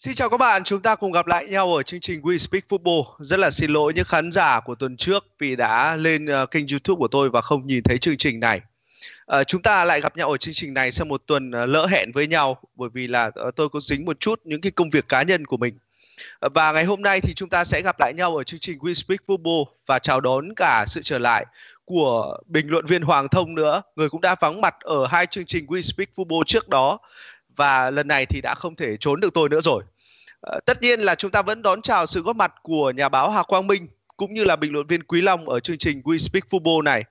Xin chào các bạn, chúng ta cùng gặp lại nhau ở chương trình We Speak Football. Rất là xin lỗi những khán giả của tuần trước vì đã lên uh, kênh YouTube của tôi và không nhìn thấy chương trình này. Uh, chúng ta lại gặp nhau ở chương trình này sau một tuần uh, lỡ hẹn với nhau bởi vì là uh, tôi có dính một chút những cái công việc cá nhân của mình. Uh, và ngày hôm nay thì chúng ta sẽ gặp lại nhau ở chương trình We Speak Football và chào đón cả sự trở lại của bình luận viên Hoàng Thông nữa, người cũng đã vắng mặt ở hai chương trình We Speak Football trước đó và lần này thì đã không thể trốn được tôi nữa rồi. À, tất nhiên là chúng ta vẫn đón chào sự góp mặt của nhà báo Hà Quang Minh cũng như là bình luận viên Quý Long ở chương trình We Speak Football này.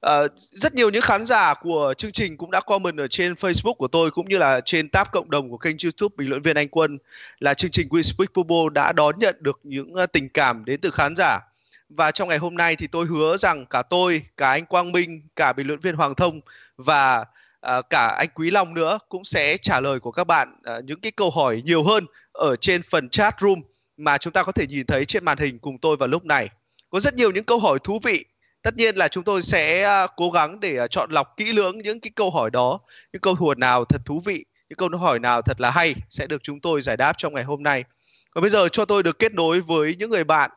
À, rất nhiều những khán giả của chương trình cũng đã comment ở trên Facebook của tôi cũng như là trên tab cộng đồng của kênh YouTube bình luận viên Anh Quân là chương trình We Speak Football đã đón nhận được những ờ, tình cảm đến từ khán giả. Và trong ngày hôm nay thì tôi hứa rằng cả tôi, cả anh Quang Minh, cả bình luận viên Hoàng Thông và à, cả anh Quý Long nữa cũng sẽ trả lời của các bạn à, những cái câu hỏi nhiều hơn ở trên phần chat room mà chúng ta có thể nhìn thấy trên màn hình cùng tôi vào lúc này. Có rất nhiều những câu hỏi thú vị. Tất nhiên là chúng tôi sẽ à, cố gắng để à, chọn lọc kỹ lưỡng những cái câu hỏi đó, những câu hỏi nào thật thú vị, những câu hỏi nào thật là hay sẽ được chúng tôi giải đáp trong ngày hôm nay. Còn bây giờ cho tôi được kết nối với những người bạn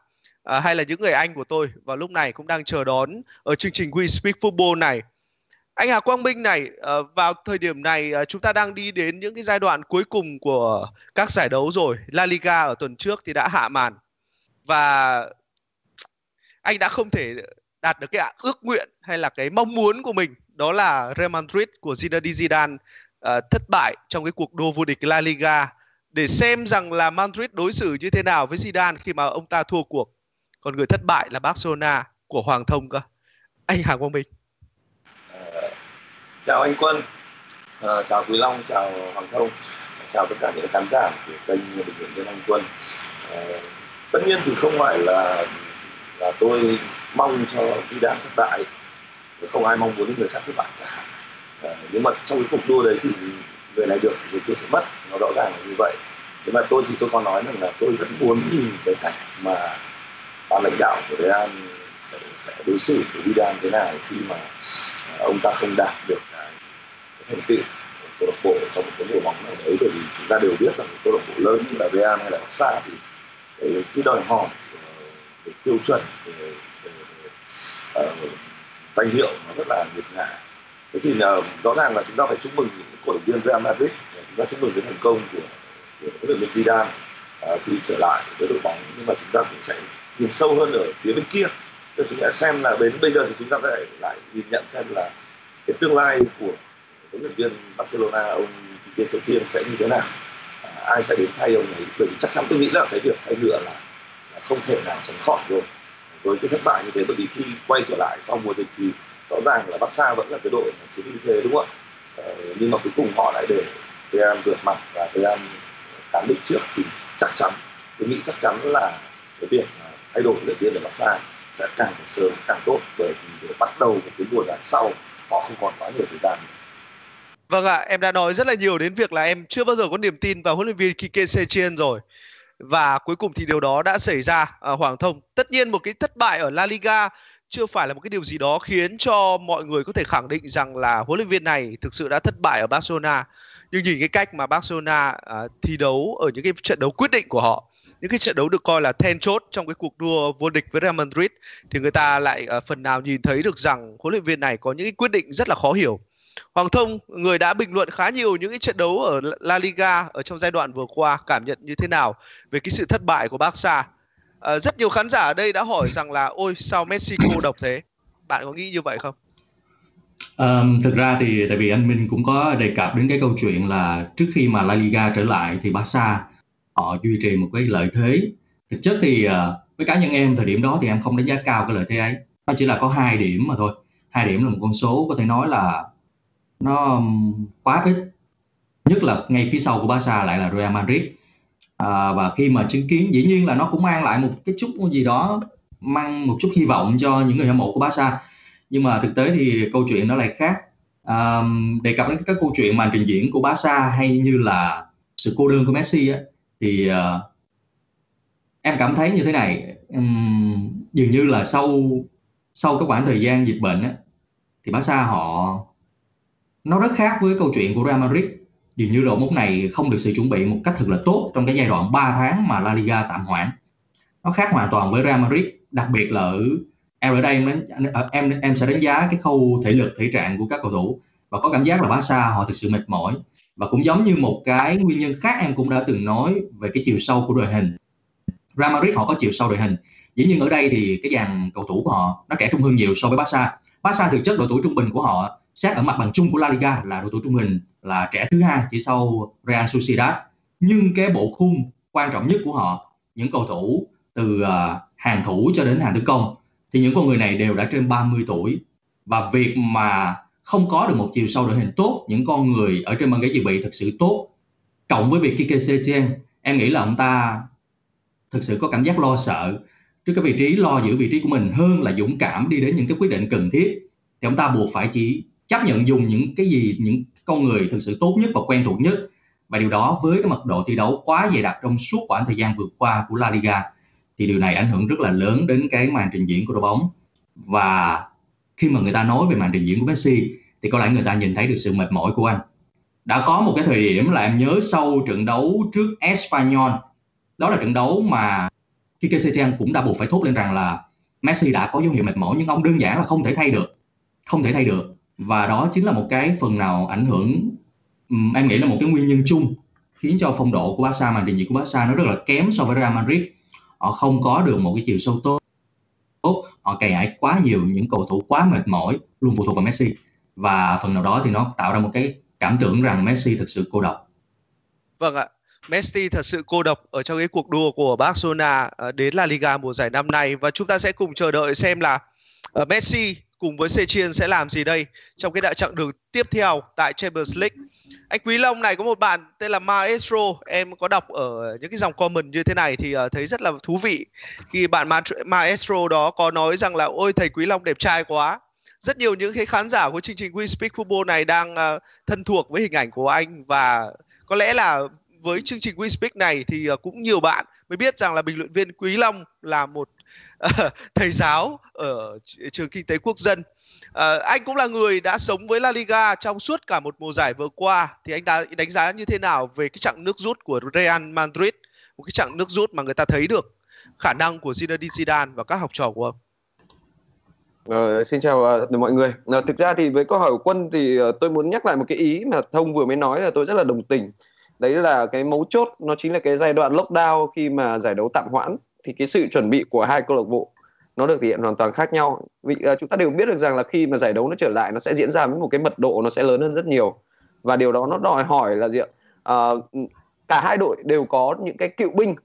à, hay là những người anh của tôi vào lúc này cũng đang chờ đón ở chương trình We Speak Football này anh Hà Quang Minh này ờ, vào thời điểm này ờ, chúng ta đang đi đến những cái giai đoạn cuối cùng của các giải đấu rồi. La Liga ở tuần trước thì đã hạ màn. Và anh đã không thể đạt được cái ước nguyện hay là cái mong muốn của mình đó là Real Madrid của Zinedine Zidane uh, thất bại trong cái cuộc đua vô địch La Liga. Để xem rằng là Madrid đối xử như thế nào với Zidane khi mà ông ta thua cuộc. Còn người thất bại là Barcelona của Hoàng Thông cơ. Anh Hà Quang Minh chào anh Quân, à, chào Quý Long, chào Hoàng Thông, chào tất cả những khán giả của kênh bình luận viên Anh Quân. À, tất nhiên thì không phải là là tôi mong cho Zidane thất bại, không ai mong muốn người khác thất bại cả. À, nhưng mà trong cái cuộc đua đấy thì người này được thì người kia sẽ mất, nó rõ ràng là như vậy. Nhưng mà tôi thì tôi có nói rằng là tôi vẫn muốn nhìn cái cách mà ban lãnh đạo của Real sẽ, sẽ đối xử với Vidal thế nào khi mà ông ta không đạt được thành tựu câu lạc bộ trong một cái mùa bóng nào đấy bởi vì chúng ta đều biết là một câu lạc bộ lớn như là Real hay là Barca thì cái, cái đòi hỏi ờ, cái tiêu chuẩn cái, cái, cái, uh, danh hiệu nó rất là nghiệt ngã thế thì uh, rõ ràng là chúng ta phải chúc mừng những cổ động viên Real Madrid chúng ta chúc mừng cái thành công của của huấn luyện viên Zidane uh, khi trở lại với đội bóng. Nhưng mà chúng ta cũng sẽ nhìn sâu hơn ở phía bên kia. Thế chúng ta xem là đến bây giờ thì chúng ta lại lại nhìn nhận xem là cái tương lai của huấn luyện viên Barcelona ông Kike thiên sẽ như thế nào? À, ai sẽ đến thay ông ấy bởi vì chắc chắn tôi nghĩ là cái việc thay nữa là, là không thể nào tránh khỏi rồi. Với cái thất bại như thế bởi vì khi quay trở lại sau mùa dịch thì rõ ràng là Barca vẫn là cái đội mà chiếm ưu thế đúng không ạ? À, nhưng mà cuối cùng họ lại để Real vượt mặt và Real cán đích trước thì chắc chắn tôi nghĩ chắc chắn là cái việc thay đổi huấn luyện viên ở Barca sẽ càng sớm càng tốt. Bởi vì để bắt đầu một cái mùa giải sau họ không còn quá nhiều thời gian Vâng ạ, em đã nói rất là nhiều đến việc là em chưa bao giờ có niềm tin vào huấn luyện viên Kike Setien rồi. Và cuối cùng thì điều đó đã xảy ra à, Hoàng Thông. Tất nhiên một cái thất bại ở La Liga chưa phải là một cái điều gì đó khiến cho mọi người có thể khẳng định rằng là huấn luyện viên này thực sự đã thất bại ở Barcelona. Nhưng nhìn cái cách mà Barcelona à, thi đấu ở những cái trận đấu quyết định của họ những cái trận đấu được coi là then chốt trong cái cuộc đua vô địch với Real Madrid thì người ta lại à, phần nào nhìn thấy được rằng huấn luyện viên này có những cái quyết định rất là khó hiểu. Hoàng Thông, người đã bình luận khá nhiều những cái trận đấu ở La Liga ở trong giai đoạn vừa qua, cảm nhận như thế nào về cái sự thất bại của Barca? À, rất nhiều khán giả ở đây đã hỏi rằng là ôi sao Messi cô độc thế? Bạn có nghĩ như vậy không? Um, thực ra thì tại vì anh Minh cũng có đề cập đến cái câu chuyện là trước khi mà La Liga trở lại thì Barca họ duy trì một cái lợi thế thực chất thì uh, với cá nhân em thời điểm đó thì em không đánh giá cao cái lợi thế ấy nó chỉ là có hai điểm mà thôi hai điểm là một con số có thể nói là nó um, quá thích nhất là ngay phía sau của Barca lại là Real Madrid. À, và khi mà chứng kiến dĩ nhiên là nó cũng mang lại một cái chút gì đó mang một chút hy vọng cho những người hâm mộ của Barca. Nhưng mà thực tế thì câu chuyện nó lại khác. À, um, đề cập đến các câu chuyện màn trình diễn của Barca hay như là sự cô đơn của Messi á, thì uh, em cảm thấy như thế này. Um, dường như là sau sau cái khoảng thời gian dịch bệnh á, thì Barca họ nó rất khác với câu chuyện của Real Madrid. Dường như đội bóng này không được sự chuẩn bị một cách thật là tốt trong cái giai đoạn 3 tháng mà La Liga tạm hoãn. Nó khác hoàn toàn với Real Madrid đặc biệt là ở em ở đây em đánh, em em sẽ đánh giá cái khâu thể lực thể trạng của các cầu thủ và có cảm giác là Barca họ thực sự mệt mỏi. Và cũng giống như một cái nguyên nhân khác em cũng đã từng nói về cái chiều sâu của đội hình. Real Madrid họ có chiều sâu đội hình. Dĩ nhiên ở đây thì cái dàn cầu thủ của họ nó trẻ trung hơn nhiều so với Barca. Barca thực chất độ tuổi trung bình của họ xét ở mặt bằng chung của La Liga là đội tuổi trung bình là trẻ thứ hai chỉ sau Real Sociedad. Nhưng cái bộ khung quan trọng nhất của họ, những cầu thủ từ à, hàng thủ cho đến hàng tấn công, thì những con người này đều đã trên 30 tuổi. Và việc mà không có được một chiều sâu đội hình tốt, những con người ở trên băng ghế dự bị thật sự tốt, cộng với việc Kike Setien, em nghĩ là ông ta thực sự có cảm giác lo sợ. Trước cái vị trí lo giữ vị trí của mình hơn là dũng cảm đi đến những cái quyết định cần thiết, thì ông ta buộc phải chỉ chấp nhận dùng những cái gì, những con người thực sự tốt nhất và quen thuộc nhất. Và điều đó với cái mật độ thi đấu quá dày đặc trong suốt khoảng thời gian vừa qua của La Liga, thì điều này ảnh hưởng rất là lớn đến cái màn trình diễn của đội bóng. Và khi mà người ta nói về màn trình diễn của Messi, thì có lẽ người ta nhìn thấy được sự mệt mỏi của anh. Đã có một cái thời điểm là em nhớ sau trận đấu trước Espanyol. Đó là trận đấu mà Kike Setien cũng đã buộc phải thốt lên rằng là Messi đã có dấu hiệu mệt mỏi, nhưng ông đơn giản là không thể thay được, không thể thay được và đó chính là một cái phần nào ảnh hưởng em nghĩ là một cái nguyên nhân chung khiến cho phong độ của Barca màn trình diễn của Barca nó rất là kém so với Real Madrid. Họ không có được một cái chiều sâu tốt. Tốt họ cày ải quá nhiều những cầu thủ quá mệt mỏi, luôn phụ thuộc vào Messi. Và phần nào đó thì nó tạo ra một cái cảm tưởng rằng Messi thực sự cô độc. Vâng ạ. Messi thật sự cô độc ở trong cái cuộc đua của Barcelona ờ, đến La Liga mùa giải năm nay. Và chúng ta sẽ cùng chờ đợi xem là ờ, Messi cùng với Sechin sẽ làm gì đây trong cái đại chặng đường tiếp theo tại Champions League. Anh Quý Long này có một bạn tên là Maestro, em có đọc ở những cái dòng comment như thế này thì uh, thấy rất là thú vị. Khi bạn Ma Maestro đó có nói rằng là ôi thầy Quý Long đẹp trai quá. Rất nhiều những cái khán giả của chương trình We Speak Football này đang uh, thân thuộc với hình ảnh của anh và có lẽ là với chương trình We Speak này thì uh, cũng nhiều bạn mới biết rằng là bình luận viên Quý Long là một Ờ, thầy giáo ở trường kinh tế quốc dân. À, anh cũng là người đã sống với La Liga trong suốt cả một mùa giải vừa qua. Thì anh đã đánh giá như thế nào về cái chặng nước rút của Real Madrid? Một cái chặng nước rút mà người ta thấy được khả năng của Zinedine Zidane và các học trò của ông? Ờ, xin chào uh, mọi người. Uh, thực ra thì với câu hỏi của Quân thì uh, tôi muốn nhắc lại một cái ý mà Thông vừa mới nói là tôi rất là đồng tình. Đấy là cái mấu chốt nó chính là cái giai đoạn lockdown khi mà giải đấu tạm hoãn thì cái sự chuẩn bị của hai câu lạc bộ nó được thể hiện hoàn toàn khác nhau. Vì uh, chúng ta đều biết được rằng là khi mà giải đấu nó trở lại nó sẽ diễn ra với một cái mật độ nó sẽ lớn hơn rất nhiều. Và điều đó nó đòi hỏi là gì ạ? Uh, cả hai đội đều có những cái cựu binh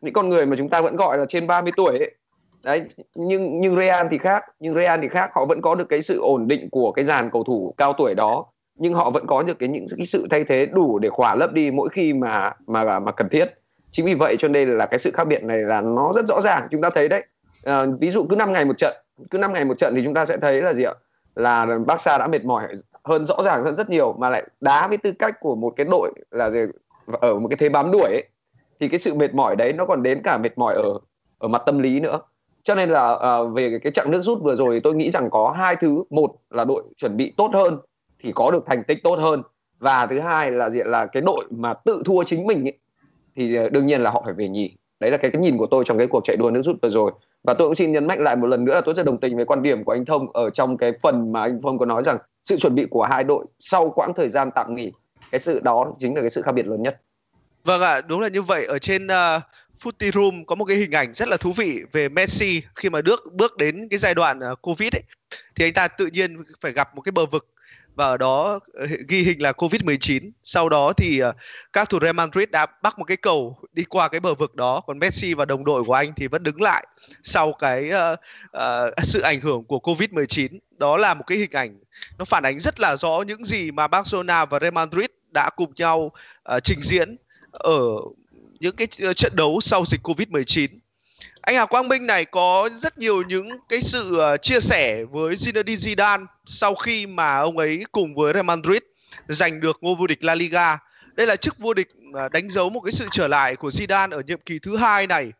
những con người mà chúng ta vẫn gọi là trên 30 tuổi ấy. đấy nhưng nhưng Real thì khác nhưng Real thì khác. Họ vẫn có được cái sự ổn định của cái dàn cầu thủ cao tuổi đó nhưng họ vẫn có được cái những cái sự thay thế đủ để khỏa lấp đi mỗi khi mà mà mà cần thiết chính vì vậy cho nên là cái sự khác biệt này là nó rất rõ ràng chúng ta thấy đấy. À, ví dụ cứ 5 ngày một trận cứ 5 ngày một trận thì chúng ta sẽ thấy là gì ạ? Là Barca đã mệt mỏi hơn rõ ràng hơn rất nhiều mà lại đá với tư cách của một cái đội là gì ở một cái thế bám đuổi ấy, thì cái sự mệt mỏi đấy nó còn đến cả mệt mỏi ở ở mặt tâm lý nữa. Cho nên là à, về cái chặng nước rút vừa rồi tôi nghĩ rằng có hai thứ. Một là đội chuẩn bị tốt hơn thì có được thành tích tốt hơn. Và thứ hai là diện là cái đội mà tự thua chính mình ấy, thì ờ, đương nhiên là họ phải về nhì đấy là cái, cái nhìn của tôi trong cái cuộc chạy đua nước rút vừa rồi. Và tôi cũng xin nhấn mạnh lại một lần nữa là tôi rất đồng tình với quan điểm của anh thông ở trong cái phần mà anh thông có nói rằng sự chuẩn bị của hai đội sau quãng thời gian tạm nghỉ cái sự đó chính là cái sự khác biệt lớn nhất. Vâng ạ, à, đúng là như vậy. Ở trên uh, Footy Room có một cái hình ảnh rất là thú vị về Messi khi mà bước bước đến cái giai đoạn uh, Covid ấy. Thì anh ta tự nhiên phải gặp một cái bờ vực và ở đó ờ, ghi hình là Covid-19. Sau đó thì ờ, các thủ Real Madrid đã bắt một cái cầu đi qua cái bờ vực đó, còn Messi và đồng đội của anh thì vẫn đứng lại sau cái uh, uh, sự ảnh hưởng của Covid-19. Đó là một cái hình ảnh nó phản ánh rất là rõ những gì mà Barcelona và Real Madrid đã cùng nhau uh, trình diễn ở những cái trận đấu sau dịch Covid-19 anh Hà Quang Minh này có rất nhiều những cái sự ờ, chia sẻ với Zinedine Zidane sau khi mà ông ấy cùng với Real Madrid giành được ngôi vô địch La Liga. Đây là chức vô địch ờ, đánh dấu một cái sự trở lại của Zidane ở nhiệm kỳ thứ hai này.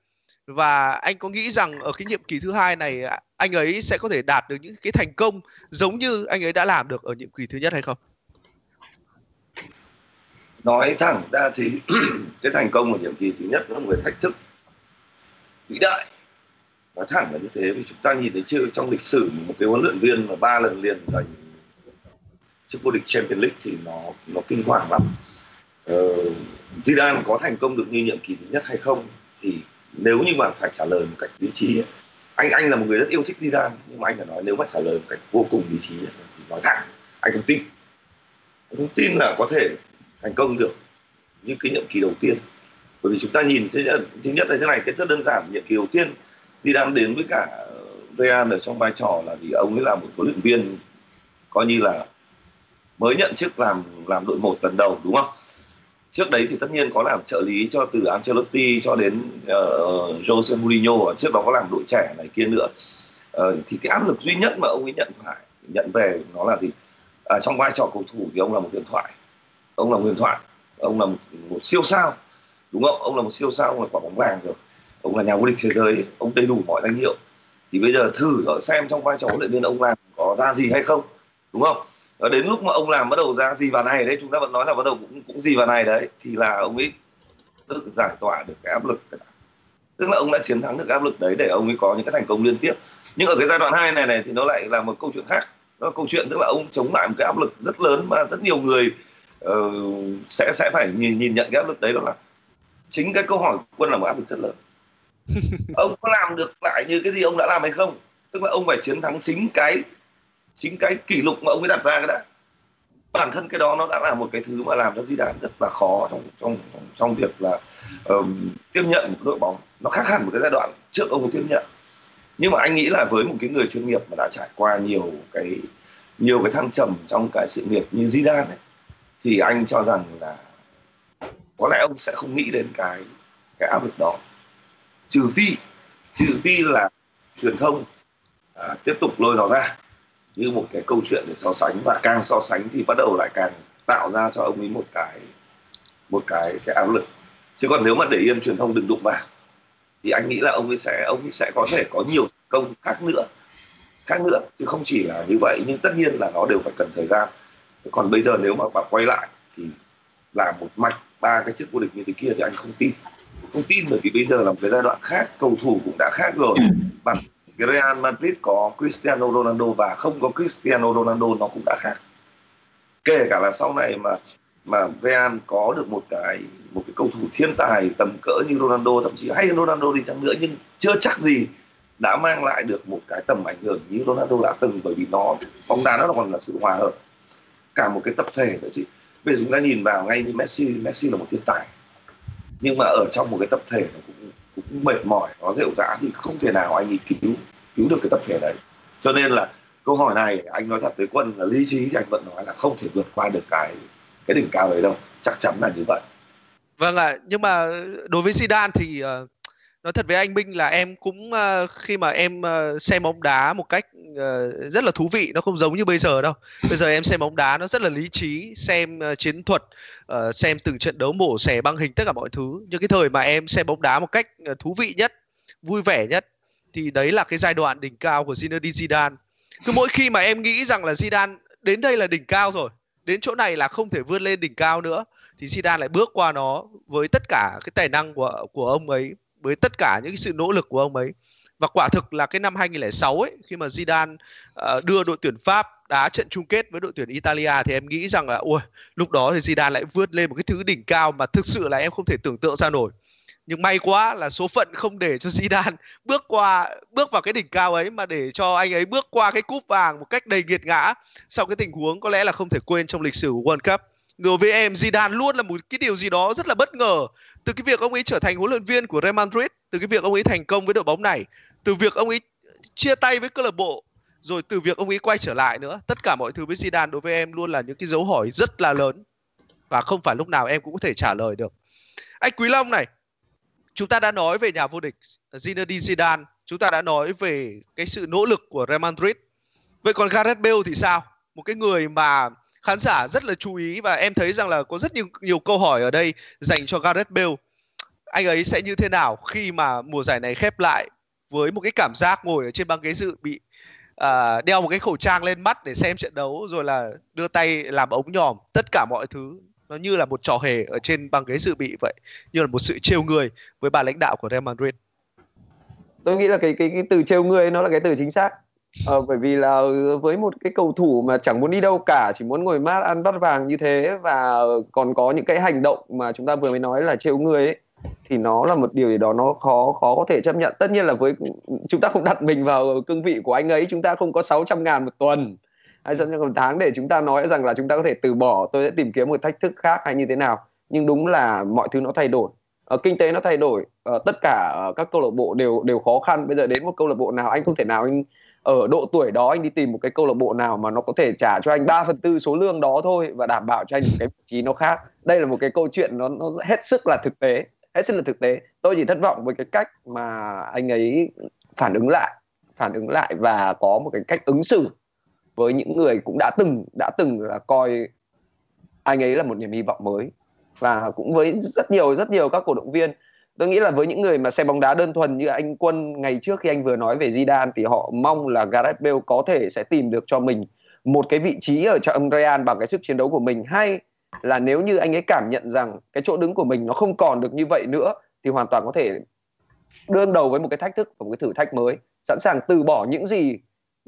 Và anh có nghĩ rằng ở cái nhiệm kỳ thứ hai này à, anh ấy sẽ có thể đạt được những cái thành công giống như anh ấy đã làm được ở nhiệm kỳ thứ nhất hay không? nói thẳng ra thì cái thành công của nhiệm kỳ thứ nhất nó là một cái thách thức vĩ đại. Nói thẳng là như thế vì chúng ta nhìn thấy chưa trong lịch sử một cái huấn luyện viên mà ba lần liền giành chức vô địch Champions League thì nó nó kinh hoàng lắm. Ờ, Zidane có thành công được như nhiệm kỳ thứ nhất hay không thì nếu như mà phải trả lời một cách lý trí ấy, anh anh là một người rất yêu thích Zidane nhưng mà anh phải nói nếu mà trả lời một cách vô cùng lý trí ấy, thì nói thẳng anh không tin. Anh không tin là có thể thành công được như cái nhiệm kỳ đầu tiên bởi vì chúng ta nhìn thứ nhất, thứ nhất là thế này cái rất đơn giản nhiệm kỳ đầu tiên đang đến với cả Real ở trong vai trò là vì ông ấy là một huấn luyện viên coi như là mới nhận chức làm làm đội một lần đầu đúng không? Trước đấy thì tất nhiên có làm trợ lý cho từ Ancelotti cho đến uh, Jose Mourinho trước đó có làm đội trẻ này kia nữa. Uh, thì cái áp lực duy nhất mà ông ấy nhận phải nhận về nó là gì? À, trong vai trò cầu thủ thì ông là một huyền thoại. Ông là một huyền thoại. Ông là một, một siêu sao đúng không? Ông là một siêu sao ông là quả bóng vàng rồi. Ông là nhà vô địch thế giới ông đầy đủ mọi danh hiệu. Thì bây giờ thử ở xem trong vai trò huấn luyện viên ông làm có ra gì hay không đúng không? Và đến lúc mà ông làm bắt đầu ra gì vào này đấy chúng ta vẫn nói là bắt đầu cũng cũng gì vào này đấy thì là ông ấy tự giải tỏa được cái áp lực tức là ông đã chiến thắng được áp lực đấy để ông ấy có những cái thành công liên tiếp. Nhưng ở cái giai đoạn hai này này thì nó lại là một câu chuyện khác. Nó là câu chuyện tức là ông chống lại một cái áp lực rất lớn mà rất nhiều người uh, sẽ sẽ phải nhìn nhìn nhận cái áp lực đấy đó là chính cái câu hỏi quân là một áp lực rất lớn. Ông có làm được lại như cái gì ông đã làm hay không? Tức là ông phải chiến thắng chính cái chính cái kỷ lục mà ông ấy đặt ra cái đã. Bản thân cái đó nó đã là một cái thứ mà làm cho Zidane rất là khó trong trong trong việc là um, tiếp nhận một đội bóng. Nó khác hẳn một cái giai đoạn trước ông tiếp nhận. Nhưng mà anh nghĩ là với một cái người chuyên nghiệp mà đã trải qua nhiều cái nhiều cái thăng trầm trong cái sự nghiệp như Zidane ấy, thì anh cho rằng là có lẽ ông sẽ không nghĩ đến cái cái áp lực đó. Trừ phi trừ phi là truyền thông à, tiếp tục lôi nó ra như một cái câu chuyện để so sánh. Và càng so sánh thì bắt đầu lại càng tạo ra cho ông ấy một cái một cái cái áp lực. Chứ còn nếu mà để yên truyền thông đừng đụng vào thì anh nghĩ là ông ấy sẽ ông ấy sẽ có thể có nhiều công khác nữa. Khác nữa chứ không chỉ là như vậy. Nhưng tất nhiên là nó đều phải cần thời gian. Còn bây giờ nếu mà bạn quay lại thì làm một mạch ba cái chức vô địch như thế kia thì anh không tin. Không tin bởi vì bây giờ là một cái giai đoạn khác cầu thủ cũng đã khác rồi. Bản cái Real Madrid có Cristiano Ronaldo và không có Cristiano Ronaldo nó cũng đã khác. Kể cả là sau này mà mà Real có được một cái một cái cầu thủ thiên tài tầm cỡ như Ronaldo thậm chí hay hơn Ronaldo đi chăng nữa nhưng chưa chắc gì đã mang lại được một cái tầm ảnh hưởng như Ronaldo đã từng bởi vì nó bóng đá nó còn là sự hòa hợp. Cả một cái tập thể nữa chứ bây giờ chúng ta nhìn vào ngay như Messi Messi là một thiên tài. Nhưng mà ở trong một cái tập thể nó cũng cũng mệt mỏi nó rệu rã thì không thể nào anh ấy cứu cứu được cái tập thể đấy. Cho nên là câu hỏi này anh nói thật với quân là lý trí thì anh vẫn nói là không thể vượt qua được cái cái đỉnh cao đấy đâu. Chắc chắn là như vậy. Vâng ạ à, nhưng mà đối với Zidane thì uh, nói thật với anh Minh là em cũng uh, khi mà em uh, xem bóng đá một cách uh, rất là thú vị nó không giống như bây giờ đâu. Bây giờ em xem bóng đá nó rất là lý trí xem uh, chiến thuật uh, xem từng trận đấu mổ xẻ băng hình tất cả mọi thứ. Nhưng cái thời mà em xem bóng đá một cách uh, thú vị nhất vui vẻ nhất thì đấy là cái giai đoạn đỉnh cao của Zinedine Zidane. Cứ mỗi khi mà em nghĩ rằng là Zidane đến đây là đỉnh cao rồi đến chỗ này là không thể vươn lên đỉnh cao nữa thì Zidane lại bước qua nó với tất cả cái tài năng của của ông ấy với tất cả những cái sự nỗ lực của ông ấy. Và quả thực là cái năm 2006 ấy khi mà Zidane uh, đưa đội tuyển Pháp đá trận chung kết với đội tuyển Italia thì em nghĩ rằng là ui lúc đó thì Zidane lại vươn lên một cái thứ đỉnh cao mà thực sự là em không thể tưởng tượng ra nổi. Nhưng may quá là số phận không để cho Zidane bước qua bước vào cái đỉnh cao ấy mà để cho anh ấy bước qua cái cúp vàng một cách đầy nghiệt ngã sau cái tình huống có lẽ là không thể quên trong lịch sử của World Cup đối với em, Zidane luôn là một cái điều gì đó rất là bất ngờ. Từ cái việc ông ấy trở thành huấn luyện viên của Real Madrid, từ cái việc ông ấy thành công với đội bóng này, từ việc ông ấy chia tay với câu lạc bộ, rồi từ việc ông ấy quay trở lại nữa, tất cả mọi thứ với Zidane đối với em luôn là những cái dấu hỏi rất là lớn. Và không phải lúc nào em cũng có thể trả lời được. Anh Quý Long này, chúng ta đã nói về nhà vô địch Zinedine Zidane, chúng ta đã nói về cái sự nỗ lực của Real Madrid. Vậy còn Gareth Bale thì sao? Một cái người mà khán giả rất là chú ý và em thấy rằng là có rất nhiều nhiều câu hỏi ở đây dành cho Gareth Bale. Anh ấy sẽ như thế nào khi mà mùa giải này khép lại với một cái cảm giác ngồi ở trên băng ghế dự bị uh, đeo một cái khẩu trang lên mắt để xem trận đấu rồi là đưa tay làm ống nhòm tất cả mọi thứ nó như là một trò hề ở trên băng ghế dự bị vậy như là một sự trêu người với bà lãnh đạo của Real Madrid tôi nghĩ là cái cái cái từ trêu người nó là cái từ chính xác ờ, bởi vì là với một cái cầu thủ mà chẳng muốn đi đâu cả chỉ muốn ngồi mát ăn bát vàng như thế và còn có những cái hành động mà chúng ta vừa mới nói là trêu người ấy thì nó là một điều gì đó nó khó khó có thể chấp nhận. Tất nhiên là với chúng ta không đặt mình vào cương vị của anh ấy chúng ta không có 600 ngàn một tuần hay dẫn một tháng để chúng ta nói rằng là chúng ta có thể từ bỏ tôi sẽ tìm kiếm một thách thức khác hay như thế nào. Nhưng đúng là mọi thứ nó thay đổi. Ở kinh tế nó thay đổi. Ở tất cả các câu lạc bộ đều đều khó khăn. Bây giờ đến một câu lạc bộ nào anh không thể nào anh ở độ tuổi đó anh đi tìm một cái câu lạc bộ nào mà nó có thể trả cho anh 3 phần tư số lương đó thôi và đảm bảo cho anh một cái vị trí nó khác. Đây là một cái câu chuyện nó nó hết sức là thực tế, hết sức là thực tế. Tôi chỉ thất vọng với cái cách mà anh ấy phản ứng lại, phản ứng lại và có một cái cách ứng xử với những người cũng đã từng đã từng là coi anh ấy là một niềm hy vọng mới và cũng với rất nhiều rất nhiều các cổ động viên tôi nghĩ là với những người mà xem bóng đá đơn thuần như anh Quân ngày trước khi anh vừa nói về Zidane thì họ mong là Gareth Bale có thể sẽ tìm được cho mình một cái vị trí ở trong Real bằng cái sức chiến đấu của mình. Hay là nếu như anh ấy cảm nhận rằng cái chỗ đứng của mình nó không còn được như vậy nữa thì hoàn toàn có thể đương đầu với một cái thách thức và một cái thử thách mới, sẵn sàng từ bỏ những gì,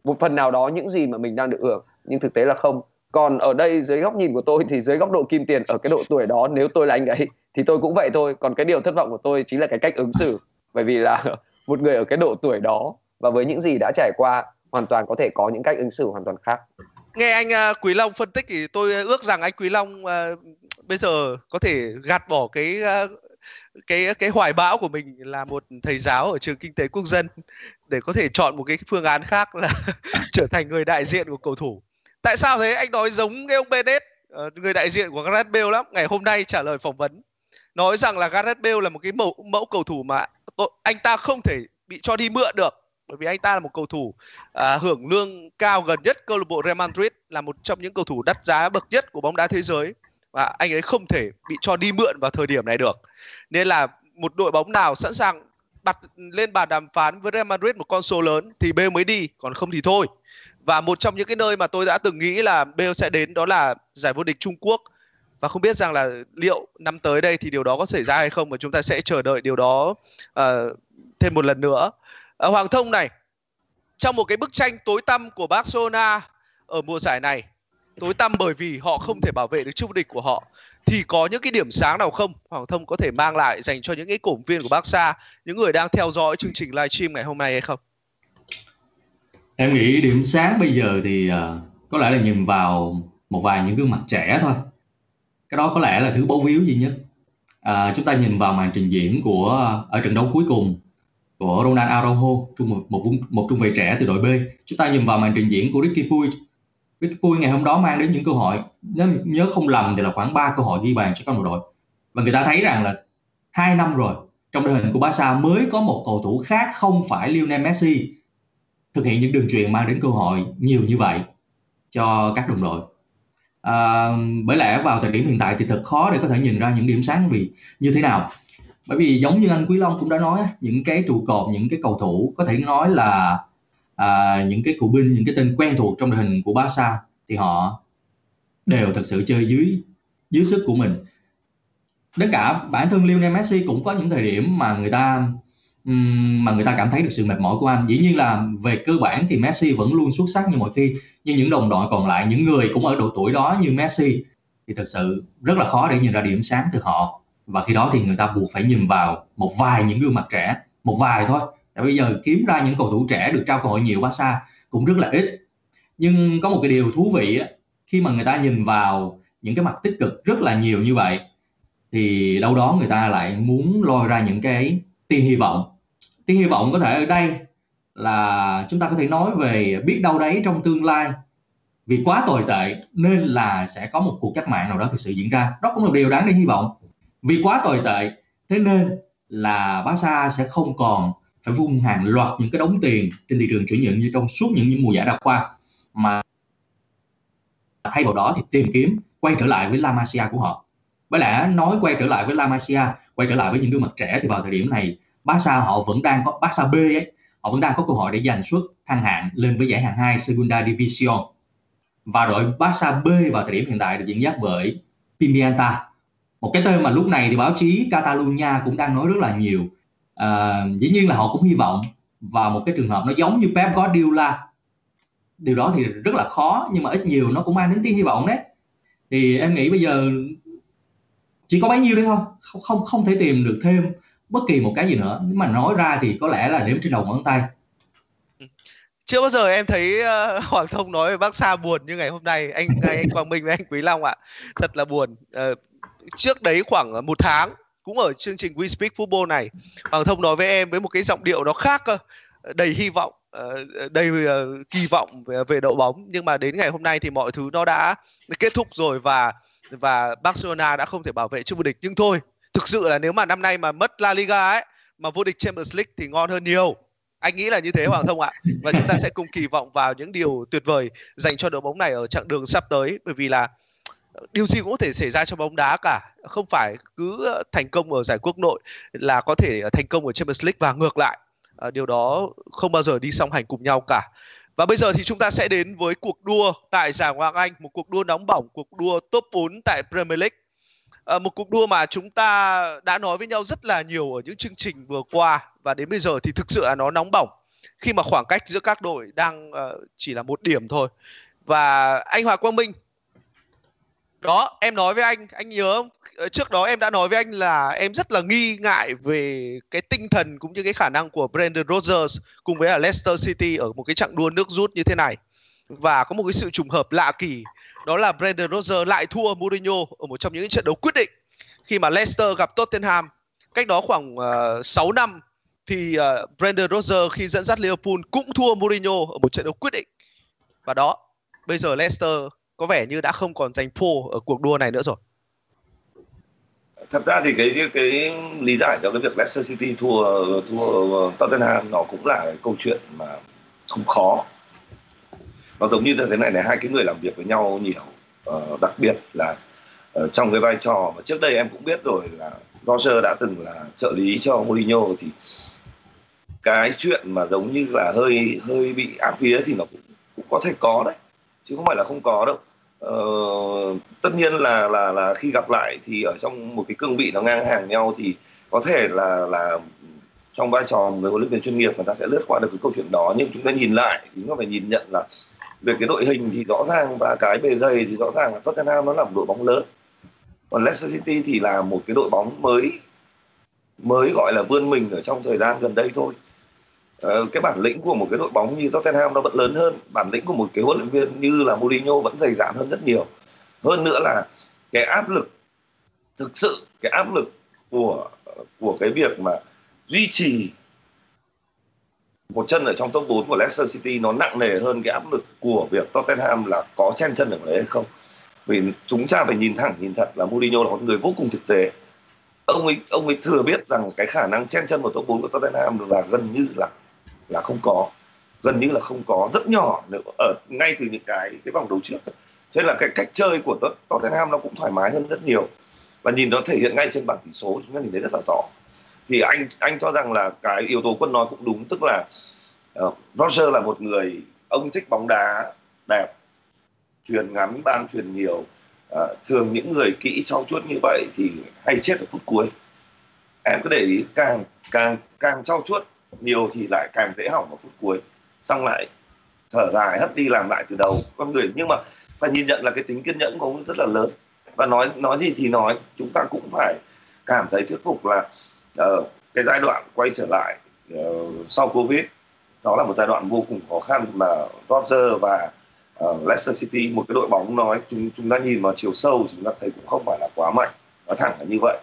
một phần nào đó những gì mà mình đang được hưởng. Nhưng thực tế là không. Còn ở đây, dưới góc nhìn của tôi thì dưới góc độ kim tiền, ở cái độ tuổi đó, nếu tôi là anh ấy thì tôi cũng vậy thôi còn cái điều thất vọng của tôi chính là cái cách ứng xử bởi vì là một người ở cái độ tuổi đó và với những gì đã trải qua hoàn toàn có thể có những cách ứng xử hoàn toàn khác nghe anh ờ, Quý Long phân tích thì tôi ước rằng anh Quý Long uh, bây giờ có thể gạt bỏ cái uh, cái cái hoài bão của mình là một thầy giáo ở trường kinh tế quốc dân để có thể chọn một cái phương án khác là trở thành người đại diện của cầu thủ. Tại sao thế? Anh nói giống cái ông Bennett, người đại diện của Gareth Bale lắm. Ngày hôm nay trả lời phỏng vấn nói rằng là Gareth Bale là một cái mẫu mẫu cầu thủ mà anh ta không thể bị cho đi mượn được bởi vì anh ta là một cầu thủ à, hưởng lương cao gần nhất câu lạc bộ Real Madrid là một trong những cầu thủ đắt giá bậc nhất của bóng đá thế giới. Và anh ấy không thể bị cho đi mượn vào thời điểm này được. Nên là một đội bóng nào sẵn sàng đặt lên bàn đàm phán với Real Madrid một con số lớn thì Bale mới đi còn không thì thôi. Và một trong những cái nơi mà tôi đã từng nghĩ là Bale sẽ đến đó là giải vô địch Trung Quốc và không biết rằng là liệu năm tới đây thì điều đó có xảy ra hay không và chúng ta sẽ chờ đợi điều đó uh, thêm một lần nữa. Uh, Hoàng Thông này trong một cái bức tranh tối tăm của Barcelona ở mùa giải này tối tăm bởi vì họ không thể bảo vệ được chức vô địch của họ thì có những cái điểm sáng nào không? Hoàng Thông có thể mang lại dành cho những cái cổ viên của Barca những người đang theo dõi chương trình livestream ngày hôm nay hay không? Em nghĩ điểm sáng bây giờ thì uh, có lẽ là nhìn vào một vài những gương mặt trẻ thôi cái đó có lẽ là thứ bấu víu duy nhất. À, chúng ta nhìn vào màn trình diễn của ở trận đấu cuối cùng của Ronald Araujo trung một, một một trung vệ trẻ từ đội B. Chúng ta nhìn vào màn trình diễn của Ricky Puig. Ricky Puig ngày hôm đó mang đến những cơ hội nếu nhớ không lầm thì là khoảng 3 cơ hội ghi bàn cho các đội và người ta thấy rằng là hai năm rồi trong đội hình của Barca mới có một cầu thủ khác không phải Lionel Messi thực hiện những đường truyền mang đến cơ hội nhiều như vậy cho các đồng đội à, bởi lẽ vào thời điểm hiện tại thì thật khó để có thể nhìn ra những điểm sáng vì như thế nào. Bởi vì giống như anh Quý Long cũng đã nói những cái trụ cột những cái cầu thủ có thể nói là à, những cái cựu binh những cái tên quen thuộc trong đội hình của Barca thì họ đều thật sự chơi dưới dưới sức của mình. Đến cả bản thân Lionel Messi cũng có những thời điểm mà người ta mà người ta cảm thấy được sự mệt mỏi của anh. Dĩ nhiên là về cơ bản thì Messi vẫn luôn xuất sắc như mọi khi, nhưng những đồng đội còn lại, những người cũng ở độ tuổi đó như Messi thì thật sự rất là khó để nhìn ra điểm sáng từ họ. Và khi đó thì người ta buộc phải nhìn vào một vài những gương mặt trẻ, một vài thôi. Tại bây giờ kiếm ra những cầu thủ trẻ được trao cơ hội nhiều quá xa cũng rất là ít. Nhưng có một cái điều thú vị á, khi mà người ta nhìn vào những cái mặt tích cực rất là nhiều như vậy, thì đâu đó người ta lại muốn lôi ra những cái tia hy vọng tôi hy vọng có thể ở đây là chúng ta có thể nói về biết đâu đấy trong tương lai. Vì quá tồi tệ nên là sẽ có một cuộc cách mạng nào đó thực sự diễn ra. Đó cũng là điều đáng để hy vọng. Vì quá tồi tệ thế nên là Barca sẽ không còn phải vung hàng loạt những cái đống tiền trên thị trường chuyển nhượng như trong suốt những, những mùa giải đã qua. Mà thay vào đó thì tìm kiếm quay trở lại với La Masia của họ. Bởi lẽ nói quay trở lại với La Masia quay trở lại với những gương mặt trẻ thì vào thời điểm này Barca họ vẫn đang có Barca B ấy họ vẫn đang có cơ hội để giành suất thăng hạng lên với giải hạng 2 Segunda Division và đội Barca B vào thời điểm hiện tại được dẫn dắt bởi Pimienta một cái tên mà lúc này thì báo chí Catalonia cũng đang nói rất là nhiều. À, dĩ nhiên là họ cũng hy vọng vào một cái trường hợp nó giống như Pep Guardiola. Điều đó thì rất là khó nhưng mà ít nhiều nó cũng mang đến tiếng hy vọng đấy. Thì em nghĩ bây giờ chỉ có bấy nhiêu đấy thôi không không không thể tìm được thêm bất kỳ một cái gì nữa. Nếu mà nói ra thì có lẽ là đếm trên đầu ngón tay. Ừ. Chưa bao giờ em thấy uh, Hoàng Thông nói về bác Sa buồn như ngày hôm nay. Anh ngày anh Quang Minh với anh Quý Long ạ. Thật là buồn. Uh, trước đấy khoảng một tháng cũng ở chương trình We Speak Football này Hoàng Thông nói với em với một cái giọng điệu nó khác cơ. Đầy hy vọng ờ, đầy kỳ vọng về, về đội bóng. Nhưng mà đến ngày hôm nay thì mọi thứ nó đã kết thúc rồi và và Barcelona đã không thể bảo vệ chức vô địch. Nhưng thôi thực sự là nếu mà năm nay mà mất La Liga ấy mà vô địch Champions League thì ngon hơn nhiều. Anh nghĩ là như thế Hoàng Thông ạ. Và chúng ta sẽ cùng kỳ vọng vào những điều tuyệt vời dành cho đội bóng này ở chặng đường sắp tới. Bởi vì là điều gì cũng có thể xảy ra trong bóng đá cả. Không phải cứ thành công ở giải quốc nội là có thể thành công ở Champions League và ngược lại. À, điều đó không bao giờ đi song hành cùng nhau cả. Và bây giờ thì chúng ta sẽ đến với cuộc đua tại giải Ngoại hạng Anh, một cuộc đua nóng bỏng, cuộc đua top 4 tại Premier League. À, một cuộc đua mà chúng ta đã nói với nhau rất là nhiều ở những chương trình vừa qua và đến bây giờ thì thực sự là nó nóng bỏng. Khi mà khoảng cách giữa các đội đang uh, chỉ là một điểm thôi. Và anh Hòa Quang Minh. Đó em nói với anh anh nhớ không? Ờ, trước đó em đã nói với anh là em rất là nghi ngại về cái tinh thần cũng như cái khả năng của Brendan Rodgers cùng với là Leicester City ở một cái chặng đua nước rút như thế này. Và có một cái sự trùng hợp lạ kỳ đó là Brendan Rodgers lại thua Mourinho ở một trong những trận đấu quyết định khi mà Leicester gặp Tottenham. Cách đó khoảng ờ, uh, 6 năm thì uh, Brendan Rodgers khi dẫn dắt Liverpool cũng thua Mourinho ở một trận đấu quyết định. Và đó bây giờ Leicester có vẻ như đã không còn giành pole ở cuộc đua này nữa rồi. Thật ra thì cái cái, cái lý giải cho cái việc Leicester City thua thua ờ, Tottenham nó cũng là câu chuyện mà không khó nó giống như thế này này hai cái người làm việc với nhau nhiều uh, đặc biệt là uh, trong cái vai trò mà trước đây em cũng biết rồi là Roger đã từng là trợ lý cho Mourinho thì cái chuyện mà giống như là hơi hơi bị áp vía thì nó cũng, cũng có thể có đấy chứ không phải là không có đâu. Ờ, tất nhiên là là là khi gặp lại thì ở trong một cái cương vị nó ngang hàng nhau thì có thể là là trong vai trò người huấn luyện viên chuyên nghiệp người ta sẽ lướt qua được cái câu chuyện đó nhưng chúng ta nhìn lại thì chúng ta phải nhìn nhận là về cái đội hình thì rõ ràng và cái bề dày thì rõ ràng là Tottenham nó là một đội bóng lớn. Còn Leicester City thì là một cái đội bóng mới mới gọi là vươn mình ở trong thời gian gần đây thôi. Ờ, cái bản lĩnh của một cái đội bóng như Tottenham nó vẫn lớn hơn. Bản lĩnh của một cái huấn luyện viên như là Mourinho vẫn dày dạn hơn rất nhiều. Hơn nữa là cái áp lực thực sự cái áp lực của của cái việc mà duy trì một chân ở trong top 4 của Leicester City nó nặng nề hơn cái áp lực của việc Tottenham là có chen chân ở đấy hay không? Vì chúng ta phải nhìn thẳng, nhìn thật là Mourinho là một người vô cùng thực tế. Ông ấy ông ấy thừa biết rằng cái khả năng chen chân vào top 4 của Tottenham là gần như là là không có. Gần như là không có. Rất nhỏ nữa ở ngay từ những cái cái vòng đấu trước. Thế là cái cách chơi của Tottenham nó cũng thoải mái hơn rất nhiều. Và nhìn nó thể hiện ngay trên bảng tỷ số, chúng ta nhìn thấy rất là rõ thì anh anh cho rằng là cái yếu tố quân nói cũng đúng tức là uh, Roger là một người ông thích bóng đá đẹp truyền ngắn ban truyền nhiều uh, thường những người kỹ sau chuốt như vậy thì hay chết ở phút cuối. Em cứ để ý càng càng càng trau chuốt nhiều thì lại càng dễ hỏng ở phút cuối. Xong lại thở dài hất đi làm lại từ đầu con người. Nhưng mà phải nhìn nhận là cái tính kiên nhẫn của ông rất là lớn. Và nói nói gì thì nói chúng ta cũng phải cảm thấy thuyết phục là uh, cái giai đoạn quay trở lại uh, sau covid đó là một giai đoạn vô cùng khó khăn mà Roger và uh, Leicester City một cái đội bóng nói chúng chúng ta nhìn vào chiều sâu chúng ta thấy cũng không phải là quá mạnh nói thẳng là như vậy.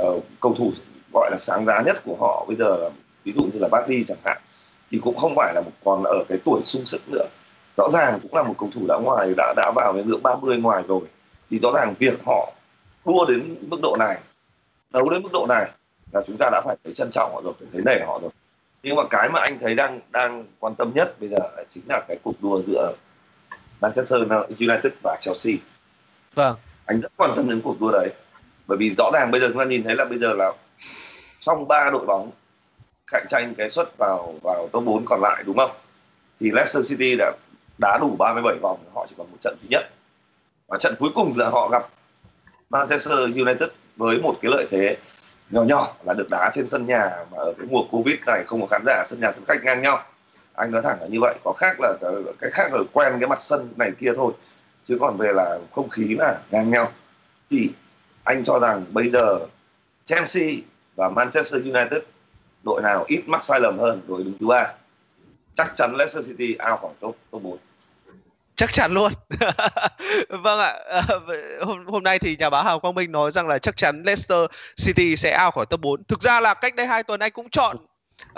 Uh, cầu thủ gọi là sáng giá nhất của họ bây giờ là ví dụ như là bác đi chẳng hạn thì cũng không phải là một còn ở cái tuổi sung sức nữa. Rõ ràng cũng là một cầu thủ đã ngoài đã đã vào cái ngưỡng 30 ngoài rồi thì rõ ràng việc họ đua đến mức độ này đấu đến mức độ này là chúng ta đã phải thấy trân trọng họ rồi phải thấy nể họ rồi. Nhưng mà cái mà anh thấy đang đang quan tâm nhất bây giờ chính là cái cuộc đua giữa Manchester United và Chelsea. Vâng. Anh rất quan tâm đến cuộc đua đấy bởi vì rõ ràng bây giờ chúng ta nhìn thấy là bây giờ là trong ba đội bóng cạnh tranh cái suất vào vào top 4 còn lại đúng không? Thì Leicester City đã đá đủ 37 vòng họ chỉ còn một trận thứ nhất. Và trận cuối cùng là họ gặp Manchester United với một cái lợi thế nhỏ nhỏ là được đá trên sân nhà mà ở cái mùa Covid này không có khán giả, sân nhà sân khách ngang nhau. Anh nói thẳng là như vậy, có khác là cái khác là quen cái mặt sân này kia thôi, chứ còn về là không khí là ngang nhau. Thì anh cho rằng bây giờ Chelsea và Manchester United đội nào ít mắc sai lầm hơn đội đứng thứ ba? Chắc chắn Leicester City out khỏi top top 4 chắc chắn luôn. Vâng ạ ờ, hôm hôm nay thì nhà báo Hào Quang Minh nói rằng là chắc chắn Leicester City sẽ out khỏi top 4 thực ra là cách đây hai tuần anh cũng chọn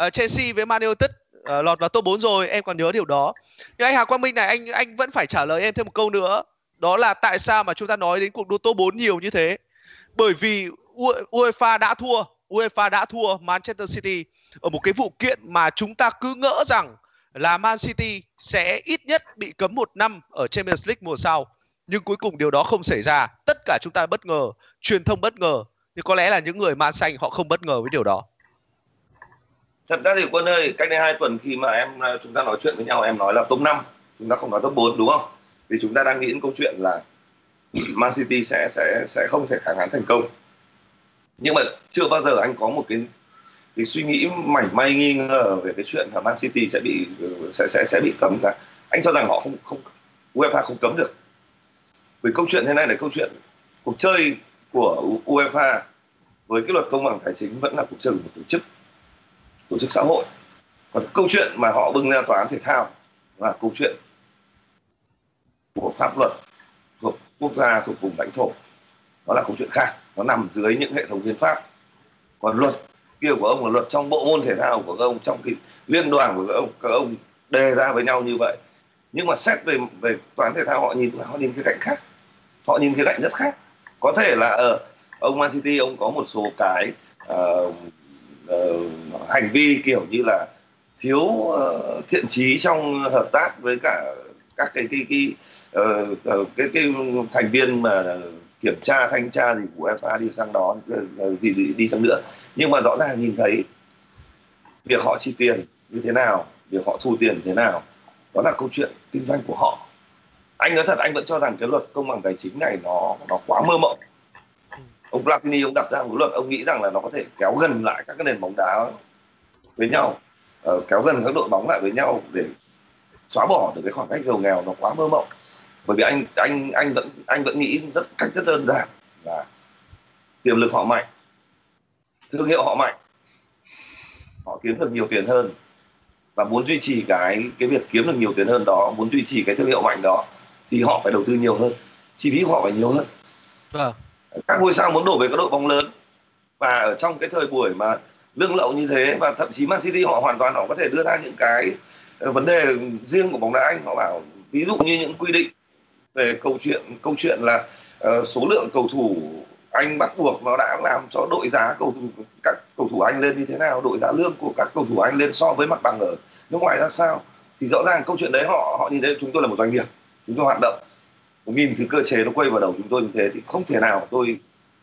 uh, Chelsea với Man United uh, lọt vào top 4 rồi em còn nhớ điều đó. Nhưng anh Hào Quang Minh này anh anh vẫn phải trả lời em thêm một câu nữa. Đó là tại sao mà chúng ta nói đến cuộc đua top 4 nhiều như thế? Bởi vì UEFA đã thua UEFA đã thua Manchester City ở một cái vụ kiện mà chúng ta cứ ngỡ rằng là Man City sẽ ít nhất bị cấm một năm ở Champions League mùa sau. Nhưng cuối cùng điều đó không xảy ra. Tất cả chúng ta bất ngờ, truyền thông bất ngờ. Nhưng có lẽ là những người man xanh họ không bất ngờ với điều đó. Thật ra thì quân ơi, cách đây hai tuần khi mà em, chúng ta nói chuyện với nhau, em nói là top 5 chúng ta không nói top 4 đúng không? Vì chúng ta đang nghĩ đến câu chuyện là Man City sẽ sẽ sẽ không thể kháng án thành công. Nhưng mà chưa bao giờ anh có một cái thì suy nghĩ mảnh may nghi ngờ về cái chuyện là Man City sẽ bị, sẽ sẽ sẽ bị cấm cả. Anh cho rằng họ không không, UEFA không cấm được. Vì câu chuyện thế này là câu chuyện cuộc chơi của UEFA với cái luật công bằng tài chính vẫn là cuộc chơi của một tổ chức tổ chức xã hội. Còn câu chuyện mà họ bưng ra tòa án thể thao là câu chuyện của pháp luật thuộc quốc gia, thuộc vùng lãnh thổ. Đó là câu chuyện khác, nó nằm dưới những hệ thống hiến pháp. Còn luật kia của ông là luật trong bộ môn thể thao của các ông trong cái liên đoàn của các ông các ông đề ra với nhau như vậy. Nhưng mà xét về về toán thể thao họ nhìn họ nhìn cái cạnh khác. Họ nhìn cái cạnh rất khác. Có thể là ở uh, ông Man City ông có một số cái uh, uh, hành vi kiểu như là thiếu uh, thiện trí trong hợp tác với cả các cái cái cái, uh, cái, cái thành viên mà kiểm tra thanh tra gì của UEFA đi sang đó ờ, gì đi, đi sang nữa. Nhưng mà rõ ràng nhìn thấy việc họ chi tiền như thế nào việc họ thu tiền như thế nào đó là câu chuyện kinh doanh của họ. Anh nói thật anh vẫn cho rằng cái luật công bằng tài chính này nó nó quá mơ mộng. Ông Platini ông đặt ra một luật ông nghĩ rằng là nó có thể kéo gần lại các cái nền bóng đá với nhau ờ, kéo gần các đội bóng lại với nhau để xóa bỏ được cái khoảng cách giàu nghèo nó quá mơ mộng bởi vì anh anh anh vẫn anh vẫn nghĩ rất cách rất đơn giản là tiềm lực họ mạnh thương hiệu họ mạnh họ kiếm được nhiều tiền hơn và muốn duy trì cái cái việc kiếm được nhiều tiền hơn đó muốn duy trì cái thương hiệu mạnh đó thì họ phải đầu tư nhiều hơn chi phí của họ phải nhiều hơn vâng. các ngôi sao muốn đổ về các đội bóng lớn và ở trong cái thời buổi mà lương lậu như thế và thậm chí Man City họ hoàn toàn họ có thể đưa ra những cái vấn đề riêng của bóng đá Anh họ bảo ví dụ như những quy định về câu chuyện câu chuyện là uh, số lượng cầu thủ anh bắt buộc nó đã làm cho đội giá cầu thủ các cầu thủ anh lên như thế nào đội giá lương của các cầu thủ anh lên so với mặt bằng ở nước ngoài ra sao. Thì rõ ràng câu chuyện đấy họ họ nhìn thấy chúng tôi là một doanh nghiệp chúng tôi hoạt động. Một nghìn thứ cơ chế nó quay vào đầu chúng tôi như thế thì không thể nào tôi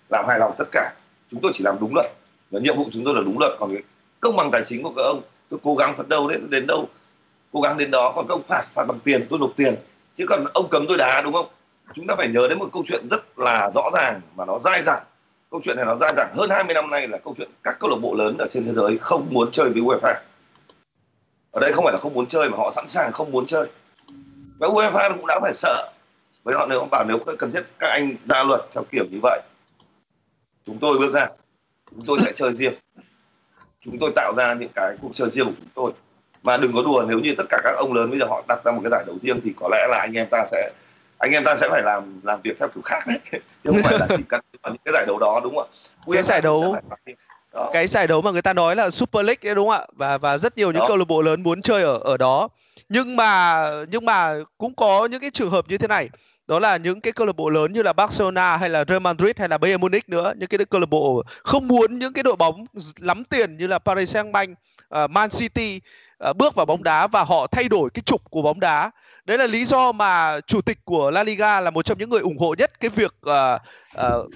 làm hài lòng tất cả. Chúng tôi chỉ làm đúng luật và nhiệm vụ chúng tôi là đúng luật. Còn cái công bằng tài chính của các ông tôi cố gắng phấn đấu đến đến đâu cố gắng đến đó. Còn các ông phạt phạt bằng tiền tôi nộp tiền chứ còn ông cấm tôi đá, đúng không? Chúng ta phải nhớ đến một câu chuyện rất là rõ ràng mà nó dai dẳng. Câu chuyện này nó dai dẳng hơn 20 năm nay là câu chuyện các câu lạc bộ lớn ở trên thế giới không muốn chơi với UEFA. Ở đây không phải là không muốn chơi mà họ sẵn sàng không muốn chơi. Và UEFA cũng đã phải sợ. Với họ nếu họ bảo nếu cần thiết các anh ra luật theo kiểu như vậy, chúng tôi bước ra, chúng tôi sẽ chơi riêng. Chúng tôi tạo ra những cái cuộc chơi riêng của chúng tôi mà đừng có đùa nếu như tất cả các ông lớn bây giờ họ đặt ra một cái giải đấu riêng thì có lẽ là anh em ta sẽ anh em ta sẽ phải làm làm việc theo kiểu khác đấy. Chứ không phải là chỉ cần những cái giải đấu đó đúng không ạ? Cái giải đấu cái giải đấu mà người ta nói là Super League đấy đúng không ạ? Và và rất nhiều những câu lạc bộ lớn muốn chơi ở ở đó. Nhưng mà nhưng mà cũng có những cái trường hợp như thế này. Đó là những cái câu lạc bộ lớn như là Barcelona hay là Real Madrid hay là Bayern Munich nữa. Những cái câu lạc bộ không muốn những cái đội bóng lắm tiền như là Paris Saint-Germain, uh, Man City uh, bước vào bóng đá và họ thay đổi cái trục của bóng đá. Đấy là lý do mà chủ tịch của La Liga là một trong những người ủng hộ nhất cái việc uh, uh,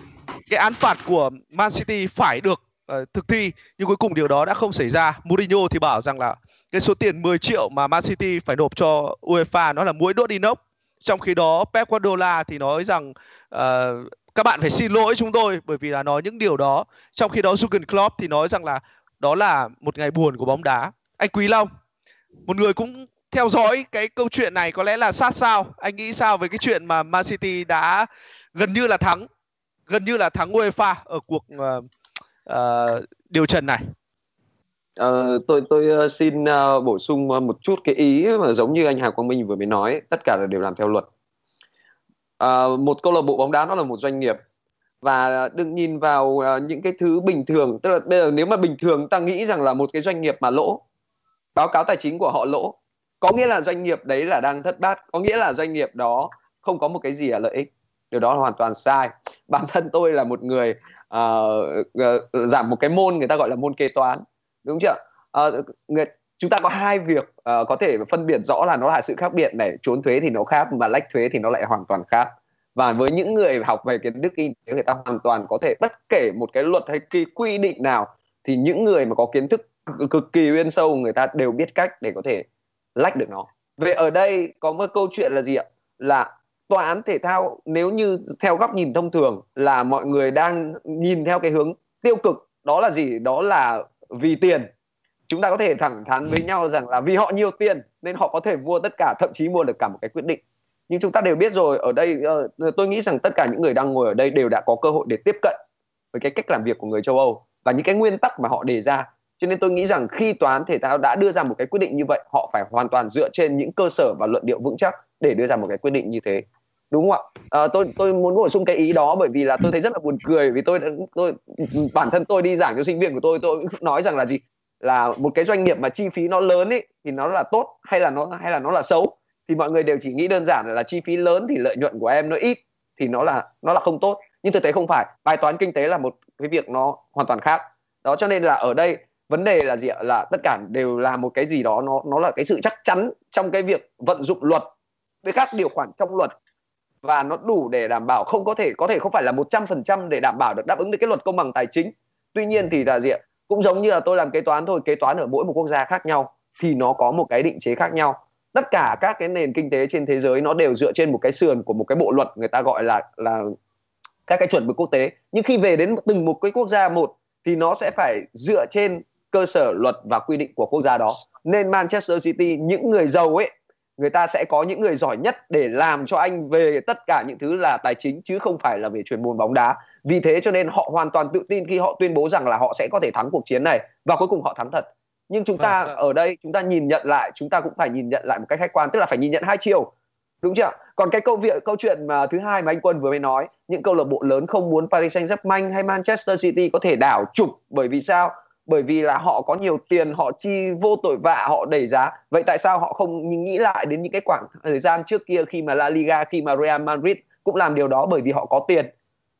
cái án phạt của Man City phải được uh, thực thi. Nhưng cuối cùng điều đó đã không xảy ra. Mourinho thì bảo rằng là cái số tiền 10 triệu mà Man City phải nộp cho UEFA nó là muối đốt inox trong khi đó Pep Guardiola thì nói rằng uh, các bạn phải xin lỗi chúng tôi bởi vì là nói những điều đó. Trong khi đó Jurgen Klopp thì nói rằng là đó là một ngày buồn của bóng đá. Anh Quý Long một người cũng theo dõi cái câu chuyện này có lẽ là sát sao. Anh nghĩ sao về cái chuyện mà Man City đã gần như là thắng gần như là thắng UEFA ở cuộc uh, uh, điều trần này? Uh, tôi tôi xin uh, bổ sung một chút cái ý mà giống như anh Hà Quang Minh vừa mới nói tất cả là đều làm theo luật. Uh, một câu lạc bộ bóng đá nó là một doanh nghiệp và đừng nhìn vào ờ, những cái thứ bình thường. Tức là bây giờ nếu mà bình thường ta nghĩ rằng là một cái doanh nghiệp mà lỗ báo cáo tài chính của họ lỗ có nghĩa là doanh nghiệp đấy là đang thất bát có nghĩa là doanh nghiệp đó không có một cái gì là lợi ích. Điều đó là hoàn toàn sai. Bản thân tôi là một người uh, uh, giảm một cái môn người ta gọi là môn kế toán đúng chưa? Uh, người, chúng ta có hai việc uh, có thể phân biệt rõ là nó là sự khác biệt này trốn thuế thì nó khác mà lách thuế thì nó lại hoàn toàn khác và với những người học về kiến thức kinh tế người ta hoàn toàn có thể bất kể một cái luật hay cái quy định nào thì những người mà có kiến thức cực, cực kỳ uyên sâu người ta đều biết cách để có thể lách được nó. Về ở đây có một câu chuyện là gì ạ? Là tòa án thể thao nếu như theo góc nhìn thông thường là mọi người đang nhìn theo cái hướng tiêu cực đó là gì? Đó là vì tiền. Chúng ta có thể thẳng thắn với nhau rằng là vì họ nhiều tiền nên họ có thể mua tất cả thậm chí mua được cả một cái quyết định nhưng chúng ta đều biết rồi ở đây uh, tôi nghĩ rằng tất cả những người đang ngồi ở đây đều đã có cơ hội để tiếp cận với cái cách làm việc của người châu Âu và những cái nguyên tắc mà họ đề ra. Cho nên tôi nghĩ rằng khi tòa án thể thao đã đưa ra một cái quyết định như vậy họ phải hoàn toàn dựa trên những cơ sở và luận điệu vững chắc để đưa ra một cái quyết định như thế. Đúng không ạ? À, tôi tôi muốn bổ sung cái ý đó bởi vì là tôi thấy rất là buồn cười vì tôi tôi bản thân tôi đi giảng cho sinh viên của tôi tôi nói rằng là gì? Là một cái doanh nghiệp mà chi phí nó lớn ấy thì nó là tốt hay là nó hay là nó là xấu? Thì mọi người đều chỉ nghĩ đơn giản là chi phí lớn thì lợi nhuận của em nó ít, thì nó là nó là không tốt. Nhưng thực tế không phải, bài toán kinh tế là một cái việc nó hoàn toàn khác. Đó, cho nên là ở đây, vấn đề là gì ạ? Là tất cả đều là một cái gì đó, nó nó là cái sự chắc chắn trong cái việc vận dụng luật với các điều khoản trong luật. Và nó đủ để đảm bảo không có thể có thể không phải là một trăm phần trăm để đảm bảo được đáp ứng được cái luật công bằng tài chính. Tuy nhiên thì là gì ạ? Cũng giống như là tôi làm kế toán thôi, kế toán ở mỗi một quốc gia khác nhau, thì nó có một cái định chế khác nhau tất cả các cái nền kinh tế trên thế giới nó đều dựa trên một cái sườn của một cái bộ luật người ta gọi là là các cái chuẩn mực quốc tế. Nhưng khi về đến từng một cái quốc gia một thì nó sẽ phải dựa trên cơ sở luật và quy định của quốc gia đó. Nên Manchester City, những người giàu ấy, người ta sẽ có những người giỏi nhất để làm cho anh về tất cả những thứ là tài chính, chứ không phải là về chuyên môn bóng đá. Vì thế cho nên họ hoàn toàn tự tin khi họ tuyên bố rằng là họ sẽ có thể thắng cuộc chiến này. Và cuối cùng họ thắng thật nhưng chúng ta vâng, vâng. ở đây chúng ta nhìn nhận lại chúng ta cũng phải nhìn nhận lại một cách khách quan tức là phải nhìn nhận hai chiều. Đúng chưa còn cái câu việc câu chuyện mà thứ hai mà anh quân vừa mới nói những câu lạc bộ lớn không muốn Paris Saint Germain hay Manchester City có thể đảo trục bởi vì sao? Bởi vì là họ có nhiều tiền họ chi vô tội vạ họ đẩy giá. Vậy tại sao họ không nghĩ lại đến những cái khoảng thời gian trước kia khi mà La Liga khi mà Real Madrid cũng làm điều đó bởi vì họ có tiền?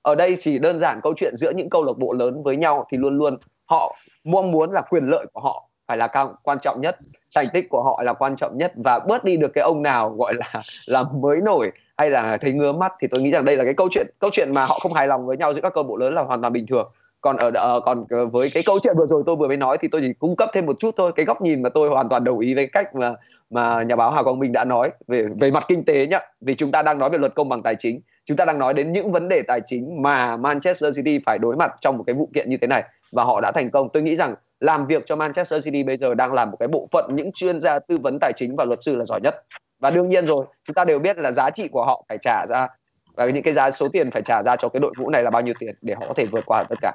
Ở đây chỉ đơn giản câu chuyện giữa những câu lạc bộ lớn với nhau thì luôn luôn họ mong muốn là quyền lợi của họ phải là cao, quan trọng nhất. Thành tích của họ là quan trọng nhất và bớt đi được cái ông nào gọi là là mới nổi hay là thấy ngứa mắt thì tôi nghĩ rằng đây là cái câu chuyện câu chuyện mà họ không hài lòng với nhau giữa các câu bộ lớn là hoàn toàn bình thường. Còn ở uh, còn với cái câu chuyện vừa rồi tôi vừa mới nói thì tôi chỉ cung cấp thêm một chút thôi. Cái góc nhìn mà tôi hoàn toàn đồng ý với cách mà mà nhà báo Hà Quang Minh đã nói về về mặt kinh tế nhá. Vì chúng ta đang nói về luật công bằng tài chính. Chúng ta đang nói đến những vấn đề tài chính mà Manchester City phải đối mặt trong một cái vụ kiện như thế này. Và họ đã thành công. Tôi nghĩ rằng làm việc cho Manchester City bây giờ đang làm một cái bộ phận những chuyên gia tư vấn tài chính và luật sư là giỏi nhất và đương nhiên rồi chúng ta đều biết là giá trị của họ phải trả ra và những cái giá số tiền phải trả ra cho cái đội ngũ này là bao nhiêu tiền để họ có thể vượt qua tất cả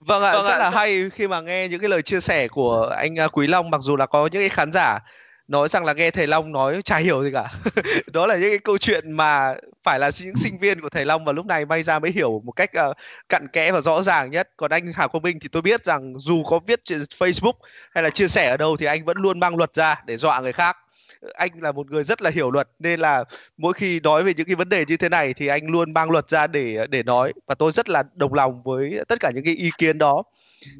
Vâng ạ, vâng rất ạ. là hay khi mà nghe những cái lời chia sẻ của anh à, Quý Long mặc dù là có những cái khán giả nói rằng là nghe thầy Long nói chả hiểu gì cả. Đó là những cái câu chuyện mà phải là những sinh viên của thầy Long và lúc này may ra mới hiểu một cách uh, cặn kẽ và rõ ràng nhất. Còn anh Hà Quang Minh thì tôi biết rằng dù có viết trên Facebook hay là chia sẻ ở đâu thì anh vẫn luôn mang luật ra để dọa người khác anh là một người rất là hiểu luật nên là mỗi khi nói về những cái vấn đề như thế này thì anh luôn mang luật ra để để nói và tôi rất là đồng lòng với tất cả những cái ý kiến đó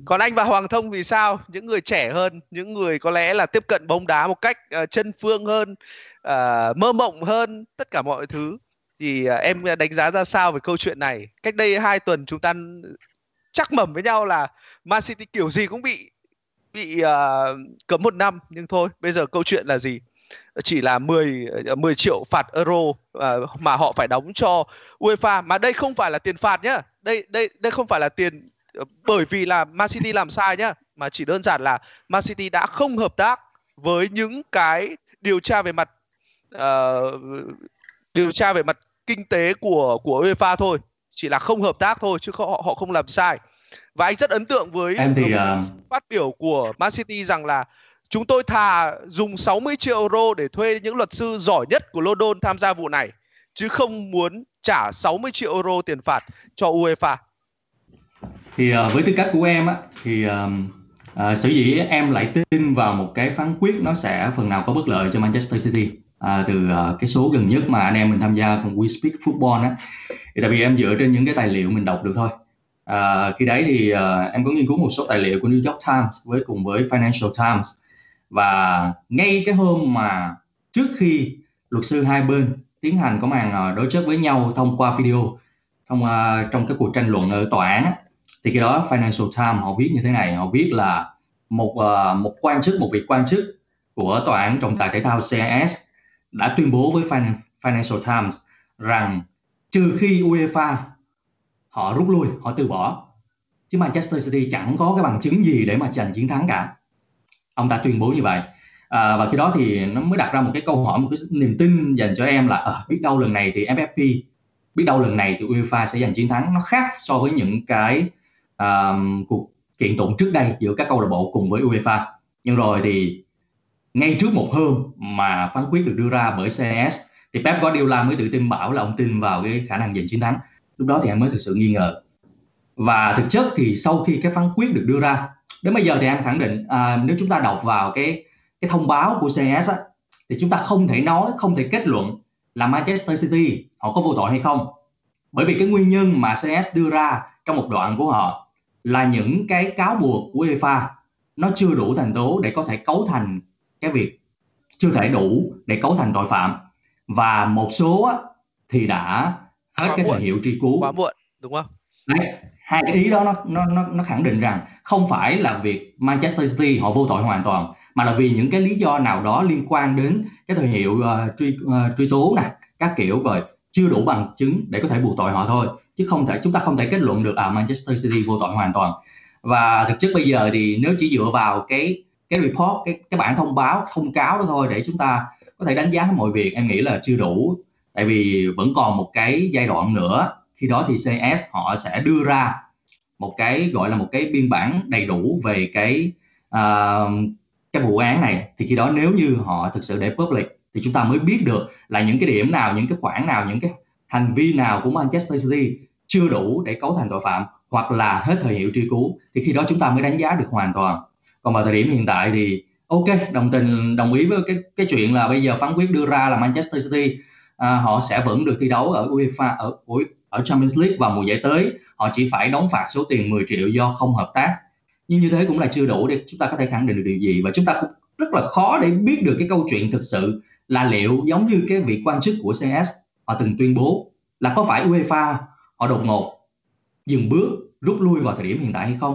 còn anh và Hoàng Thông vì sao? Những người trẻ hơn những người có lẽ là tiếp cận bóng đá một cách uh, chân phương hơn uh, mơ mộng hơn tất cả mọi thứ. Thì uh, em đánh giá ra sao về câu chuyện này? Cách đây hai tuần chúng ta chắc mẩm với nhau là Man City kiểu gì cũng bị bị uh, cấm một năm nhưng thôi bây giờ câu chuyện là gì? Chỉ là 10 10 triệu phạt euro mà họ phải đóng cho UEFA. Mà đây không phải là tiền phạt nhá. Đây đây đây không phải là tiền bởi vì là Man City làm sai nhá, mà chỉ đơn giản là Man City đã không hợp tác với những cái điều tra về mặt uh, điều tra về mặt kinh tế của của UEFA thôi chỉ là không hợp tác thôi chứ không, họ họ không làm sai và anh rất ấn tượng với em thì uh... phát biểu của Man City rằng là chúng tôi thà dùng 60 triệu euro để thuê những luật sư giỏi nhất của London tham gia vụ này chứ không muốn trả 60 triệu euro tiền phạt cho UEFA. Thì uh, với tư cách của em á thì uh, uh, sở dĩ em lại tin vào một cái phán quyết nó sẽ phần nào có bất lợi cho Manchester City à, từ uh, cái số gần nhất mà anh em mình tham gia cùng We Speak Football á. Thì tại vì em dựa trên những cái tài liệu mình đọc được thôi. À, khi đấy thì uh, em có nghiên cứu một số tài liệu của New York Times với cùng với Financial Times. Và ngay cái hôm mà trước khi luật sư hai bên tiến hành có màn đối chất với nhau thông qua video thông uh, trong cái cuộc tranh luận ở tòa án thì khi đó Financial Times họ viết như thế này họ viết là một uh, một quan chức một vị quan chức của tòa án trọng tài thể thao CIS đã tuyên bố với Financial Times rằng trừ khi UEFA họ rút lui, họ từ bỏ, chứ Manchester City chẳng có cái bằng chứng gì để mà giành chiến thắng cả. Ông ta tuyên bố như vậy. À, và khi đó thì nó mới đặt ra một cái câu hỏi, một cái niềm tin dành cho em là à, biết đâu lần này thì FFP, biết đâu lần này thì UEFA sẽ giành chiến thắng. Nó khác so với những cái uh, cuộc kiện tụng trước đây giữa các câu lạc bộ cùng với UEFA. Nhưng rồi thì ngay trước một hôm mà phán quyết được đưa ra bởi CES thì Pep Guardiola mới tự tin bảo là ông tin vào cái khả năng giành chiến thắng. Lúc đó thì em mới thực sự nghi ngờ. Và thực chất thì sau khi cái phán quyết được đưa ra đến bây giờ thì em khẳng định à, nếu chúng ta đọc vào cái cái thông báo của CES á, thì chúng ta không thể nói không thể kết luận là Manchester City họ có vô tội hay không. Bởi vì cái nguyên nhân mà CS đưa ra trong một đoạn của họ là những cái cáo buộc của UEFA. Nó chưa đủ thành tố để có thể cấu thành cái việc chưa thể đủ để cấu thành tội phạm. Và một số á, thì đã hết quá cái muộn. thời hiệu truy cứu. Quá muộn đúng không? Đấy, hai cái ý đó nó nó nó nó khẳng định rằng không phải là việc Manchester City họ vô tội hoàn toàn mà là vì những cái lý do nào đó liên quan đến cái thời hiệu uh, truy uh, truy tố nè các kiểu rồi chưa đủ bằng chứng để có thể buộc tội họ thôi chứ không thể chúng ta không thể kết luận được à Manchester City vô tội hoàn toàn. Và thực chất bây giờ thì nếu chỉ dựa vào cái cái report cái cái bản thông báo thông cáo đó thôi để chúng ta có thể đánh giá mọi việc em nghĩ là chưa đủ. Tại vì vẫn còn một cái giai đoạn nữa khi đó thì CS họ sẽ đưa ra một cái gọi là một cái biên bản đầy đủ về cái uh, cái vụ án này. Thì khi đó nếu như họ thực sự để public thì chúng ta mới biết được là những cái điểm nào những cái khoản nào những cái hành vi nào của Manchester City chưa đủ để cấu thành tội phạm hoặc là hết thời hiệu truy cứu thì khi đó chúng ta mới đánh giá được hoàn toàn. Còn vào thời điểm hiện tại thì ok đồng tình đồng ý với cái cái chuyện là bây giờ phán quyết đưa ra là Manchester City à, họ sẽ vẫn được thi đấu ở UEFA ở ở Champions League vào mùa giải tới. Họ chỉ phải đóng phạt số tiền 10 triệu do không hợp tác. Nhưng như thế cũng là chưa đủ để chúng ta có thể khẳng định được điều gì. Và chúng ta cũng rất là khó để biết được cái câu chuyện thực sự là liệu giống như cái vị quan chức của CS họ từng tuyên bố là có phải UEFA họ đột ngột dừng bước, rút lui vào thời điểm hiện tại hay không?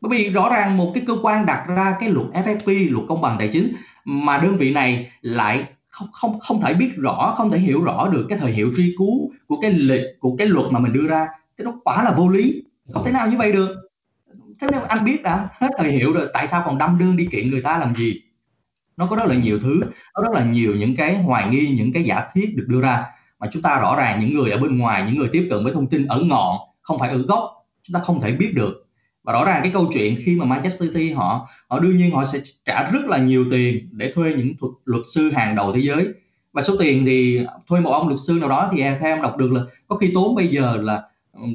Bởi vì rõ ràng một cái cơ quan đặt ra cái luật FFP luật công bằng tài chính mà đơn vị này lại không không không thể biết rõ, không thể hiểu rõ được cái thời hiệu truy cứu của cái lịch của cái luật mà mình đưa ra, cái nó quả là vô lý. Không thể nào như vậy được. Thế nếu anh biết đã, hết thời hiệu rồi, tại sao còn đâm đơn đi kiện người ta làm gì? Nó có rất là nhiều thứ, nó rất là nhiều những cái hoài nghi, những cái giả thiết được đưa ra mà chúng ta rõ ràng những người ở bên ngoài những người tiếp cận với thông tin ở ngọn không phải ở gốc chúng ta không thể biết được. Và rõ ràng cái câu chuyện khi mà Manchester City họ họ đương nhiên họ sẽ trả rất là nhiều tiền để thuê những thuật, luật sư hàng đầu thế giới. Và số tiền thì thuê một ông luật sư nào đó thì theo em đọc được là có khi tốn bây giờ là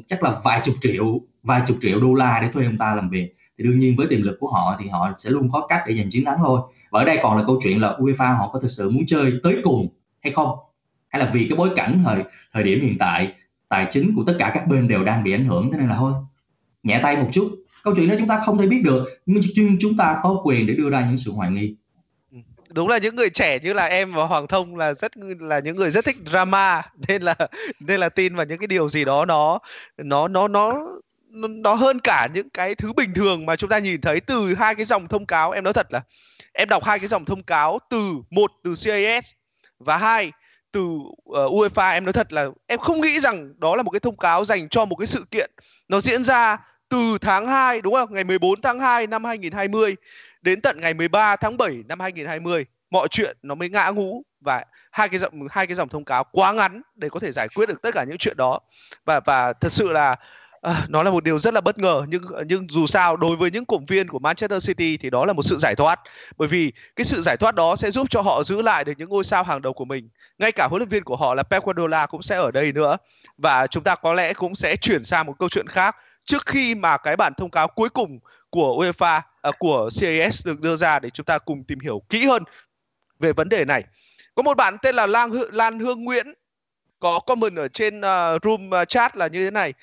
chắc là vài chục triệu vài chục triệu đô la để thuê ông ta làm việc. Thì đương nhiên với tiềm lực của họ thì họ sẽ luôn có cách để giành chiến thắng thôi. Và ở đây còn là câu chuyện là UEFA họ có thực sự muốn chơi tới cùng hay không? Hay là vì cái bối cảnh thời thời điểm hiện tại, tài chính của tất cả các bên đều đang bị ảnh hưởng, thế nên là thôi, nhẹ tay một chút. Câu chuyện đó chúng ta không thể biết được, nhưng chúng ta có quyền để đưa ra những sự hoài nghi. Ừ, đúng là những người trẻ như là em và Hoàng Thông là rất, là những người rất thích drama, nên là nên là tin vào những cái điều gì đó nó nó nó nó nó hơn cả những cái thứ bình thường mà chúng ta nhìn thấy từ hai cái dòng thông cáo. Em nói thật là, em đọc hai cái dòng thông cáo từ một, từ CAS và hai từ uh, UEFA em nói thật là em không nghĩ rằng đó là một cái thông cáo dành cho một cái sự kiện. Nó diễn ra từ tháng 2 đúng không? Ngày 14 tháng 2 năm 2020 đến tận ngày 13 tháng 7 năm 2020 mọi chuyện nó mới ngã ngũ và hai cái dòng hai cái dòng thông cáo quá ngắn để có thể giải quyết được tất cả những chuyện đó. Và và thật sự là À, nó là một điều rất là bất ngờ nhưng nhưng dù sao đối với những cổ viên của Manchester City thì đó là một sự giải thoát. Bởi vì cái sự giải thoát đó sẽ giúp cho họ giữ lại được những ngôi sao hàng đầu của mình. Ngay cả huấn luyện viên của họ là Pep Guardiola cũng sẽ ở đây nữa. Và chúng ta có lẽ cũng sẽ chuyển sang một câu chuyện khác. Trước khi mà cái bản thông cáo cuối cùng của UEFA à, của CAS được đưa ra để chúng ta cùng tìm hiểu kỹ hơn về vấn đề này. Có một bạn tên là Lan Hương, Lan Hương Nguyễn. Có comment ở trên uh, room à, chat là như thế này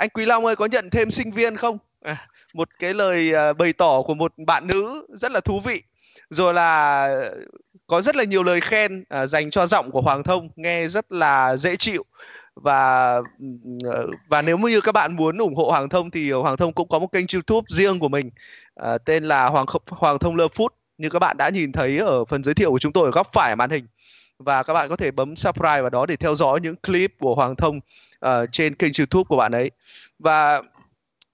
anh Quý Long ơi có nhận thêm sinh viên không? À, một cái lời uh, bày tỏ của một bạn nữ rất là thú vị. Rồi là có rất là nhiều lời khen uh, dành cho giọng của Hoàng Thông nghe rất là dễ chịu. Và ừ, và nếu như các bạn muốn ủng hộ Hoàng Thông thì Hoàng Thông cũng có một kênh YouTube riêng của mình uh, tên là Hoàng Hoàng Thông Love Food. Như các bạn đã nhìn thấy ở phần giới thiệu của chúng tôi ở góc phải màn hình. Và các bạn có thể bấm subscribe vào đó để theo dõi những clip của Hoàng Thông uh, trên kênh YouTube của bạn ấy. Và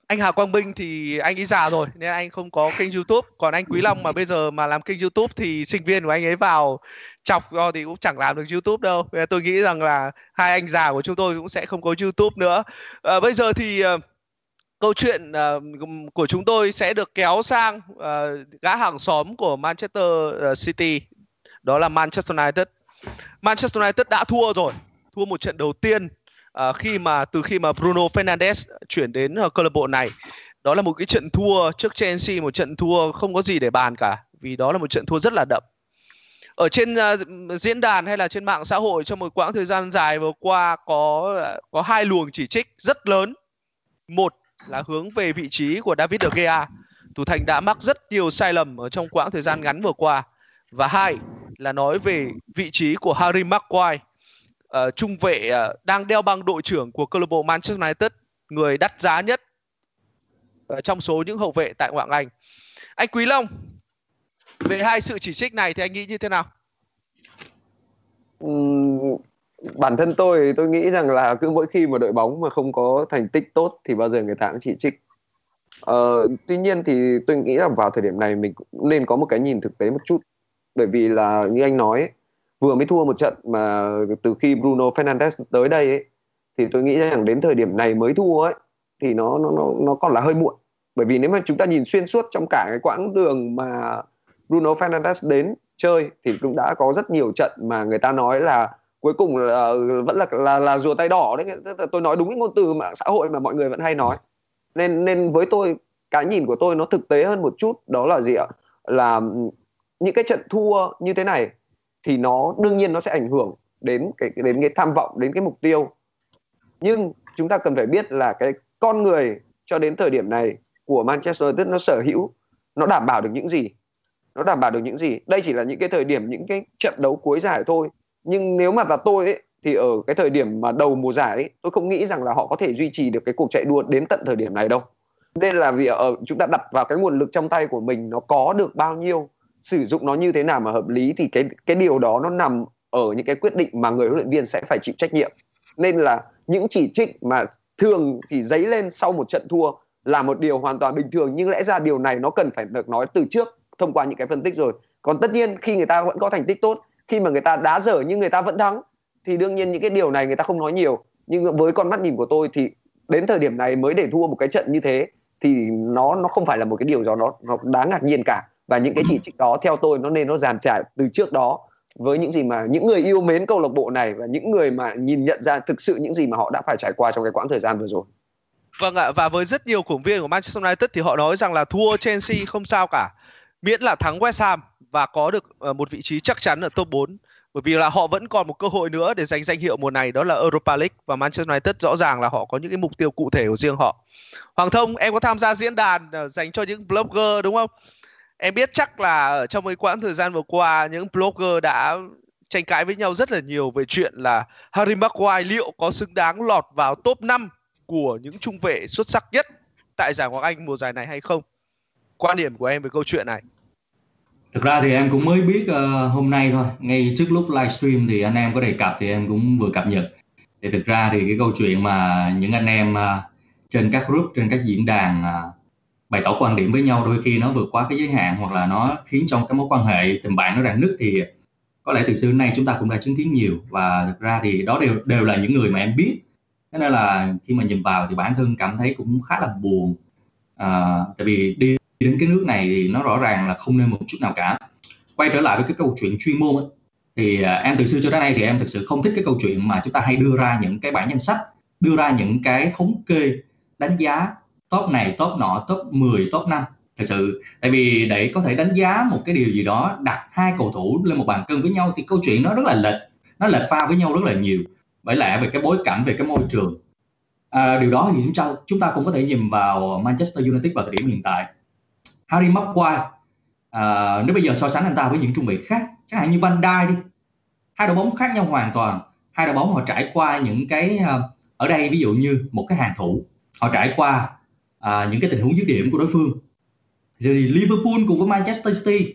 anh Hà Quang Minh thì anh ấy già rồi nên anh không có kênh YouTube. Còn anh Quý Long mà bây giờ mà làm kênh YouTube thì sinh viên của anh ấy vào chọc do thì cũng chẳng làm được YouTube đâu. Nên tôi nghĩ rằng là hai anh già của chúng tôi cũng sẽ không có YouTube nữa. À, bây giờ thì uh, câu chuyện uh, của chúng tôi sẽ được kéo sang uh, gã hàng xóm của Manchester City. Đó là Manchester United. Manchester United đã thua rồi thua một trận đầu tiên uh, khi mà từ khi mà Bruno Fernandes chuyển đến uh, câu lạc bộ này đó là một cái trận thua trước Chelsea một trận thua không có gì để bàn cả vì đó là một trận thua rất là đậm. Ở trên uh, diễn đàn hay là trên mạng xã hội trong một quãng thời gian dài vừa qua có có hai luồng chỉ trích rất lớn. Một là hướng về vị trí của David De Gea thủ thành đã mắc rất nhiều sai lầm ở trong quãng thời gian ngắn vừa qua. Và hai là nói về vị trí của Harry Maguire uh, trung vệ uh, đang đeo băng đội trưởng của câu lạc bộ Manchester United, người đắt giá nhất uh, trong số những hậu vệ tại ngoại Anh. Anh Quý Long, về hai sự chỉ trích này thì anh nghĩ như thế nào? Uhm, bản thân tôi tôi nghĩ rằng là cứ mỗi khi mà đội bóng mà không có thành tích tốt thì bao giờ người ta cũng chỉ trích. Uh, tuy nhiên thì tôi nghĩ rằng vào thời điểm này mình cũng nên có một cái nhìn thực tế một chút bởi vì là như anh nói vừa mới thua một trận mà từ khi Bruno Fernandes tới đây ấy, thì tôi nghĩ rằng đến thời điểm này mới thua ấy thì nó nó nó nó còn là hơi muộn. Bởi vì nếu mà chúng ta nhìn xuyên suốt trong cả cái quãng đường mà Bruno Fernandes đến chơi thì cũng đã có rất nhiều trận mà người ta nói là cuối cùng là vẫn là là là rùa tay đỏ đấy. Tôi nói đúng cái ngôn từ mạng xã hội mà mọi người vẫn hay nói. Nên nên với tôi cái nhìn của tôi nó thực tế hơn một chút đó là gì ạ? Là những cái trận thua như thế này thì nó đương nhiên nó sẽ ảnh hưởng đến cái đến cái tham vọng đến cái mục tiêu. Nhưng chúng ta cần phải biết là cái con người cho đến thời điểm này của Manchester United nó sở hữu nó đảm bảo được những gì? Nó đảm bảo được những gì? Đây chỉ là những cái thời điểm những cái trận đấu cuối giải thôi. Nhưng nếu mà là tôi ấy, thì ở cái thời điểm mà đầu mùa giải ấy, tôi không nghĩ rằng là họ có thể duy trì được cái cuộc chạy đua đến tận thời điểm này đâu. Nên là vì ở chúng ta đặt vào cái nguồn lực trong tay của mình nó có được bao nhiêu sử dụng nó như thế nào mà hợp lý thì cái cái điều đó nó nằm ở những cái quyết định mà người huấn luyện viên sẽ phải chịu trách nhiệm. Nên là những chỉ trích mà thường chỉ dấy lên sau một trận thua là một điều hoàn toàn bình thường nhưng lẽ ra điều này nó cần phải được nói từ trước thông qua những cái phân tích rồi. Còn tất nhiên khi người ta vẫn có thành tích tốt khi mà người ta đá dở nhưng người ta vẫn thắng thì đương nhiên những cái điều này người ta không nói nhiều. Nhưng với con mắt nhìn của tôi thì đến thời điểm này mới để thua một cái trận như thế thì nó nó không phải là một cái điều gì đó nó, nó đáng ngạc nhiên cả và những cái chỉ trích đó theo tôi nó nên nó giàn trải từ trước đó với những gì mà những người yêu mến câu lạc bộ này và những người mà nhìn nhận ra thực sự những gì mà họ đã phải trải qua trong cái quãng thời gian vừa rồi. Vâng ạ và với rất nhiều cổ động viên của Manchester United thì họ nói rằng là thua Chelsea không sao cả, miễn là thắng West Ham và có được ờ, một vị trí chắc chắn ở top 4 bởi vì là họ vẫn còn một cơ hội nữa để giành danh hiệu mùa này đó là Europa League và Manchester United rõ ràng là họ có những cái mục tiêu cụ thể của riêng họ. Hoàng Thông, em có tham gia diễn đàn ờ, dành cho những blogger đúng không? Em biết chắc là ở trong cái quãng thời gian vừa qua những blogger đã tranh cãi với nhau rất là nhiều về chuyện là Harry Maguire liệu có xứng đáng lọt vào top 5 của những trung vệ xuất sắc nhất tại giải Ngoại Anh mùa giải này hay không? Quan điểm của em về câu chuyện này? thực ra thì em cũng mới biết uh, hôm nay thôi ngay trước lúc livestream thì anh em có đề cập thì em cũng vừa cập nhật thì thực ra thì cái câu chuyện mà những anh em uh, trên các group trên các diễn đàn uh, bày tỏ quan điểm với nhau đôi khi nó vượt quá cái giới hạn hoặc là nó khiến trong cái mối quan hệ tình bạn nó rạn nứt thì có lẽ từ xưa đến nay chúng ta cũng đã chứng kiến nhiều. Và thực ra thì đó đều đều là những người mà em biết. Thế nên là khi mà nhìn vào thì bản thân cảm thấy cũng khá là buồn. À, tại vì đi đến cái nước này thì nó rõ ràng là không nên một chút nào cả. Quay trở lại với cái câu chuyện chuyên môn ấy, thì à, em từ xưa cho đến nay thì em thực sự không thích cái câu chuyện mà chúng ta hay đưa ra những cái bảng danh sách đưa ra những cái thống kê đánh giá top này top nọ top 10 top 5 thật sự tại vì để có thể đánh giá một cái điều gì đó đặt hai cầu thủ lên một bàn cân với nhau thì câu chuyện nó rất là lệch nó lệch pha với nhau rất là nhiều. Bởi lẽ về cái bối cảnh về cái môi trường. À, điều đó thì chúng ta chúng ta cũng có thể nhìn vào Manchester United vào thời điểm hiện tại. Harry Maguire à, nếu bây giờ so sánh anh ta với những trung vệ khác chẳng hạn như Van Dijk đi hai đội bóng khác nhau hoàn toàn. Hai đội bóng họ trải qua những cái à, ở đây ví dụ như một cái hàng thủ họ trải qua à, những cái tình huống dứt điểm của đối phương. Thì Liverpool cùng với Manchester City.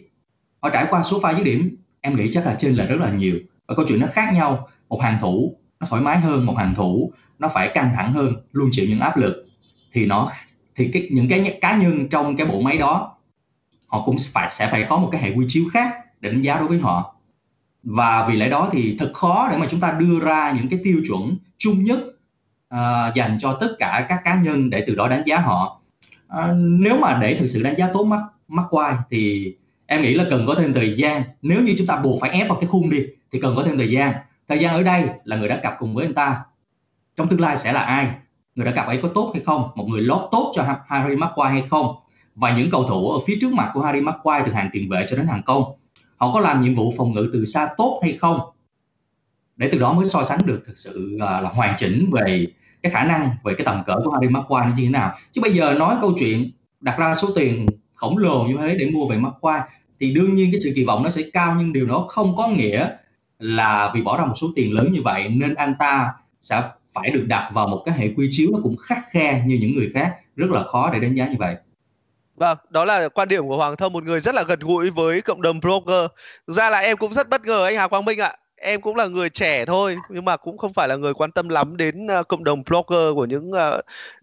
Họ trải qua số pha dứt điểm em nghĩ chắc là trên là rất là nhiều. Và câu chuyện nó khác nhau. Một hàng thủ nó thoải mái hơn. Một hàng thủ nó phải căng thẳng hơn luôn chịu những áp lực. Thì nó thì cái những cái cá nhân trong cái bộ máy đó họ cũng phải sẽ phải có một cái hệ quy chiếu khác để đánh giá đối với họ. Và vì lẽ đó thì thật khó để mà chúng ta đưa ra những cái tiêu chuẩn chung nhất uh, dành cho tất cả các cá nhân để từ đó đánh giá họ. Uh, nếu mà để thực sự đánh giá tốt mắt mắt quay thì em nghĩ là cần có thêm thời gian. Nếu như chúng ta buộc phải ép vào cái khung đi thì cần có thêm thời gian. Thời gian ở đây là người đã cặp cùng với anh ta. Trong tương lai sẽ là ai? Người đã cặp ấy có tốt hay không? Một người lót tốt cho Harry Maguire hay không? Và những cầu thủ ở phía trước mặt của Harry Maguire từ hàng tiền vệ cho đến hàng công họ có làm nhiệm vụ phòng ngự từ xa tốt hay không? Để từ đó mới so sánh được thực sự là, là hoàn chỉnh về cái khả năng về cái tầm cỡ của Harry Maguire như thế nào chứ bây giờ nói câu chuyện đặt ra số tiền khổng lồ như thế để mua về Maguire thì đương nhiên cái sự kỳ vọng nó sẽ cao nhưng điều đó không có nghĩa là vì bỏ ra một số tiền lớn như vậy nên anh ta sẽ phải được đặt vào một cái hệ quy chiếu nó cũng khắc khe như những người khác rất là khó để đánh giá như vậy Vâng, đó là quan điểm của Hoàng Thông, một người rất là gần gũi với cộng đồng blogger. ra là em cũng rất bất ngờ anh Hà Quang Minh ạ. Em cũng là người trẻ thôi, nhưng mà cũng không phải là người quan tâm lắm đến uh, cộng đồng blogger của những uh,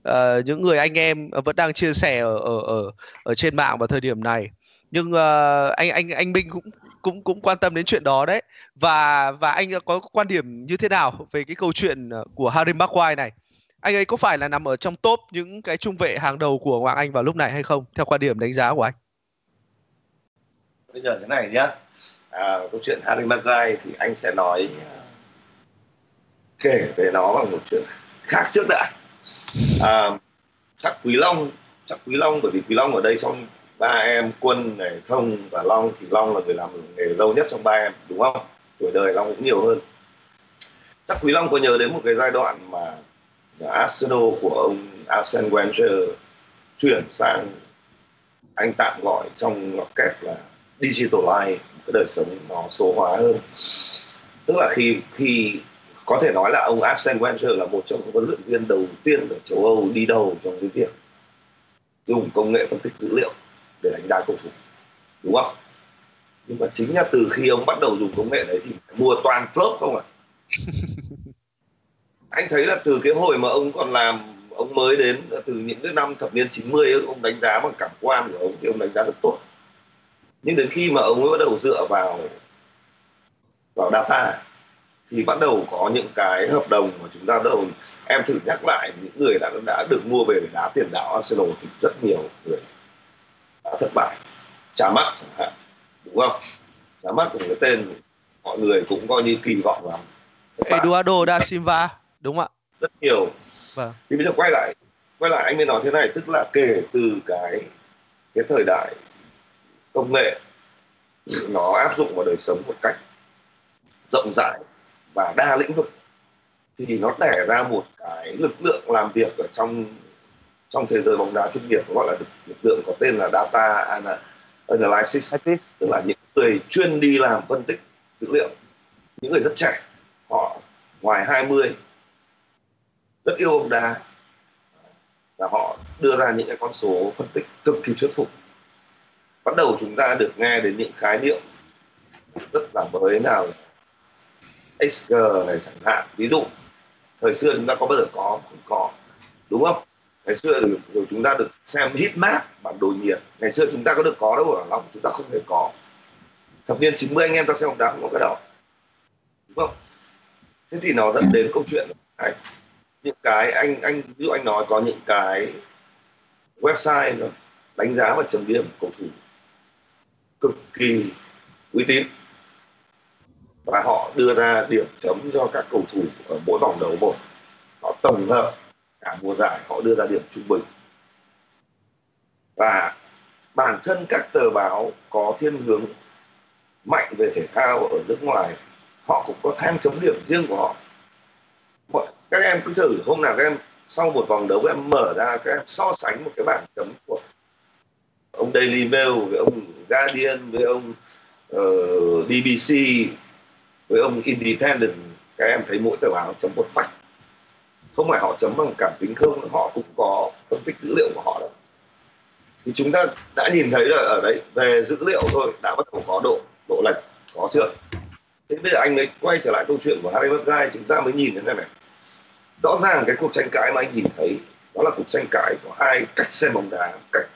uh, những người anh em vẫn đang chia sẻ ở ở ở, ở trên mạng vào thời điểm này. Nhưng uh, anh anh anh Minh cũng cũng cũng quan tâm đến chuyện đó đấy. Và và anh có quan điểm như thế nào về cái câu chuyện của Harry Maguire này? anh ấy có phải là nằm ở trong top những cái trung vệ hàng đầu của Hoàng Anh vào lúc này hay không theo quan điểm đánh giá của anh bây giờ thế này nhá à, câu chuyện Harry Maguire thì anh sẽ nói kể về nó bằng một chuyện khác trước đã. À, chắc Quý Long chắc Quý Long bởi vì Quý Long ở đây trong ba em Quân này Thông và Long thì Long là người làm nghề lâu nhất trong ba em đúng không? Tuổi đời Long cũng nhiều hơn. Chắc Quý Long có nhớ đến một cái giai đoạn mà Arsenal của ông Arsene Wenger chuyển sang anh tạm gọi trong ngoặc kép là digital life cái đời sống nó số hóa hơn. Tức là khi khi có thể nói là ông Arsene Wenger là một trong những huấn luyện viên đầu tiên ở châu Âu đi đầu trong cái việc dùng công nghệ phân tích dữ liệu để đánh giá cầu thủ đúng không? Nhưng mà chính là từ khi ông bắt đầu dùng công nghệ đấy thì mua toàn flop không à anh thấy là từ cái hồi mà ông còn làm ông mới đến từ những cái năm thập niên 90 ấy, ông đánh giá bằng cảm quan của ông thì ông đánh giá rất tốt nhưng đến khi mà ông mới bắt đầu dựa vào vào data thì bắt đầu có những cái hợp đồng mà chúng ta bắt đầu em thử nhắc lại những người đã đã được mua về để đá tiền đạo Arsenal thì rất nhiều người đã thất bại. Trả mắt chẳng hạn đúng không? Trả mắt của cái tên mọi người cũng coi như kỳ vọng lắm. Eduardo da Silva đúng không ạ? Rất nhiều. Vâng. thì bây giờ quay lại quay lại anh mới nói thế này tức là kể từ cái cái thời đại công nghệ nó áp dụng vào đời sống một cách rộng rãi và đa lĩnh vực thì nó đẻ ra một cái lực lượng làm việc ở trong trong thế giới bóng đá chuyên nghiệp gọi là lực lượng có tên là data analysis tức là những người chuyên đi làm phân tích dữ liệu. Những người rất trẻ họ ngoài 20 rất yêu bóng đá và họ đưa ra những cái con số phân tích cực kỳ thuyết phục bắt đầu chúng ta được nghe đến những khái niệm rất là mới nào. XG này chẳng hạn, ví dụ, thời xưa chúng ta có bao giờ có? Không có, đúng không? Ngày xưa rồi chúng ta được xem hit map bản đồ nhiệt. Ngày xưa chúng ta có được có đâu, ở lòng chúng ta không hề có. Thập niên 90 anh em ta xem bóng đá không có cái đó, đúng không? Thế thì nó dẫn đến câu chuyện này. Những cái anh anh, ví dụ anh nói có những cái website nó đánh giá và chấm điểm cầu thủ cực kỳ uy tín. Và họ đưa ra điểm chấm cho các cầu thủ ở mỗi vòng đấu một. Họ tổng hợp cả mùa giải, họ đưa ra điểm trung bình. Và bản thân các tờ báo có thiên hướng mạnh về thể thao ở nước ngoài, họ cũng có thang chấm điểm riêng của họ. Các em cứ thử, hôm nào các em sau một vòng đấu các em mở ra, các em so sánh một cái bảng chấm của ông Daily Mail với ông Guardian với ông ờ, uh, BBC với ông Independent. Các em thấy mỗi tờ báo chấm một phách. Không phải họ chấm bằng cảm tính không họ cũng có phân tích dữ liệu của họ đâu. Thì chúng ta đã nhìn thấy là ở đây về dữ liệu thôi đã bắt đầu có độ độ lệch có chưa thế bây giờ anh mới quay trở lại câu chuyện của Harry Maguire chúng ta mới nhìn đến này này. Rõ ràng cái cuộc tranh cãi mà anh nhìn thấy đó là cuộc tranh cãi của hai cách xem bóng đá cách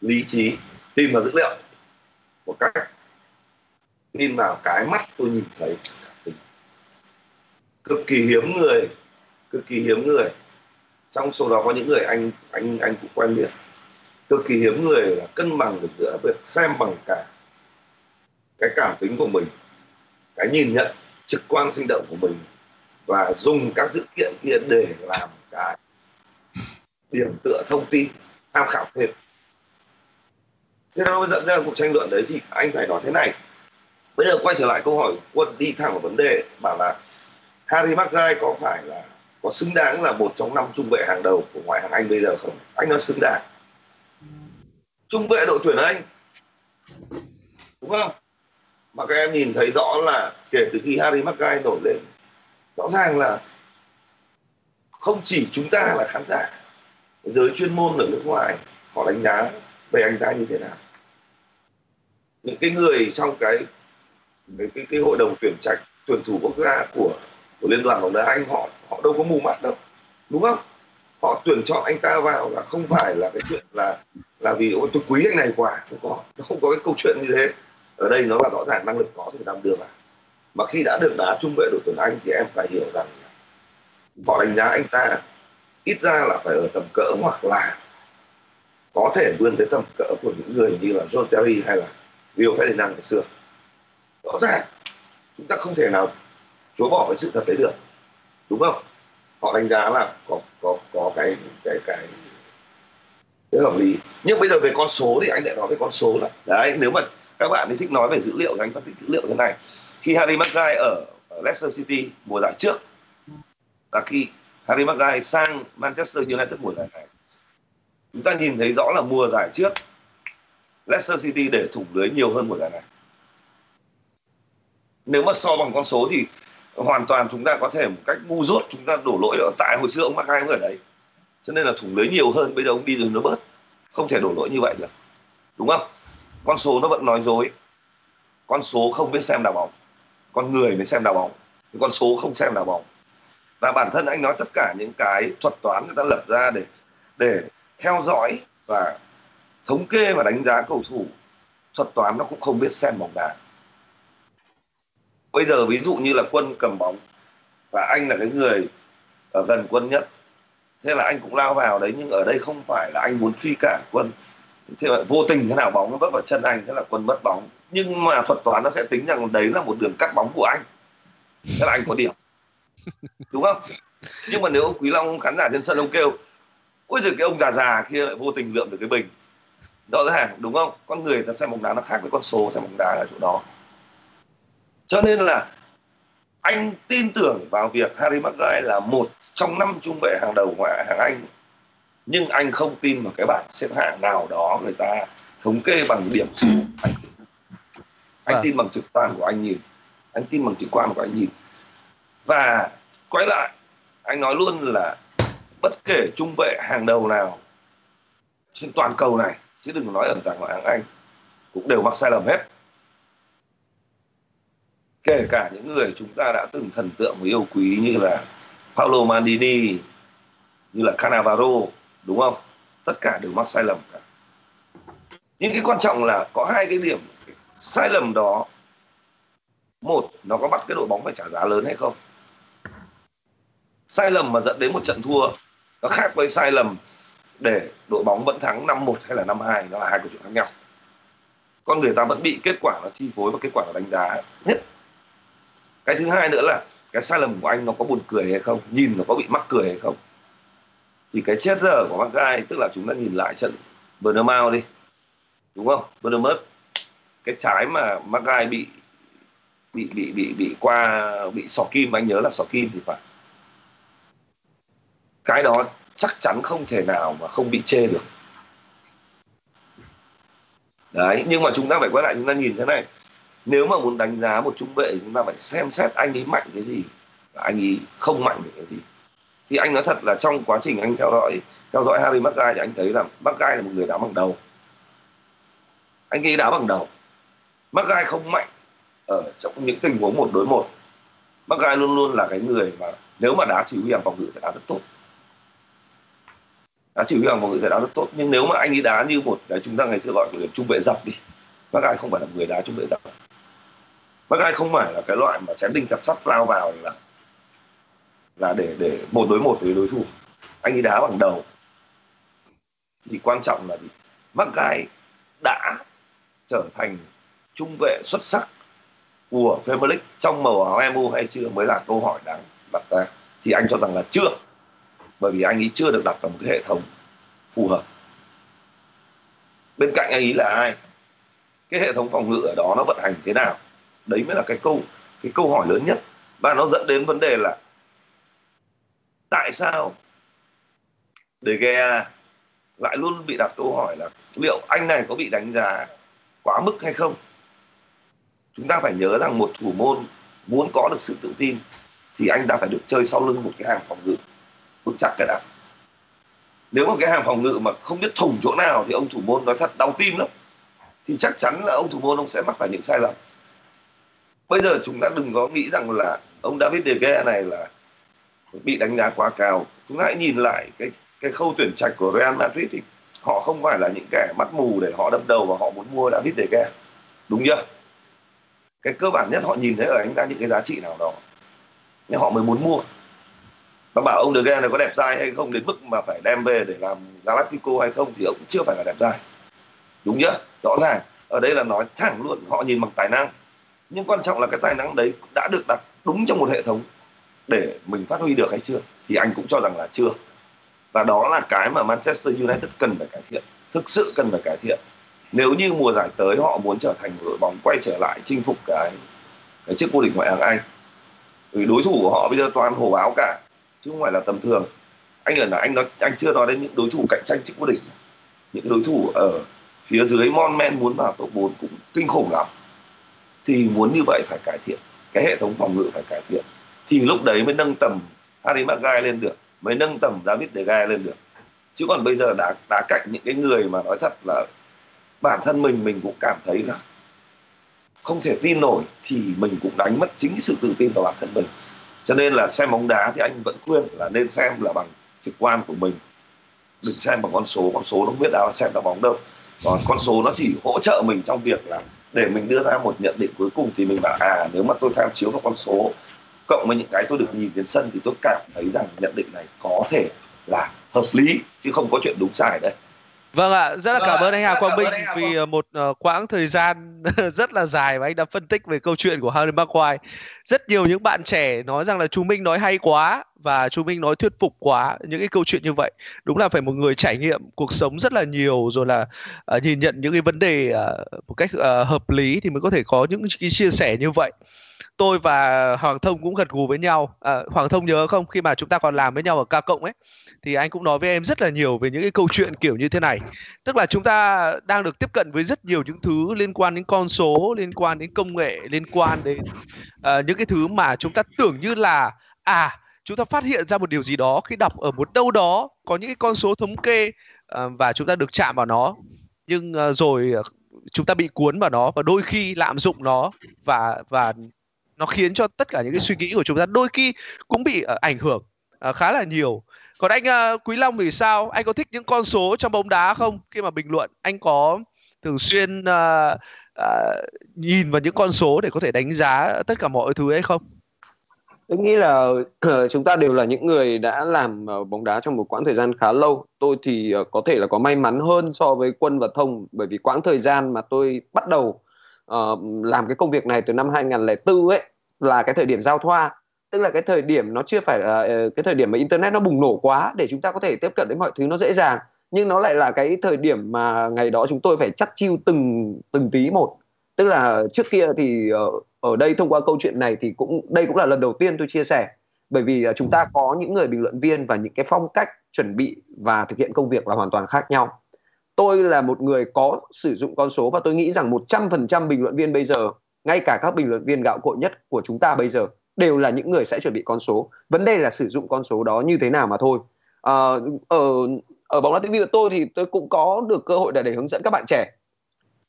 lý trí tìm vào dữ liệu một cách tin vào cái mắt tôi nhìn thấy. Cực kỳ hiếm người, cực kỳ hiếm người. Trong số đó có những người anh anh anh cũng quen biết. Cực kỳ hiếm người là cân bằng được giữa việc xem bằng cả cái cảm tính của mình, cái nhìn nhận trực quan sinh động của mình và dùng các dữ kiện kia để làm cái điểm tựa thông tin, tham khảo thêm thế nó dẫn ra cuộc tranh luận đấy thì anh phải nói thế này. Bây giờ quay trở lại câu hỏi quân đi thẳng vào vấn đề, bảo là Harry Maguire có phải là, có xứng đáng là một trong năm trung vệ hàng đầu của ngoại hạng Anh bây giờ không? Anh nói xứng đáng. Trung vệ đội tuyển Anh. Đúng không? Mà các em nhìn thấy rõ là kể từ khi Harry Maguire nổi lên, rõ ràng là không chỉ chúng ta là khán giả, giới chuyên môn ở nước ngoài họ đánh giá về anh ta như thế nào những cái người trong cái cái cái, cái hội đồng tuyển trạch tuyển thủ quốc gia của của liên đoàn bóng đá anh họ họ đâu có mù mắt đâu đúng không? Họ tuyển chọn anh ta vào là không phải là cái chuyện là là vì ôi tôi quý anh này quá không có nó không có cái câu chuyện như thế. Ở đây nó là rõ ràng năng lực có thể làm được mà khi đã được đá trung vệ đội tuyển anh thì em phải hiểu rằng họ đánh giá anh ta ít ra là phải ở tầm cỡ hoặc là có thể vươn tới tầm cỡ của những người như là John Terry hay là Rio năng ngày xưa. Rõ ràng chúng ta không thể nào chối bỏ cái sự thật đấy được. Đúng không? Họ đánh giá là có có có cái cái cái cái hợp lý. Nhưng bây giờ về con số thì anh lại nói về con số là đấy nếu mà các bạn thì thích nói về dữ liệu thì anh phân tích dữ liệu thế này. Khi Harry Maguire ở, ở Leicester City mùa giải trước là khi Harry Maguire sang Manchester United mùa giải này chúng ta nhìn thấy rõ là mùa giải trước Leicester City để thủng lưới nhiều hơn của giải này. Nếu mà so bằng con số thì hoàn toàn chúng ta có thể một cách ngu dốt, chúng ta đổ lỗi ở tại hồi xưa ông mắc cũng ở đấy. Cho nên là thủng lưới nhiều hơn, bây giờ ông đi rồi nó bớt. Không thể đổ lỗi như vậy được. Đúng không? Con số nó vẫn nói dối. Con số không biết xem đá bóng. Con người mới xem đá bóng. Con số không xem đá bóng. Và bản thân anh nói tất cả những cái thuật toán người ta lập ra để để theo dõi và thống kê và đánh giá cầu thủ thuật toán nó cũng không biết xem bóng đá. Bây giờ ví dụ như là quân cầm bóng và anh là cái người ở gần quân nhất thế là anh cũng lao vào đấy nhưng ở đây không phải là anh muốn truy cản quân. Thế là vô tình thế nào bóng nó vấp vào chân anh thế là quân mất bóng. Nhưng mà thuật toán nó sẽ tính rằng đấy là một đường cắt bóng của anh. Thế là anh có điểm. Đúng không? Nhưng mà nếu quý long khán giả trên sân ông kêu ôi rồi cái ông già già kia lại vô tình lượm được cái bình rõ ràng đúng không? Con người ta xem bóng đá nó khác với con số xem bóng đá ở chỗ đó. Cho nên là anh tin tưởng vào việc Harry Maguire là một trong năm trung vệ hàng đầu ngoại hạng Anh. Nhưng anh không tin vào cái bảng xếp hạng nào đó người ta thống kê bằng điểm số. Anh, anh à. tin bằng trực quan của anh nhìn. Anh tin bằng trực quan của anh nhìn. Và quay lại anh nói luôn là bất kể trung vệ hàng đầu nào trên toàn cầu này chứ đừng nói ở cả ngoại hạng Anh. Cũng đều mắc sai lầm hết. Kể cả những người chúng ta đã từng thần tượng và yêu quý như là Paolo Maldini, như là Cannavaro, đúng không? Tất cả đều mắc sai lầm cả. Nhưng cái quan trọng là có hai cái điểm sai lầm đó. Một, nó có bắt cái đội bóng phải trả giá lớn hay không? Sai lầm mà dẫn đến một trận thua, nó khác với sai lầm để đội bóng vẫn thắng 5-1 hay là 5-2 nó là hai câu chuyện khác nhau. Con người ta vẫn bị kết quả nó chi phối và kết quả nó đánh giá nhất. Cái thứ hai nữa là cái sai lầm của anh nó có buồn cười hay không, nhìn nó có bị mắc cười hay không. Thì cái chết giờ của Magai tức là chúng ta nhìn lại trận Bernabeu đi. Đúng không? Bernabeu, cái trái mà Magai bị bị bị bị bị qua, bị sọ kim, anh nhớ là sọ kim thì phải. Cái đó chắc chắn không thể nào mà không bị chê được. Đấy, nhưng mà chúng ta phải quay lại, chúng ta nhìn thế này. Nếu mà muốn đánh giá một trung vệ, chúng ta phải xem xét anh ấy mạnh cái gì và anh ấy không mạnh được cái gì. Thì anh nói thật là trong quá trình anh theo dõi theo dõi Harry Maguire thì anh thấy là Maguire là một người đá bằng đầu. Anh ấy đá bằng đầu. Maguire không mạnh ở trong những tình huống một đối một. Maguire luôn luôn là cái người mà nếu mà đá chỉ huy hàng phòng ngự sẽ đá rất tốt đá chỉ huy hàng một người giải đá rất tốt. Nhưng nếu mà anh ấy đá như một đấy, chúng ta ngày xưa gọi là trung vệ dọc đi. Bác ai không phải là người đá trung vệ dọc, bác ai không phải là cái loại mà chém đinh chặt sắt lao vào là là để để một đối một với đối thủ. Anh ấy đá bằng đầu. Thì quan trọng là gì? Ai đã trở thành trung vệ xuất sắc của Premier League trong màu áo MU hay chưa mới là câu hỏi đáng đặt ra. Thì anh cho rằng là chưa bởi vì anh ấy chưa được đặt vào một cái hệ thống phù hợp. Bên cạnh anh ấy là ai? Cái hệ thống phòng ngự ở đó nó vận hành thế nào? Đấy mới là cái câu cái câu hỏi lớn nhất. Và nó dẫn đến vấn đề là tại sao De Gea lại luôn bị đặt câu hỏi là liệu anh này có bị đánh giá quá mức hay không? Chúng ta phải nhớ rằng một thủ môn muốn có được sự tự tin thì anh ta phải được chơi sau lưng một cái hàng phòng ngự vững chắc cái đã. Nếu mà cái hàng phòng ngự mà không biết thủng chỗ nào thì ông thủ môn nói thật đau tim lắm. Thì chắc chắn là ông thủ môn ông sẽ mắc phải những sai lầm. Bây giờ chúng ta đừng có nghĩ rằng là ông David De Gea này là bị đánh giá quá cao. Chúng ta hãy nhìn lại cái cái khâu tuyển trạch của Real Madrid thì họ không phải là những kẻ mắt mù để họ đâm đầu và họ muốn mua David De Gea. Đúng chưa? Cái cơ bản nhất họ nhìn thấy ở anh ta những cái giá trị nào đó. Nên họ mới muốn mua nó bảo ông De Gea này có đẹp trai hay không đến mức mà phải đem về để làm Galactico hay không thì ông cũng chưa phải là đẹp trai đúng chưa rõ ràng. Ở đây là nói thẳng luôn, họ nhìn bằng tài năng. Nhưng quan trọng là cái tài năng đấy đã được đặt đúng trong một hệ thống để mình phát huy được hay chưa, thì anh cũng cho rằng là chưa. Và đó là cái mà Manchester United cần phải cải thiện, thực sự cần phải cải thiện. Nếu như mùa giải tới họ muốn trở thành đội bóng quay trở lại chinh phục cái cái chiếc vô địch ngoại hạng Anh vì đối thủ của họ bây giờ toàn hổ báo cả chứ không phải là tầm thường. Anh ở là anh nói, anh chưa nói đến những đối thủ cạnh tranh chức vô địch. Những đối thủ ở phía dưới Mon Men muốn vào top 4 cũng kinh khủng lắm. Thì muốn như vậy phải cải thiện. Cái hệ thống phòng ngự phải cải thiện. Thì lúc đấy mới nâng tầm Harry Maguire lên được, mới nâng tầm David De Gea lên được. Chứ còn bây giờ đã đã cạnh những cái người mà nói thật là bản thân mình mình cũng cảm thấy là không thể tin nổi, thì mình cũng đánh mất chính sự tự tin vào bản thân mình cho nên là xem bóng đá thì anh vẫn khuyên là nên xem là bằng trực quan của mình. Đừng xem bằng con số con số nó không biết đâu xem là bóng đâu. Còn con số nó chỉ hỗ trợ mình trong việc là để mình đưa ra một nhận định cuối cùng thì mình bảo à nếu mà tôi tham chiếu vào con số cộng với những cái tôi được nhìn trên sân thì tôi cảm thấy rằng nhận định này có thể là hợp lý, chứ không có chuyện đúng sai đây. Vâng ạ, rất là cảm ơn anh Hà Quang Minh vì ờ, một uh, quãng thời gian rất là dài và anh đã phân tích về câu chuyện của Harry Maguire. Rất nhiều những bạn trẻ nói rằng là chú Minh nói hay quá và chú Minh nói thuyết phục quá những cái câu chuyện như vậy. Đúng là phải một người trải nghiệm cuộc sống rất là nhiều rồi là uh, nhìn nhận những cái vấn đề uh, một cách uh, hợp lý thì mới có thể có những cái chia sẻ như vậy tôi và Hoàng Thông cũng gật gù với nhau. À, Hoàng Thông nhớ không khi mà chúng ta còn làm với nhau ở ca cộng ấy thì anh cũng nói với em rất là nhiều về những cái câu chuyện kiểu như thế này. Tức là chúng ta đang được tiếp cận với rất nhiều những thứ liên quan đến con số, liên quan đến công nghệ, liên quan đến uh, những cái thứ mà chúng ta tưởng như là à chúng ta phát hiện ra một điều gì đó khi đọc ở một đâu đó có những cái con số thống kê uh, và chúng ta được chạm vào nó nhưng uh, rồi chúng ta bị cuốn vào nó và đôi khi lạm dụng nó và và nó khiến cho tất cả những cái suy nghĩ của chúng ta đôi khi cũng bị uh, ảnh hưởng uh, khá là nhiều còn anh uh, Quý Long thì sao? Anh có thích những con số trong bóng đá không? Khi mà bình luận anh có thường xuyên uh, uh, nhìn vào những con số để có thể đánh giá tất cả mọi thứ hay không? Tôi nghĩ là chúng ta đều là những người đã làm bóng đá trong một quãng thời gian khá lâu. Tôi thì có thể là có may mắn hơn so với quân và thông bởi vì quãng thời gian mà tôi bắt đầu uh, làm cái công việc này từ năm 2004 ấy là cái thời điểm giao thoa tức là cái thời điểm nó chưa phải là uh, cái thời điểm mà internet nó bùng nổ quá để chúng ta có thể tiếp cận đến mọi thứ nó dễ dàng. Nhưng nó lại là cái thời điểm mà ngày đó chúng tôi phải chắt chiêu từng từng tí một. Tức là trước kia thì uh, ở đây thông qua câu chuyện này thì cũng đây cũng là lần đầu tiên tôi chia sẻ. Bởi vì uh, chúng ta có những người bình luận viên và những cái phong cách chuẩn bị và thực hiện công việc là hoàn toàn khác nhau. Tôi là một người có sử dụng con số và tôi nghĩ rằng 100% bình luận viên bây giờ ngay cả các bình luận viên gạo cội nhất của chúng ta bây giờ đều là những người sẽ chuẩn bị con số. Vấn đề là sử dụng con số đó như thế nào mà thôi. À, ở ở bóng đá TV của tôi thì tôi cũng có được cơ hội để, để hướng dẫn các bạn trẻ.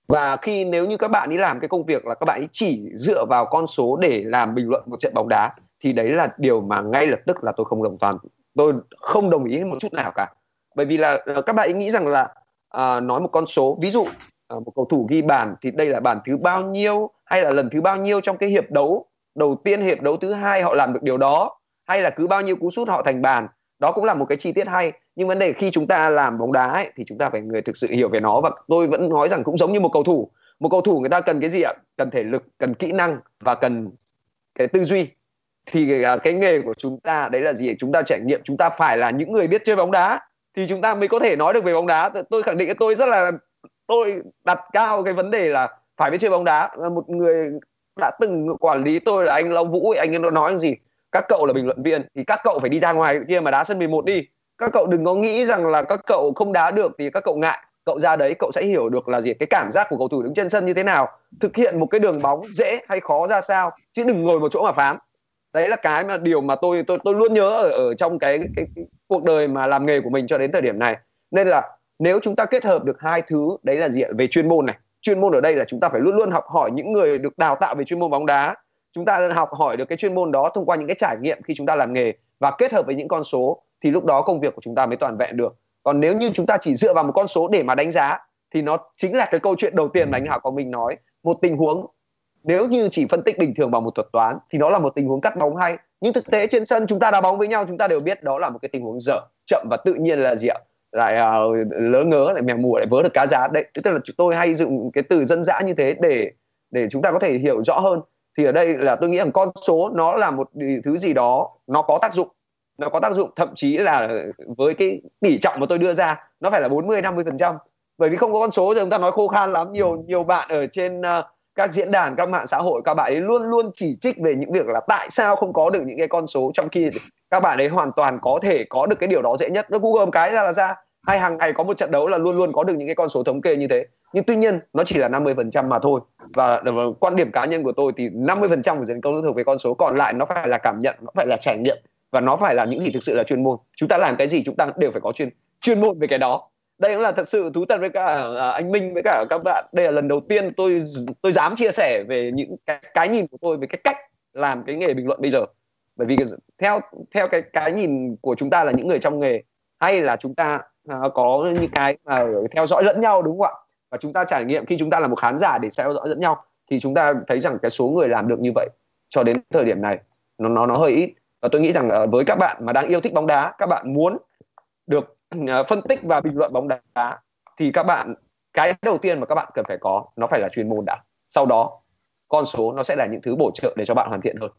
Và khi nếu như các bạn ấy làm cái công việc là các bạn ấy chỉ dựa vào con số để làm bình luận một trận bóng đá thì đấy là điều mà ngay lập tức là tôi không đồng toàn. Tôi không đồng ý một chút nào cả. Bởi vì là ờ, các bạn ấy nghĩ rằng là à, nói một con số ví dụ à, một cầu thủ ghi bàn thì đây là bàn thứ bao nhiêu hay là lần thứ bao nhiêu trong cái hiệp đấu đầu tiên hiệp đấu thứ hai họ làm được điều đó hay là cứ bao nhiêu cú sút họ thành bàn đó cũng là một cái chi tiết hay. Nhưng vấn đề khi chúng ta làm bóng đá ấy, thì chúng ta phải người thực sự hiểu về nó. Và tôi vẫn nói rằng cũng giống như một cầu thủ một cầu thủ người ta cần cái gì ạ? Cần thể lực cần kỹ năng và cần cái tư duy. Thì à, cái nghề của chúng ta đấy là gì? Chúng ta trải nghiệm chúng ta phải là những người biết chơi bóng đá thì chúng ta mới có thể nói được về bóng đá. Tôi khẳng định tôi rất là tôi đặt cao cái vấn đề là phải biết chơi bóng đá. Một người đã từng quản lý tôi là anh Long Vũ anh ấy nói gì? Các cậu là bình luận viên thì các cậu phải đi ra ngoài kia mà đá sân 11 đi. Các cậu đừng có nghĩ rằng là các cậu không đá được thì các cậu ngại. Cậu ra đấy cậu sẽ hiểu được là gì cái cảm giác của cầu thủ đứng trên sân như thế nào thực hiện một cái đường bóng dễ hay khó ra sao chứ đừng ngồi một chỗ mà phán đấy là cái mà điều mà tôi tôi tôi luôn nhớ ở ở trong cái, cái, cái cuộc đời mà làm nghề của mình cho đến thời điểm này. Nên là nếu chúng ta kết hợp được hai thứ đấy là gì về chuyên môn này chuyên môn ở đây là chúng ta phải luôn luôn học hỏi những người được đào tạo về chuyên môn bóng đá. Chúng ta học hỏi được cái chuyên môn đó thông qua những cái trải nghiệm khi chúng ta làm nghề và kết hợp với những con số thì lúc đó công việc của chúng ta mới toàn vẹn được. Còn nếu như chúng ta chỉ dựa vào một con số để mà đánh giá thì nó chính là cái câu chuyện đầu tiên mà anh Hảo có mình nói. Một tình huống, nếu như chỉ phân tích bình thường bằng một thuật toán thì nó là một tình huống cắt bóng hay. Nhưng thực tế trên sân chúng ta đá bóng với nhau, chúng ta đều biết đó là một cái tình huống dở, chậm và tự nhiên là gì ạ? Lại uh, lỡ ngớ lại mèo mù lại vớ được cá giá. Đấy tức là tôi hay dùng cái từ dân dã như thế để để chúng ta có thể hiểu rõ hơn. Thì ở đây là tôi nghĩ rằng con số nó là một thứ gì đó nó có tác dụng. Nó có tác dụng thậm chí là với cái tỷ trọng mà tôi đưa ra nó phải là 40 50 phần trăm. Bởi vì không có con số thì chúng ta nói khô khan lắm. Nhiều nhiều bạn ở trên uh, các diễn đàn các mạng xã hội các bạn ấy luôn luôn chỉ trích về những việc là tại sao không có được những cái con số trong khi các bạn ấy hoàn toàn có thể có được cái điều đó dễ nhất. Nó google một cái ra là ra. Hay hàng ngày có một trận đấu là luôn luôn có được những cái con số thống kê như thế. Nhưng tuy nhiên nó chỉ là 50% mà thôi. Và, và quan điểm cá nhân của tôi thì 50% của dân công thuộc về con số. Còn lại nó phải là cảm nhận nó phải là trải nghiệm. Và nó phải là những gì thực sự là chuyên môn. Chúng ta làm cái gì chúng ta đều phải có chuyên chuyên môn về cái đó đây cũng là thật sự thú thật với cả à, anh Minh với cả các bạn. Đây là lần đầu tiên tôi tôi dám chia sẻ về những cái cái nhìn của tôi về cái cách làm cái nghề bình luận bây giờ. Bởi vì theo theo cái cái nhìn của chúng ta là những người trong nghề hay là chúng ta uh, có những cái mà theo dõi lẫn nhau đúng không ạ? Và chúng ta trải nghiệm khi chúng ta là một khán giả để theo dõi lẫn nhau thì chúng ta thấy rằng cái số người làm được như vậy cho đến thời điểm này nó nó nó hơi ít. Và tôi nghĩ rằng uh, với các bạn mà đang yêu thích bóng đá các bạn muốn được Ờ, phân tích và bình luận bóng đá thì các bạn cái đầu tiên mà các bạn cần phải có nó phải là chuyên môn đã sau đó con số nó sẽ là những thứ bổ trợ để cho bạn hoàn thiện hơn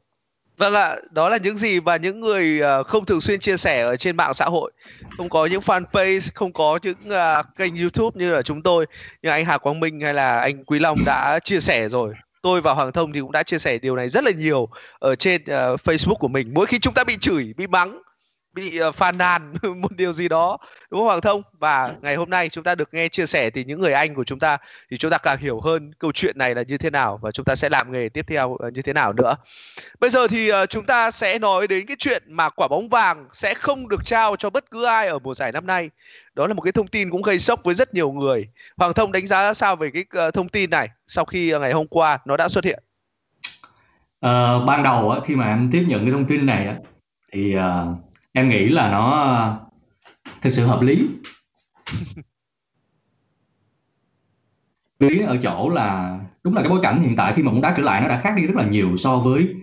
Vâng ạ, đó là những gì mà những người ờ, không thường xuyên chia sẻ ở trên mạng xã hội, không có những fanpage, không có những uh, kênh YouTube như là chúng tôi, như anh Hà Quang Minh hay là anh Quý Long đã chia sẻ rồi. Tôi và Hoàng Thông thì cũng đã chia sẻ điều này rất là nhiều ở trên uh, Facebook của mình. Mỗi khi chúng ta bị chửi, bị mắng bị uh, phàn nàn một điều gì đó đúng không Hoàng Thông? Và ngày hôm nay chúng ta được nghe chia sẻ từ những người anh của chúng ta thì chúng ta càng hiểu hơn câu chuyện này là như thế nào và chúng ta sẽ làm nghề tiếp theo uh, như thế nào nữa. Bây giờ thì uh, chúng ta sẽ nói đến cái chuyện mà quả bóng vàng sẽ không được trao cho bất cứ ai ở mùa giải năm nay. Đó là một cái thông tin cũng gây sốc với rất nhiều người. Hoàng Thông đánh giá sao về cái thông tin này sau khi ngày hôm qua nó đã xuất hiện? Uh, ban đầu á, khi mà em tiếp nhận cái thông tin này á, thì uh, em nghĩ là nó ờ, thực sự hợp lý. Lý ở chỗ là đúng là cái bối cảnh hiện tại khi mà bóng đá trở lại nó đã khác đi rất là nhiều so với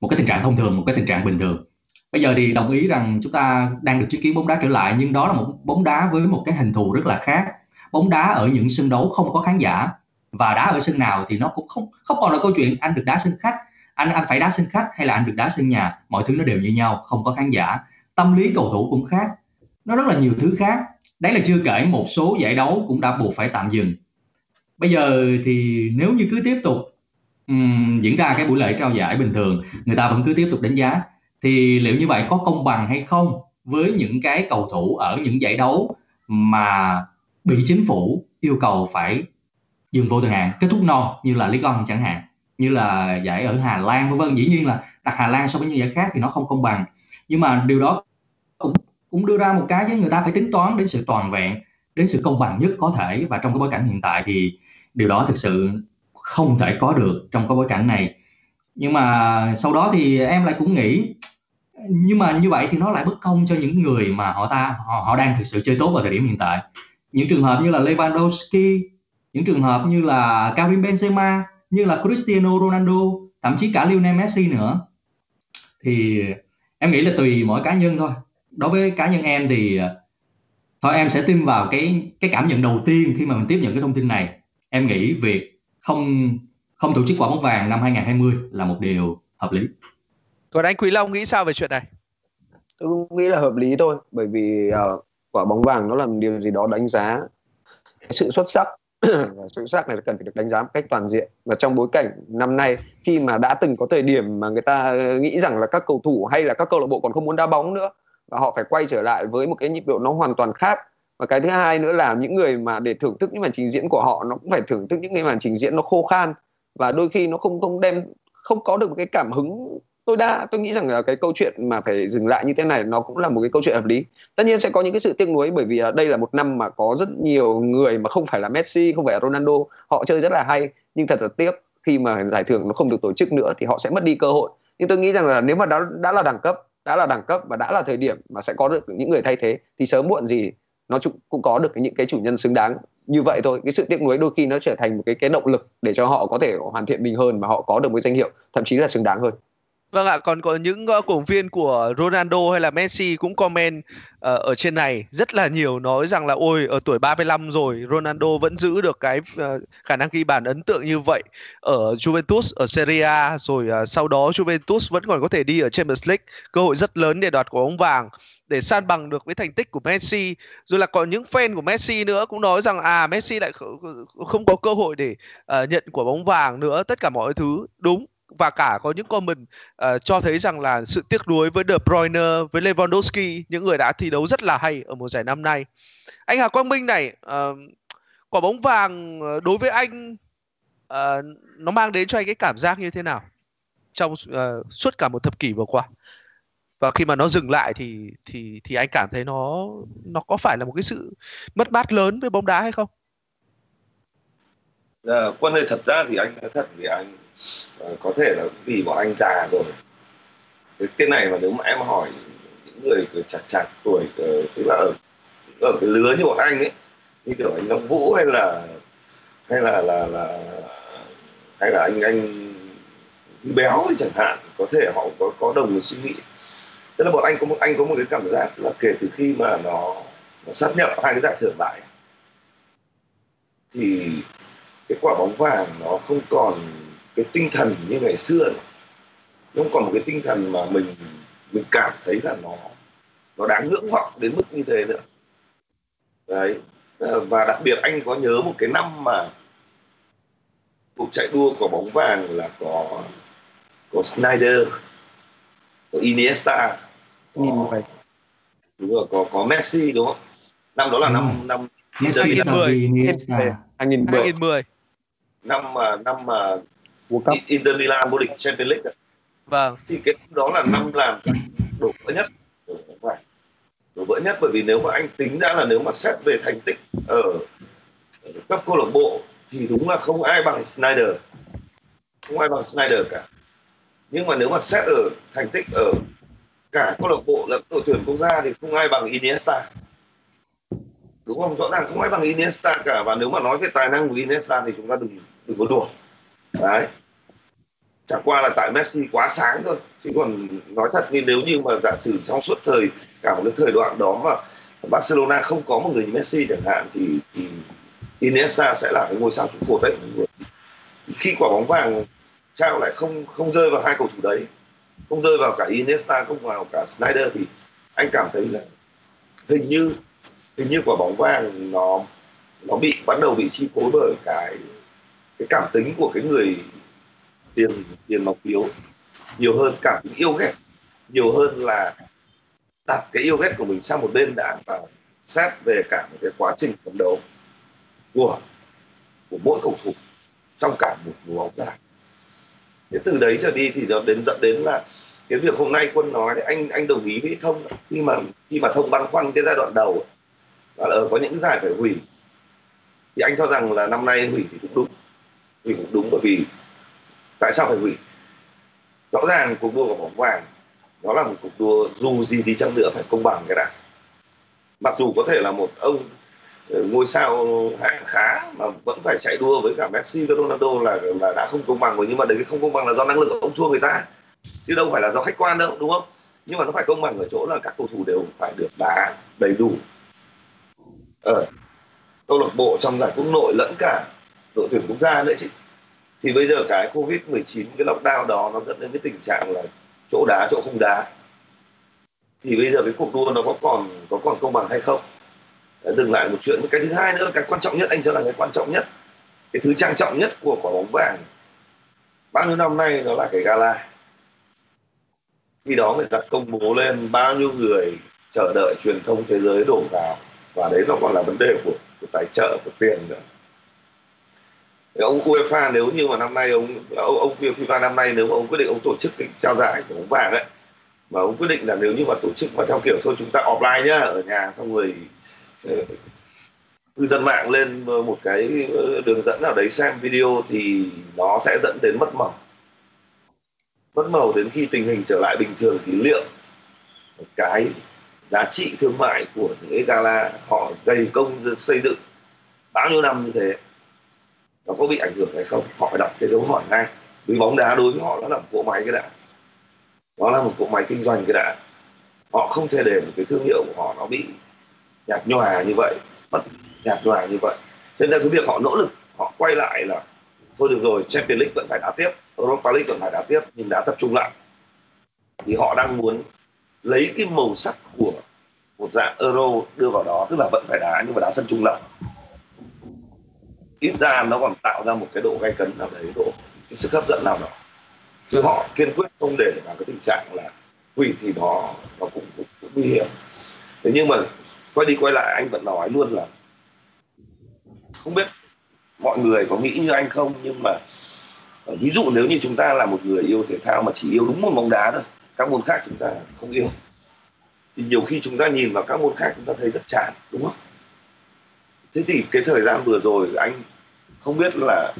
một cái tình trạng thông thường, một cái tình trạng bình thường. Bây giờ thì đồng ý rằng chúng ta đang được chứng kiến bóng đá trở lại, nhưng đó là một bóng đá với một cái hình thù rất là khác. Bóng đá ở những sân đấu không có khán giả, và đá ở sân nào thì nó cũng không không còn là câu chuyện anh được đá sân khách, anh anh phải đá sân khách hay là anh được đá sân nhà. Mọi thứ nó đều như nhau, không có khán giả tâm lý cầu thủ cũng khác. Nó rất là nhiều thứ khác. Đấy là chưa kể một số giải đấu cũng đã buộc phải tạm dừng. Bây giờ thì nếu như cứ tiếp tục um, diễn ra cái buổi lễ trao giải bình thường người ta vẫn cứ tiếp tục đánh giá thì liệu như vậy có công bằng hay không với những cái cầu thủ ở những giải đấu mà bị chính phủ yêu cầu phải dừng vô thời hạn kết thúc non như là Lý Con chẳng hạn như là giải ở Hà Lan vân vân. Dĩ nhiên là đặt Hà Lan so với những giải khác thì nó không công bằng. Nhưng mà điều đó cũng cũng đưa ra một cái chứ người ta phải tính toán đến sự toàn vẹn đến sự công bằng nhất có thể. Và trong cái bối cảnh hiện tại thì điều đó thực sự không thể có được trong cái bối cảnh này. Nhưng mà sau đó thì em lại cũng nghĩ nhưng mà như vậy thì nó lại bất công cho những người mà họ ta họ, họ đang thực sự chơi tốt vào thời điểm hiện tại. Những trường hợp như là Lewandowski những trường hợp như là Karim Benzema như là Cristiano Ronaldo thậm chí cả Lionel Messi nữa. Thì em nghĩ là tùy mỗi cá nhân thôi đối với cá nhân em thì ờ, thôi em sẽ tin vào cái cái cảm nhận đầu tiên khi mà mình tiếp nhận cái thông tin này. Em nghĩ việc không không tổ chức quả bóng vàng năm 2020 là một điều hợp lý. Còn anh Quý Long nghĩ sao về chuyện này? Tôi cũng nghĩ là hợp lý thôi bởi vì uh, quả bóng vàng nó là một điều gì đó đánh giá cái sự xuất sắc. Và xuất sắc này cần phải được đánh giá một cách toàn diện. Và trong bối cảnh năm nay khi mà đã từng có thời điểm mà người ta nghĩ rằng là các cầu thủ hay là các câu lạc bộ còn không muốn đá bóng nữa và họ phải quay trở lại với một cái nhịp độ nó hoàn toàn khác. Và cái thứ hai nữa là những người mà để thưởng thức những màn trình diễn của họ, nó cũng phải thưởng thức những cái màn trình diễn nó khô khan. Và đôi khi nó không không đem, không có được một cái cảm hứng. Tôi đã, tôi nghĩ rằng là cái câu chuyện mà phải dừng lại như thế này, nó cũng là một cái câu chuyện hợp lý. Tất nhiên sẽ có những cái sự tiếc nuối bởi vì à, đây là một năm mà có rất nhiều người mà không phải là Messi, không phải là Ronaldo, họ chơi rất là hay. Nhưng thật là tiếc, khi mà giải thưởng nó không được tổ chức nữa thì họ sẽ mất đi cơ hội. Nhưng tôi nghĩ rằng là nếu mà đã đã là đẳng cấp đã là đẳng cấp và đã là thời điểm mà sẽ có được những người thay thế, thì sớm muộn gì nó cũng có được những cái chủ nhân xứng đáng. Như vậy thôi, cái sự tiếc nuối đôi khi nó trở thành một cái cái động lực để cho họ có thể hoàn thiện mình hơn và họ có được một danh hiệu thậm chí là xứng đáng hơn. Vâng ạ, còn có những uh, cổ viên của Ronaldo hay là Messi cũng comment uh, ở trên này rất là nhiều nói rằng là ôi ở tuổi 35 rồi Ronaldo vẫn giữ được cái uh, khả năng ghi bàn ấn tượng như vậy ở Juventus ở Serie A rồi uh, sau đó Juventus vẫn còn có thể đi ở Champions League, cơ hội rất lớn để đoạt quả bóng vàng để san bằng được với thành tích của Messi. Rồi là còn những fan của Messi nữa cũng nói rằng à Messi lại không có cơ hội để uh, nhận quả bóng vàng nữa. Tất cả mọi thứ đúng và cả có những comment uh, cho thấy rằng là sự tiếc nuối với De Bruyne với Lewandowski những người đã thi đấu rất là hay ở mùa giải năm nay. Anh Hà Quang Minh này uh, quả bóng vàng ờ, đối với anh uh, nó mang đến cho anh cái cảm giác như thế nào trong uh, suốt cả một thập kỷ vừa qua? Và khi mà nó dừng lại thì thì thì anh cảm thấy nó nó có phải là một cái sự mất mát lớn với bóng đá hay không? À, quân ơi thật ra thì anh nói thật vì anh. Ờ, có thể là vì bọn anh già rồi. Cái, cái này mà nếu mà em hỏi những người chặt chặt tuổi ờ, tức là ở ở cái lứa như bọn anh ấy như kiểu anh Long Vũ hay là hay là là là hay là anh anh béo thì chẳng hạn có thể họ có có đồng một suy nghĩ. Tức là bọn anh có một anh có một cái cảm giác là kể từ khi mà nó, nó sát nhập hai cái giải thưởng lại thì cái quả bóng vàng nó không còn cái tinh thần như ngày xưa nữa. nó không còn một cái tinh thần mà mình mình cảm thấy là nó nó đáng ngưỡng vọng đến mức như thế nữa. Đấy và đặc biệt anh có nhớ một cái năm mà cuộc chạy đua của bóng vàng là có có Snyder có Iniesta. Có, đúng rồi có có Messi đúng không? Năm đó là năm năm Xavi, Iniesta. 2010 2010 năm mà năm mà World Cup. Inter Milan vô địch Champions League vâng. Thì cái đó là năm làm đổ vỡ nhất. Đổ vỡ đổ vỡ nhất bởi vì nếu mà anh tính ra là nếu mà xét về thành tích ở, ở cấp câu lạc bộ thì đúng là không ai bằng Snyder không ai bằng Snyder cả. Nhưng mà nếu mà xét ở thành tích ở cả câu lạc bộ lẫn đội tuyển quốc gia thì không ai bằng Iniesta. Đúng không? Rõ ràng không ai bằng Iniesta cả. Và nếu mà nói về tài năng của Iniesta thì chúng ta đừng đừng có đùa đấy. Chẳng qua là tại Messi quá sáng thôi. Chứ còn nói thật như nếu như mà giả sử trong suốt thời cả một cái thời đoạn đó mà Barcelona không có một người như Messi chẳng hạn thì, thì Iniesta sẽ là cái ngôi sao trụ cột đấy. Khi quả bóng vàng trao lại không không rơi vào hai cầu thủ đấy. Không rơi vào cả Iniesta không vào cả Snyder thì anh cảm thấy là hình như hình như quả bóng vàng nó nó bị bắt đầu bị chi phối bởi cái cái cảm tính của cái người tiền tiền mộc phiếu nhiều hơn cảm tính yêu ghét, nhiều hơn là đặt cái yêu ghét của mình sang một bên đã và xét về cả một cái quá trình phấn đấu của của mỗi cầu thủ trong cả một mùa bóng đá thế từ đấy trở đi thì nó đến dẫn đến là cái việc hôm nay quân nói đấy, anh anh đồng ý với thông khi mà khi mà thông băn khoăn cái giai đoạn đầu là ở có những giải phải hủy. Thì anh cho rằng là năm nay hủy thì cũng đúng hủy cũng đúng bởi vì tại sao phải hủy rõ ràng cuộc đua của bóng vàng nó là một cuộc đua dù gì đi chăng nữa phải công bằng cái đã. Mặc dù có thể là một ông ờ, ngôi sao hạng khá mà vẫn phải chạy đua với cả Messi và Ronaldo là là đã không công bằng rồi, nhưng mà đấy, cái không công bằng là do năng lực của ông thua người ta. Chứ đâu phải là do khách quan đâu, đúng không? Nhưng mà nó phải công bằng ở chỗ là các cầu thủ đều phải được đá đầy đủ. Ở câu lạc bộ trong giải quốc nội lẫn cả đội tuyển quốc gia nữa chứ thì bây giờ cái covid 19 cái lockdown đó nó dẫn đến cái tình trạng là chỗ đá chỗ không đá. Thì bây giờ cái cuộc đua nó có còn có còn công bằng hay không? Đã dừng lại một chuyện. Cái thứ hai nữa cái quan trọng nhất anh cho là cái quan trọng nhất. Cái thứ trang trọng nhất của quả bóng vàng bao nhiêu năm nay nó là cái gala. Khi đó người ta công bố lên bao nhiêu người chờ đợi truyền thông thế giới đổ vào. Và đấy nó còn là vấn đề của, của tài trợ của tiền nữa ông UEFA nếu như mà năm nay ông ông, ông FIFA năm nay nếu mà ông quyết định ông tổ chức cái trao giải của bóng vàng ấy mà ông quyết định là nếu như mà tổ chức mà theo kiểu thôi chúng ta offline nhá ở nhà xong rồi ờ, cư dân mạng lên một cái đường dẫn nào đấy xem video thì nó sẽ dẫn đến mất màu. Mất màu đến khi tình hình trở lại bình thường thì liệu cái giá trị thương mại của những cái gala họ gầy công xây dựng bao nhiêu năm như thế? Nó có bị ảnh hưởng hay không? Họ phải đặt cái dấu hỏi ngay. Vì bóng đá đối với họ nó là một cỗ máy cái đã. Nó là một cỗ máy kinh doanh cái đã. Họ không thể để một cái thương hiệu của họ nó bị nhạt nhòa như vậy, mất nhạt nhòa như vậy. Cho nên cái việc họ nỗ lực, họ quay lại là, thôi được rồi, Champions League vẫn phải đá tiếp, Europa League vẫn phải đá tiếp, nhưng đã tập trung lại. Thì họ đang muốn lấy cái màu sắc của một dạng euro đưa vào đó, tức là vẫn phải đá nhưng mà đá sân trung lập ít ra nó còn tạo ra một cái độ gay cấn nào đấy độ cái sức hấp dẫn nào đó. Chứ họ kiên quyết không để vào cái tình trạng là hủy thì nó nó cũng, cũng, cũng nguy hiểm. Thế nhưng mà quay đi quay lại anh vẫn nói luôn là không biết mọi người có nghĩ như anh không nhưng mà ờ, ví dụ nếu như chúng ta là một người yêu thể thao mà chỉ yêu đúng một bóng đá thôi các môn khác chúng ta không yêu. Thì nhiều khi chúng ta nhìn vào các môn khác chúng ta thấy rất chán đúng không? Thế thì cái thời gian vừa rồi anh không biết là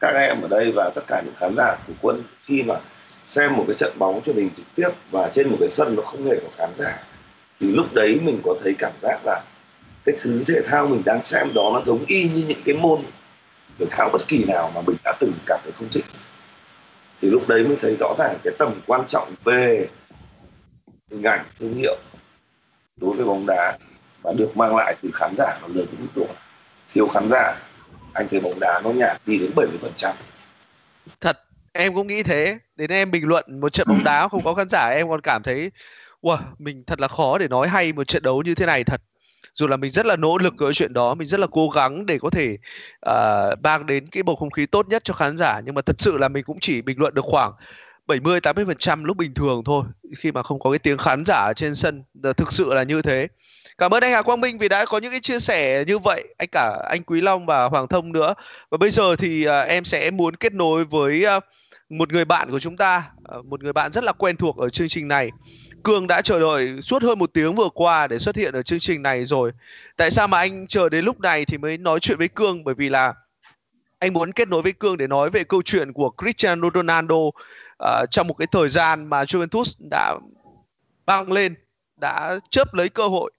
các em ở đây và tất cả những khán giả của quân khi mà xem một cái trận bóng truyền hình trực tiếp và trên một cái sân nó không hề có khán giả, thì lúc đấy mình có thấy cảm giác là cái thứ thể thao mình đang xem đó nó giống y như những cái môn thể thao bất kỳ nào mà mình đã từng cảm thấy không thích. Thì lúc đấy mới thấy rõ ràng cái tầm quan trọng về hình ảnh, thương hiệu đối với bóng đá và được mang lại từ khán giả nó lớn đến mức độ thiếu khán giả anh thấy bóng đá nó nhạt đi đến 70 phần trăm. Thật em cũng nghĩ thế. Đến em bình luận một trận bóng đá không có khán giả em còn cảm thấy wow mình thật là khó để nói hay một trận đấu như thế này thật. Dù là mình rất là nỗ lực ở chuyện đó mình rất là cố gắng để có thể uh, mang đến cái bầu không khí tốt nhất cho khán giả. Nhưng mà thật sự là mình cũng chỉ bình luận được khoảng 70 80% lúc bình thường thôi khi mà không có cái tiếng khán giả ở trên sân. Thực sự là như thế cảm ơn anh Hà Quang Minh vì đã có những cái chia sẻ như vậy. Anh cả anh Quý Long và Hoàng Thông nữa. Và bây giờ thì uh, em sẽ muốn kết nối với uh, một người bạn của chúng ta uh, một người bạn rất là quen thuộc ở chương trình này. Cường đã chờ đợi suốt hơn một tiếng vừa qua để xuất hiện ở chương trình này rồi. Tại sao mà anh chờ đến lúc này thì mới nói chuyện với Cương bởi vì là anh muốn kết nối với Cương để nói về câu chuyện của Cristiano Ronaldo uh, trong một cái thời gian mà Juventus đã băng lên đã chớp lấy cơ hội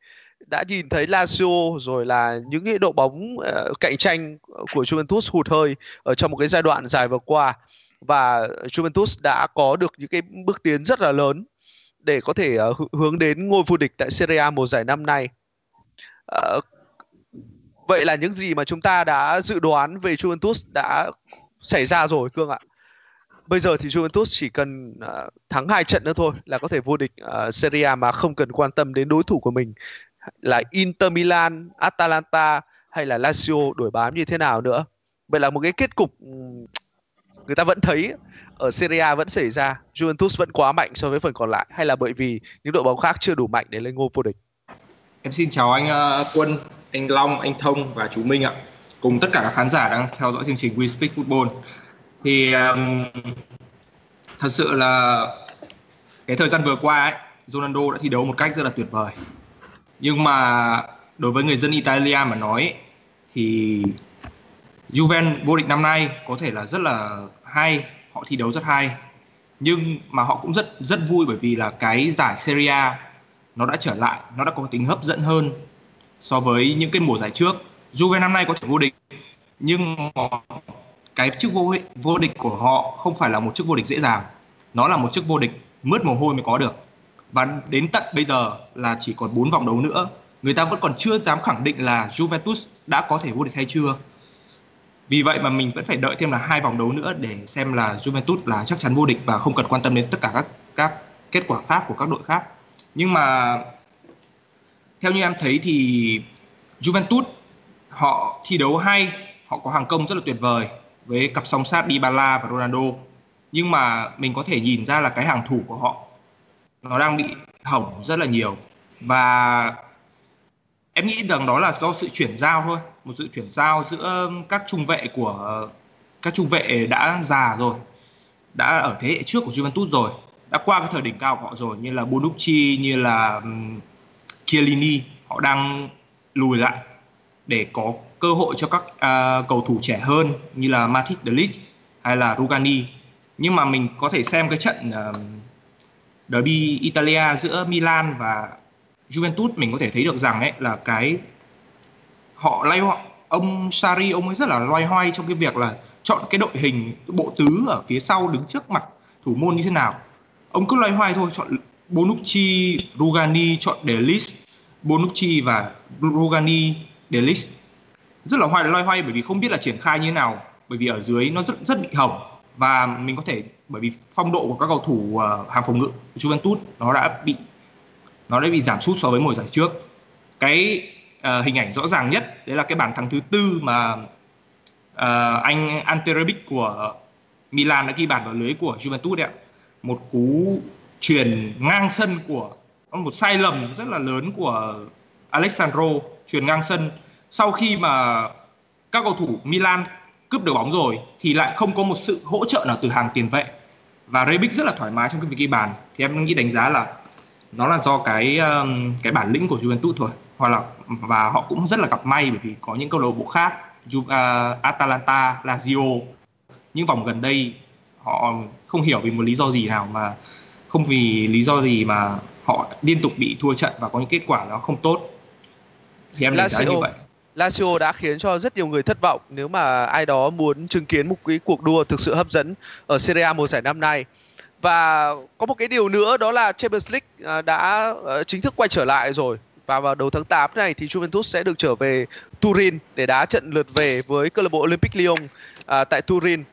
đã nhìn thấy Lazio rồi là những cái đội bóng uh, cạnh tranh của Juventus hụt hơi ở trong một cái giai đoạn dài vừa qua. Và Juventus đã có được những cái bước tiến rất là lớn để có thể uh, hướng đến ngôi vô địch tại Serie A mùa giải năm nay. Uh, vậy là những gì mà chúng ta đã dự đoán về Juventus đã xảy ra rồi cương ạ? Bây giờ thì Juventus chỉ cần uh, thắng hai trận nữa thôi là có thể vô địch uh, Serie A mà không cần quan tâm đến đối thủ của mình là Inter Milan, Atalanta hay là Lazio đuổi bám như thế nào nữa. Vậy là một cái kết cục ừ, người ta vẫn thấy ở Serie A vẫn xảy ra, Juventus vẫn quá mạnh so với phần còn lại hay là bởi vì những đội bóng khác chưa đủ mạnh để lên ngôi vô địch. Em xin chào anh ờ, Quân, anh Long, anh Thông và chú Minh ạ. Cùng tất cả các khán giả đang theo dõi chương trình We Speak Football. Thì um, thật sự là cái thời gian vừa qua ấy, Ronaldo đã thi đấu một cách rất là tuyệt vời. Nhưng mà đối với người dân Italia mà nói thì Juventus vô địch năm nay có thể là rất là hay, họ thi đấu rất hay. Nhưng mà họ cũng rất rất vui bởi vì là cái giải Serie A nó đã trở lại, nó đã có tính hấp dẫn hơn so với những cái mùa giải trước. Juve năm nay có thể vô địch nhưng cái chức vô vô địch của họ không phải là một chức vô địch dễ dàng. Nó là một chức vô địch mướt mồ hôi mới có được. Và đến tận bây giờ là chỉ còn 4 vòng đấu nữa, người ta vẫn còn chưa dám khẳng định là Juventus đã có thể vô địch hay chưa. Vì vậy mà mình vẫn phải đợi thêm là hai vòng đấu nữa để xem là Juventus là chắc chắn vô địch và không cần quan tâm đến tất cả các các kết quả khác của các đội khác. Nhưng mà theo như em thấy thì Juventus họ thi đấu hay, họ có hàng công rất là tuyệt vời với cặp song sát Dybala và Ronaldo. Nhưng mà mình có thể nhìn ra là cái hàng thủ của họ nó đang bị hỏng rất là nhiều. Và em nghĩ rằng đó là do sự chuyển giao thôi, một sự chuyển giao giữa các trung vệ của các trung vệ đã già rồi, đã ở thế hệ trước của Juventus rồi, đã qua cái thời đỉnh cao của họ rồi như là Bonucci, như là Chiellini họ đang lùi lại để có cơ hội cho các uh, cầu thủ trẻ hơn như là Matic de Ligt hay là Rugani. Nhưng mà mình có thể xem cái trận uh, derby Italia giữa Milan và Juventus mình có thể thấy được rằng ấy là cái họ lay họ ông Sarri ông ấy rất là loay hoay trong cái việc là chọn cái đội hình bộ tứ ở phía sau đứng trước mặt thủ môn như thế nào. Ông cứ loay hoay thôi chọn Bonucci, Rugani chọn Delis, Bonucci và Rugani, Delis rất là hoài loay hoay bởi vì không biết là triển khai như thế nào bởi vì ở dưới nó rất rất bị hỏng. Và mình có thể bởi vì phong độ của các cầu thủ à, hàng phòng ngự của Juventus nó đã bị nó đã bị giảm sút so với mùa giải trước. Cái uh, hình ảnh rõ ràng nhất đấy là cái bàn thắng thứ tư mà uh, anh Ante Rebic của Milan đã ghi bàn vào lưới của Juventus đấy ạ. Một cú truyền ngang sân của một sai lầm rất là lớn của Alessandro truyền ngang sân. Sau khi mà các cầu thủ Milan cướp được bóng rồi thì lại không có một sự hỗ trợ nào từ hàng tiền vệ và Rebic rất là thoải mái trong cái việc ghi bàn. Thì em nghĩ đánh giá là nó là do cái um, cái bản lĩnh của Juventus thôi. Hoặc là và họ cũng rất là gặp may bởi vì có những câu lạc bộ khác uh, Atalanta, Lazio. Những vòng gần đây họ không hiểu vì một lý do gì nào mà không vì lý do gì mà họ liên tục bị thua trận và có những kết quả nó không tốt. Thì em đánh giá như vậy Lazio đã khiến cho rất nhiều người thất vọng nếu mà ai đó muốn chứng kiến một cái cuộc đua thực sự hấp dẫn ở Serie A mùa giải năm nay. Và có một cái điều nữa đó là Champions League à, đã ờ, chính thức quay trở lại rồi và vào đầu tháng 8 này thì Juventus sẽ được trở về Turin để đá trận lượt về với câu lạc bộ Olympic Lyon à, tại Turin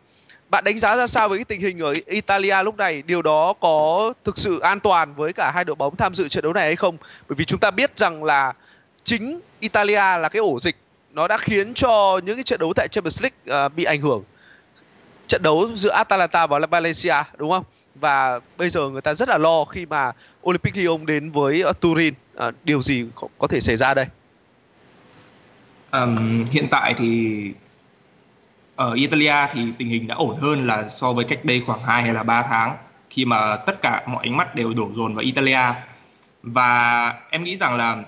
bạn đánh giá ra sao với cái tình hình ở Italia lúc này? Điều đó có thực sự an toàn với cả hai đội bóng tham dự trận đấu này hay không? Bởi vì chúng ta biết rằng là chính Italia là cái ổ dịch nó đã khiến cho những cái trận đấu tại Champions League uh, bị ảnh hưởng. Trận đấu giữa Atalanta và Valencia đúng không? và bây giờ người ta rất là lo khi mà Olympic Lyon đến với uh, Turin uh, điều gì có, có thể xảy ra đây um, hiện tại thì ở Italia thì tình hình đã ổn hơn là so với cách đây khoảng 2 hay là 3 tháng khi mà tất cả mọi ánh mắt đều đổ dồn vào Italia và em nghĩ rằng là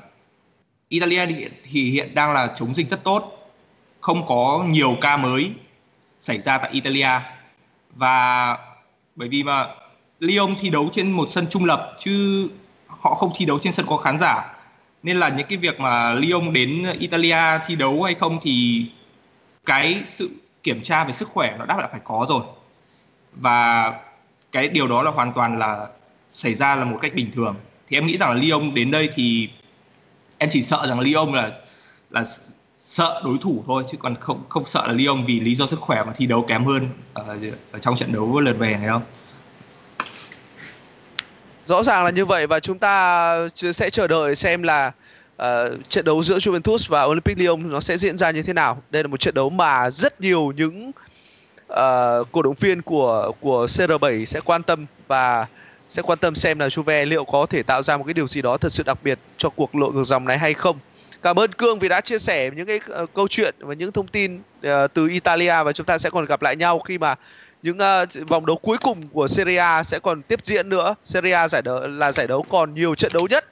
Italia thì hiện đang là chống dịch rất tốt. Không có nhiều ca mới xảy ra tại Italia. Và bởi vì mà Lyon thi đấu trên một sân trung lập chứ họ không thi đấu trên sân có khán giả. Nên là những cái việc mà Lyon đến Italia thi đấu hay không thì cái sự kiểm tra về sức khỏe nó đã là phải có rồi. Và cái điều đó là hoàn toàn là xảy ra là một cách bình thường. Thì em nghĩ rằng là Lyon đến đây thì em chỉ sợ rằng Lyon là là sợ đối thủ thôi chứ còn không không sợ là Lyon vì lý do sức khỏe mà thi đấu kém hơn ở, ở trong trận đấu lượt về này không rõ ràng là như vậy và chúng ta sẽ chờ đợi xem là uh, trận đấu giữa Juventus và Olympic Lyon nó sẽ diễn ra như thế nào. Đây là một trận đấu mà rất nhiều những uh, cổ động viên của của CR7 sẽ quan tâm và sẽ quan tâm xem là Juve liệu có thể tạo ra một cái điều gì đó thật sự đặc biệt cho cuộc lội ngược dòng này hay không. Cảm ơn Cương vì đã chia sẻ những cái uh, câu chuyện và những thông tin uh, từ Italia và chúng ta sẽ còn gặp lại nhau khi mà những uh, vòng đấu cuối cùng của Serie A sẽ còn tiếp diễn nữa. Serie A giải đấu là giải đấu còn nhiều trận đấu nhất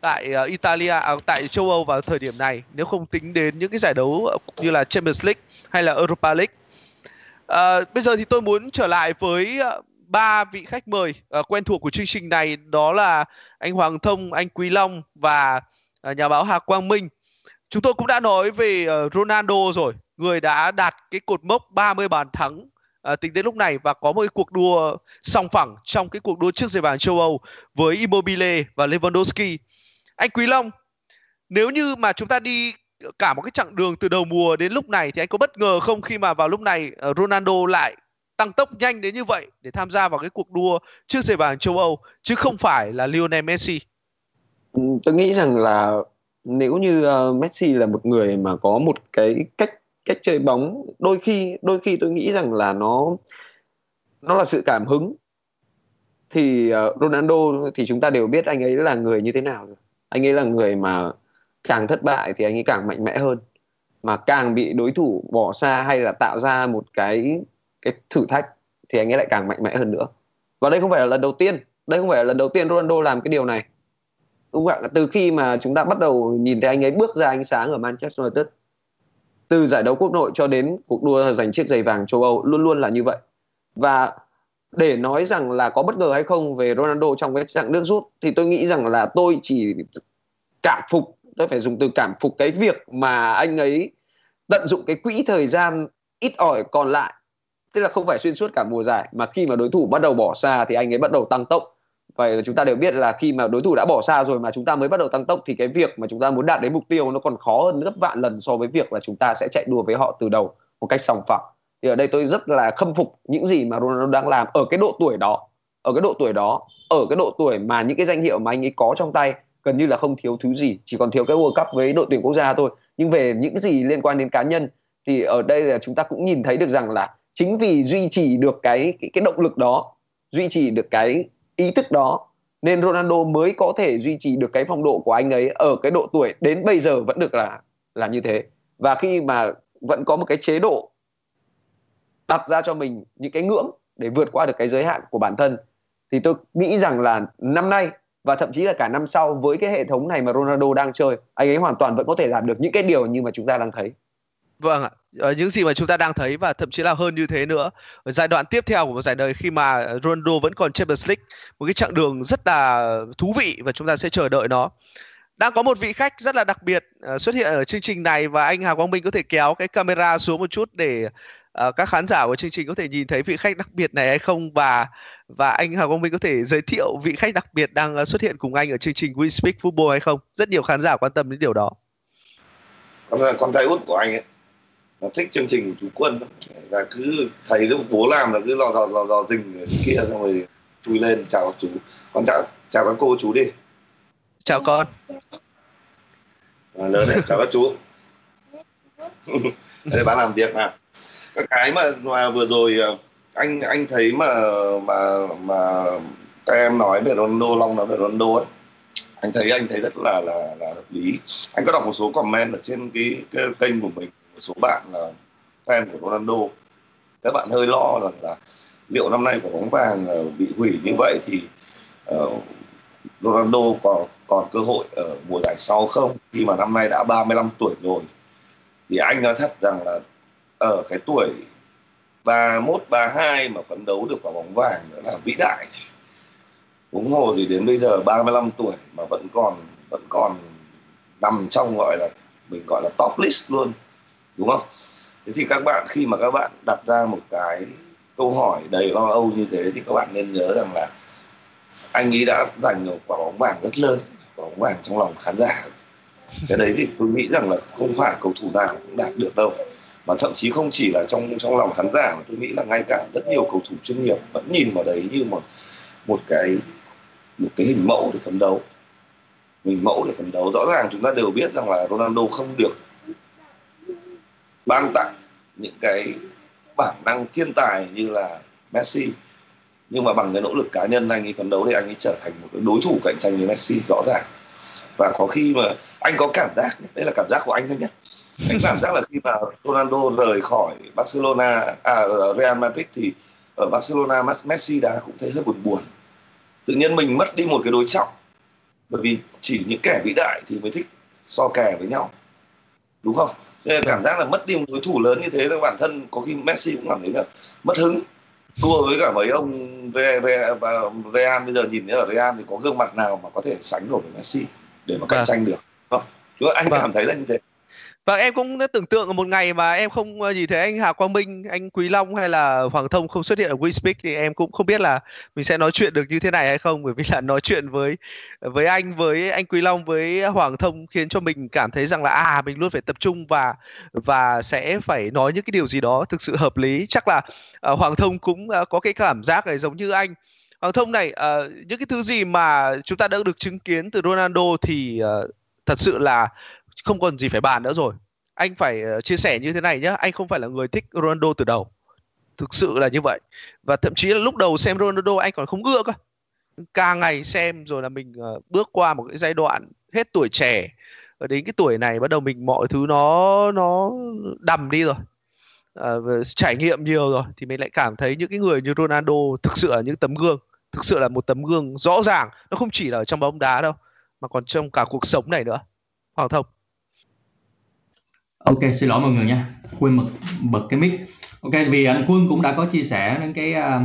tại uh, Italia à, tại châu Âu vào thời điểm này nếu không tính đến những cái giải đấu như là Champions League hay là Europa League. Uh, bây giờ thì tôi muốn trở lại với uh, ba vị khách mời uh, quen thuộc của chương trình này đó là anh Hoàng Thông, anh Quý Long và uh, nhà báo Hà Quang Minh. Chúng tôi cũng đã nói về uh, Ronaldo rồi, người đã đạt cái cột mốc 30 bàn thắng uh, tính đến lúc này và có một cái cuộc đua song phẳng trong cái cuộc đua trước giải vàng châu Âu với Immobile và Lewandowski. Anh Quý Long, nếu như mà chúng ta đi cả một cái chặng đường từ đầu mùa đến lúc này thì anh có bất ngờ không khi mà vào lúc này Ronaldo lại tăng tốc nhanh đến như vậy để tham gia vào cái cuộc đua trước giày vàng châu Âu chứ không phải là Lionel Messi? Ừ, tôi nghĩ rằng là nếu như uh, Messi là một người mà có một cái cách cách chơi bóng đôi khi đôi khi tôi nghĩ rằng là nó nó là sự cảm hứng. Thì uh, Ronaldo thì chúng ta đều biết anh ấy là người như thế nào anh ấy là người mà càng thất bại thì anh ấy càng mạnh mẽ hơn. Mà càng bị đối thủ bỏ xa hay là tạo ra một cái cái thử thách thì anh ấy lại càng mạnh mẽ hơn nữa. Và đây không phải là lần đầu tiên, đây không phải là lần đầu tiên Ronaldo làm cái điều này. Đúng không ạ? Từ khi mà chúng ta bắt đầu nhìn thấy anh ấy bước ra ánh sáng ở Manchester United, từ giải đấu quốc nội cho đến cuộc đua giành chiếc giày vàng châu Âu, luôn luôn là như vậy. Và để nói rằng là có bất ngờ hay không về Ronaldo trong cái chặng nước rút, thì tôi nghĩ rằng là tôi chỉ cảm phục, tôi phải dùng từ cảm phục cái việc mà anh ấy tận dụng cái quỹ thời gian ít ỏi còn lại tức là không phải xuyên suốt cả mùa giải, mà khi mà đối thủ bắt đầu bỏ xa thì anh ấy bắt đầu tăng tốc. Và chúng ta đều biết là khi mà đối thủ đã bỏ xa rồi mà chúng ta mới bắt đầu tăng tốc thì cái việc mà chúng ta muốn đạt đến mục tiêu nó còn khó hơn gấp vạn lần so với việc là chúng ta sẽ chạy đua với họ từ đầu một cách sòng phẳng. Thì ở đây tôi rất là khâm phục những gì mà Ronaldo đang làm ở cái độ tuổi đó, ở cái độ tuổi đó, ở cái độ tuổi mà những cái danh hiệu mà anh ấy có trong tay gần như là không thiếu thứ gì, chỉ còn thiếu cái World Cup với đội tuyển quốc gia thôi. Nhưng về những gì liên quan đến cá nhân thì ở đây là chúng ta cũng nhìn thấy được rằng là chính vì duy trì được cái cái, cái động lực đó duy trì được cái ý thức đó nên Ronaldo mới có thể duy trì được cái phong độ của anh ấy ở cái độ tuổi đến bây giờ vẫn được là là như thế. Và khi mà vẫn có một cái chế độ đặt ra cho mình những cái ngưỡng để vượt qua được cái giới hạn của bản thân thì tôi nghĩ rằng là năm nay và thậm chí là cả năm sau với cái hệ thống này mà Ronaldo đang chơi anh ấy hoàn toàn vẫn có thể làm được những cái điều như mà chúng ta đang thấy. Vâng ạ, ờ, những gì mà chúng ta đang thấy và thậm chí là hơn như thế nữa. Ở giai đoạn tiếp theo của một giải đời khi mà Ronaldo vẫn còn Champions League, một cái chặng đường rất là thú vị và chúng ta sẽ chờ đợi nó. Đang có một vị khách rất là đặc biệt ờ, xuất hiện ở chương trình này và anh Hà Quang Minh có thể kéo cái camera xuống một chút để ờ, các khán giả của chương trình có thể nhìn thấy vị khách đặc biệt này hay không và và anh Hà Quang Minh có thể giới thiệu vị khách đặc biệt đang xuất hiện cùng anh ở chương trình We Speak Football hay không? Rất nhiều khán giả quan tâm đến điều đó. Con là con trai út của anh ấy nó thích chương trình của chú quân là cứ thấy cái bố làm là cứ lò dò lò dò dình kia xong rồi chui lên chào chú. Con chào chào các cô chú đi. Chào con. À, lớn này chào các chú. Đây bán làm việc mà các cái mà, mà vừa rồi anh anh thấy mà mà mà các em nói về Ronaldo Long nói về Ronaldo ấy anh thấy anh thấy rất là là là hợp lý. Anh có đọc một số comment ở trên cái, cái kênh của mình một số bạn là fan của Ronaldo. Các bạn hơi lo rằng là liệu năm nay quả bóng vàng ờ, bị hủy như vậy thì uh, Ronaldo còn còn cơ hội ở mùa giải sau không? Khi mà năm nay đã 35 tuổi rồi thì anh nói thật rằng là ở cái tuổi 31 32 mà phấn đấu được quả bóng vàng nữa là vĩ đại huống hồ thì đến bây giờ 35 tuổi mà vẫn còn vẫn còn nằm trong gọi là mình gọi là top list luôn đúng không? Thế thì các bạn, khi mà các bạn đặt ra một cái câu hỏi đầy lo âu như thế thì các bạn nên nhớ rằng là anh ấy đã giành được quả bóng vàng rất lớn, quả bóng vàng trong lòng khán giả. Cái đấy thì tôi nghĩ rằng là không phải cầu thủ nào cũng đạt được đâu. Mà thậm chí không chỉ là trong trong lòng khán giả, mà tôi nghĩ là ngay cả rất nhiều cầu thủ chuyên nghiệp vẫn nhìn vào đấy như một một cái một cái hình mẫu để phấn đấu. Mình mẫu để phấn đấu. Rõ ràng chúng ta đều biết rằng là Ronaldo không được ban tặng những cái bản năng thiên tài như là Messi. Nhưng mà bằng cái nỗ lực cá nhân anh ấy phấn đấu thì anh ấy trở thành một cái đối thủ cạnh tranh với Messi rõ ràng. Và có khi mà anh có cảm giác đây là cảm giác của anh thôi nhé. Anh cảm giác là khi mà Ronaldo rời khỏi Barcelona à ở Real Madrid thì ở Barcelona Messi đã cũng thấy hơi buồn buồn. Tự nhiên mình mất đi một cái đối trọng. Bởi vì chỉ những kẻ vĩ đại thì mới thích so kè với nhau. Đúng không? Cảm giác là mất đi một đối thủ lớn như thế là bản thân có khi Messi cũng cảm thấy là mất hứng thua với cả mấy ông Real, Real bây giờ nhìn thấy ở Real thì có gương mặt nào mà có thể sánh nổi với Messi để mà cạnh vâng. tranh được không? Chúng anh vâng. cảm thấy là như thế và em cũng đã tưởng tượng một ngày mà em không ờ, gì nhìn thấy anh Hà Quang Minh, anh Quý Long hay là Hoàng Thông không xuất hiện ở WeSpeak thì em cũng không biết là mình sẽ nói chuyện được như thế này hay không bởi vì là nói chuyện với với anh với anh Quý Long với Hoàng Thông khiến cho mình cảm thấy rằng là à mình luôn phải tập trung và và sẽ phải nói những cái điều gì đó thực sự hợp lý. Chắc là uh, Hoàng Thông cũng uh, có cái cảm giác này giống như anh. Hoàng Thông này uh, những cái thứ gì mà chúng ta đã được chứng kiến từ Ronaldo thì uh, thật sự là không còn gì phải bàn nữa rồi. Anh phải ờ, chia sẻ như thế này nhé anh không phải là người thích Ronaldo từ đầu. Thực sự là như vậy. Và thậm chí là lúc đầu xem Ronaldo anh còn không ưa cơ. Càng ngày xem rồi là mình ờ, bước qua một cái giai đoạn hết tuổi trẻ. Và đến cái tuổi này bắt đầu mình mọi thứ nó nó đầm đi rồi. À, trải nghiệm nhiều rồi thì mình lại cảm thấy những cái người như Ronaldo thực sự là những tấm gương. Thực sự là một tấm gương rõ ràng. Nó không chỉ là ở trong bóng đá đâu mà còn trong cả cuộc sống này nữa. Hoàng Thông. Ok, xin lỗi mọi người nha. Quên bật bật cái mic. Ok, vì anh Quân cũng đã có chia sẻ đến cái à,